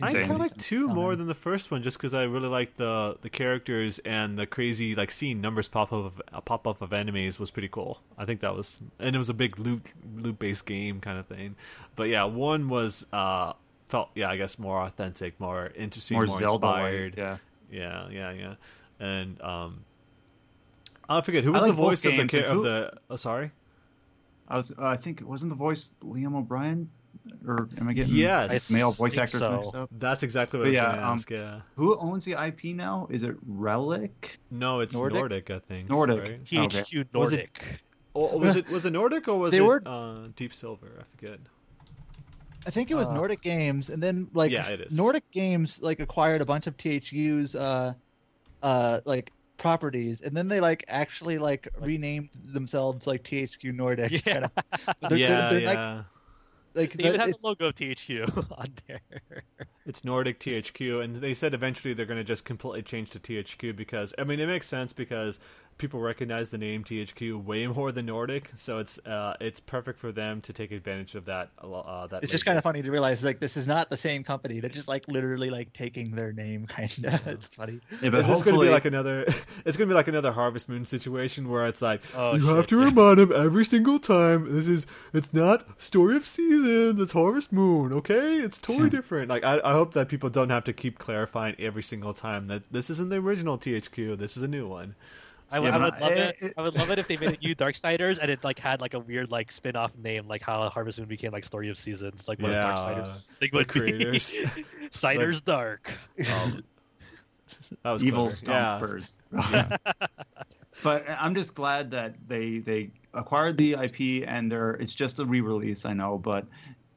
I kind of like two more than the first one, just because I really like the the characters and the crazy like seeing numbers pop up of, pop up of enemies was pretty cool. I think that was, and it was a big loot loot based game kind of thing. But yeah, one was uh felt yeah I guess more authentic, more interesting, More more, Zelda inspired. Yeah. Yeah, yeah, yeah. And um, I forget who was like the voice of the games, cha- and of the. Oh, sorry. I was. Uh, I think wasn't the voice Liam O'Brien, or am I getting Yes. male voice think actors so. mixed up? That's exactly what But I was yeah, going to um, ask. Yeah. Who owns the IP now? Is it Relic? No, it's Nordic? Nordic, I think. Nordic. right? THQ Was it- Nordic. Or was it was it Nordic or was They it were- uh, Deep Silver? I forget. I think it was Uh, Nordic Games, and then like Yeah, it is. Nordic Games like acquired a bunch of THQ's uh, uh, like properties, and then they like actually like renamed themselves like THQ Nordic. Yeah. kinda. They're- yeah, they're- they're, yeah. Like, like They even have it's- the logo of THQ on there. It's Nordic THQ, and they said eventually they're going to just completely change to THQ because I mean it makes sense because people recognize the name THQ way more than Nordic, so it's uh, it's perfect for them to take advantage of that. Uh, that it's just kind of funny to realize like this is not the same company. They're just like literally like taking their name, kind of. it's funny. Yeah, but Is this going to hopefully- be like another? It's going to be like another Harvest Moon situation where it's like Oh, you have to yeah. remind him every single time. This is it's not Story of Seasons. It's Harvest Moon. Okay, it's totally different. Like I, I hope that people don't have to keep clarifying every single time that this isn't the original THQ. This is a new one. I, would- Yeah, I would love it- it. it- I would love it if they made it new Darksiders and it like had like a weird like spin-off name, like how Harvest Moon became like Story of Seasons, like what Yeah, Darksiders thing the would be. creators. Siders Dark. Um, that was evil clever. Yeah. stompers. Yeah. but I'm just glad that they they acquired the IP and they're it's just a re-release. I know, but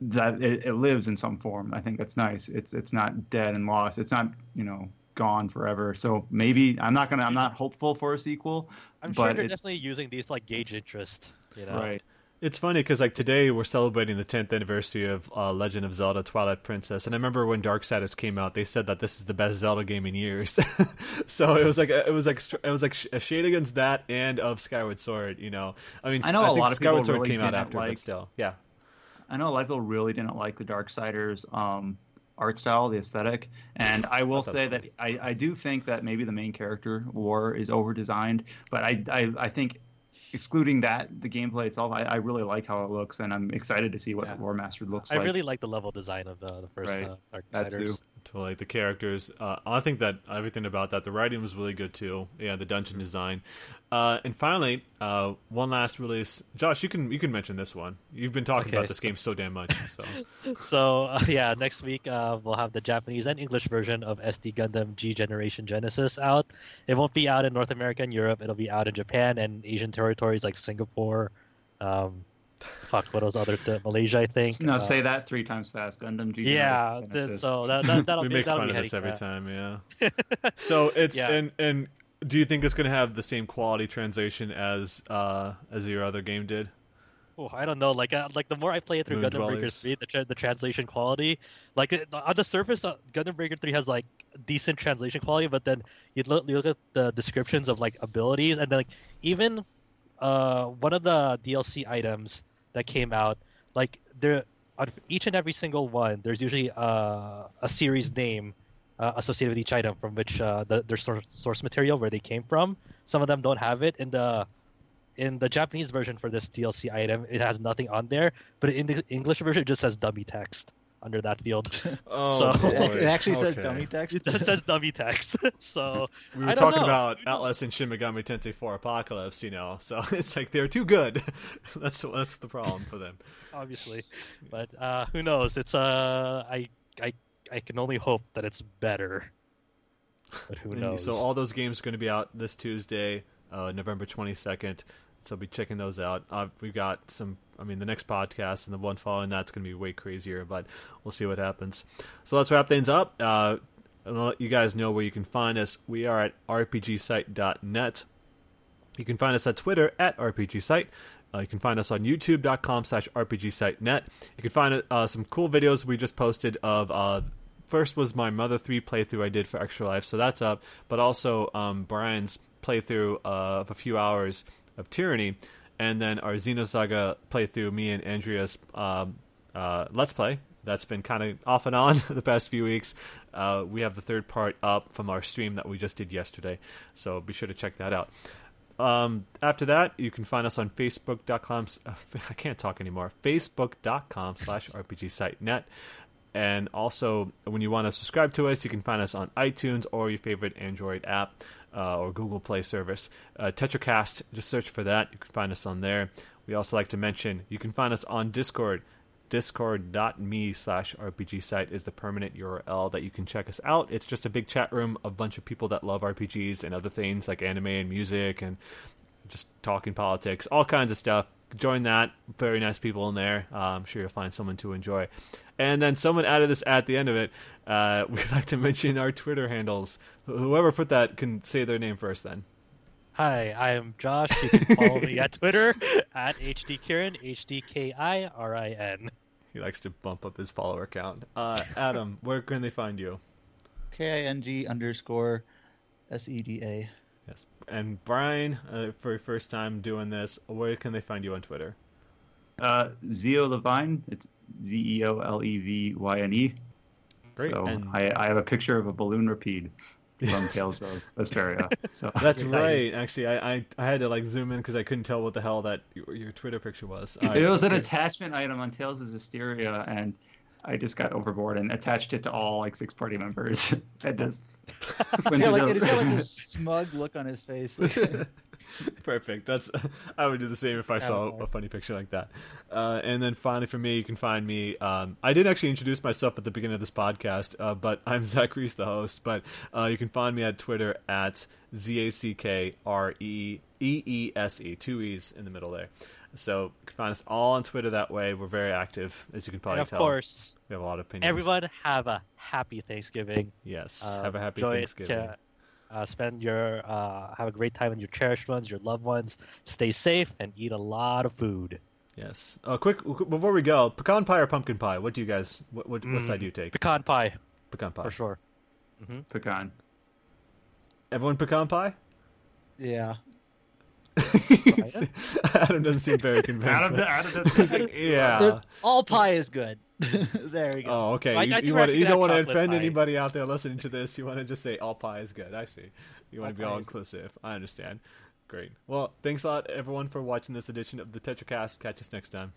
that it, it lives in some form. I think that's nice. It's it's not dead and lost. It's not you know gone forever. So maybe I'm not gonna I'm not hopeful for a sequel. I'm sure they're definitely using these like gauge interest. You know, Right. It's funny because like today we're celebrating the 10th anniversary of uh, Legend of Zelda: Twilight Princess, and I remember when Darksiders came out, they said that this is the best Zelda game in years. so it was like it was like it was like a shade against that and of Skyward Sword. You know, I mean, I know a think lot of Skyward Sword really came out didn't after, but still, yeah. I know a lot of people really didn't like the Darksiders um, art style, the aesthetic, and I will That say that I, I do think that maybe the main character War is over designed, but I, I I think excluding that the gameplay itself, I, I really like how it looks, and I'm excited to see what Yeah. War Mastered looks I like. I really like the level design of the, the first Right. uh, That Darksiders. too. To like the characters, uh, I think that everything about that, the writing was really good too. Yeah, the dungeon design, uh, and finally, uh, one last release. Josh, you can you can mention this one. You've been talking Okay, about this so- game so damn much. So So uh, yeah, next week uh, we'll have the Japanese and English version of SD Gundam G Generation Genesis out. It won't be out in North America and Europe. It'll be out in Japan and Asian territories like Singapore. Um, fuck, what was other th- Malaysia? I think. no, Uh, say that three times fast. Gundam G. Yeah, th- so that, that, that'll we be, make that'll fun be of this every that. time, yeah. So it's Yeah. and and do you think it's going to have the same quality translation as uh as your other game did? Oh, I don't know. Like, uh, like the more I play it through Moon Gundam Breaker Three, the tra- the translation quality, like it, on the surface, uh, Gundam Breaker Three has like decent translation quality, but then you look, you look at the descriptions of like abilities, and then like even uh one of the DLC items that came out, like there on each and every single one, there's usually uh, a series name uh, associated with each item from which uh, the, their source, source material where they came from. Some of them don't have it in the in the Japanese version for this DLC item. It has nothing on there, but in the English version, it just says dummy text under that field. Oh, So- It, boy. it actually says Okay. dummy text. it says dummy text. so We I were don't talking know. about Atlus and Shin Megami Tensei 4 Apocalypse, you know. So it's like they're too good. that's that's the problem for them. obviously, but uh, who knows? It's uh, I I I can only hope that it's better. But who knows? So all those games are going to be out this Tuesday, uh, November 22nd. So be checking those out. Uh, we've got some. I mean, the next podcast and the one following that's going to be way crazier, but we'll see what happens. So let's wrap things up. Uh, and I'll let you guys know where you can find us. We are at rpgsite.net. You can find us at Twitter at rpgsite. Uh, you can find us on youtube.com slash rpgsite.net. You can find uh, some cool videos we just posted of uh, first was my Mother 3 playthrough I did for Extra Life, so that's up, but also um, Brian's playthrough of a few hours of Tyranny, and then our Xenosaga playthrough, me and Andrea's um, uh, Let's Play. That's been kind of off and on the past few weeks. Uh, we have the third part up from our stream that we just did yesterday, so be sure to check that out. Um, after that, you can find us on Facebook.com. I can't talk anymore. Facebook.com slash RPG Site Net. And also, when you want to subscribe to us, you can find us on iTunes or your favorite Android app uh, or Google Play service. Uh, TetraCast, just search for that. You can find us on there. We also like to mention you can find us on Discord. Discord.me slash RPG site is the permanent URL that you can check us out. It's just a big chat room, a bunch of people that love RPGs and other things like anime and music and just talking politics, all kinds of stuff. Join that. Very nice people in there. Uh, I'm sure you'll find someone to enjoy. And then someone added this at the end of it. Uh, we'd like to mention our Twitter handles. Whoever put that can say their name first then. Hi, I am Josh. You can follow me at Twitter at HDKirin, H-D-K-I-R-I-N. He likes to bump up his follower count. Uh, Adam, where can they find you? K-I-N-G underscore S-E-D-A. Yes. And Brian, uh, for your first time doing this, where can they find you on Twitter? Uh, Zeo Levyne. It's Z E O L E V Y N E. Great. So and I, I have a picture of a balloon rapide from Tales of Vesperia. So that's right. Actually, I, I, I had to like zoom in because I couldn't tell what the hell that your, your Twitter picture was. All right. it was an attachment item on Tales of Vesperia, and I just got overboard and attached it to all like six party members. and just went Yeah, like, the- it's like this smug look on his face. Perfect. That's I would do the same if I saw a funny picture like that. Uh, and then finally, for me, you can find me. Um, I didn't actually introduce myself at the beginning of this podcast, uh, but I'm Zach Reese, the host. But uh, you can find me at Twitter at z a c k r e e e s e, two e's in the middle there. So you can find us all on Twitter that way. We're very active, as you can probably And of tell. course, we have a lot of opinions. everyone have a happy Thanksgiving. yes, Uh, have a happy it, Thanksgiving. Uh, spend your uh, have a great time with your cherished ones, your loved ones. Stay safe and eat a lot of food. Yes. Uh, quick before we go, pecan pie or pumpkin pie? What do you guys? What what, what Mm. side do you take? Pecan pie Pecan pie. for sure. Mm-hmm. pecan. Everyone pecan pie? yeah. Adam doesn't seem very convinced. Out of the, out of the, He's like, yeah. The- all pie is good. there we go. Oh, okay. You, you we're you don't want to offend pie. anybody out there listening to this. You want to just say all pie is good. I see. You want to be all inclusive. I understand. Great. Well, thanks a lot, everyone, for watching this edition of the TetraCast. Catch us next time.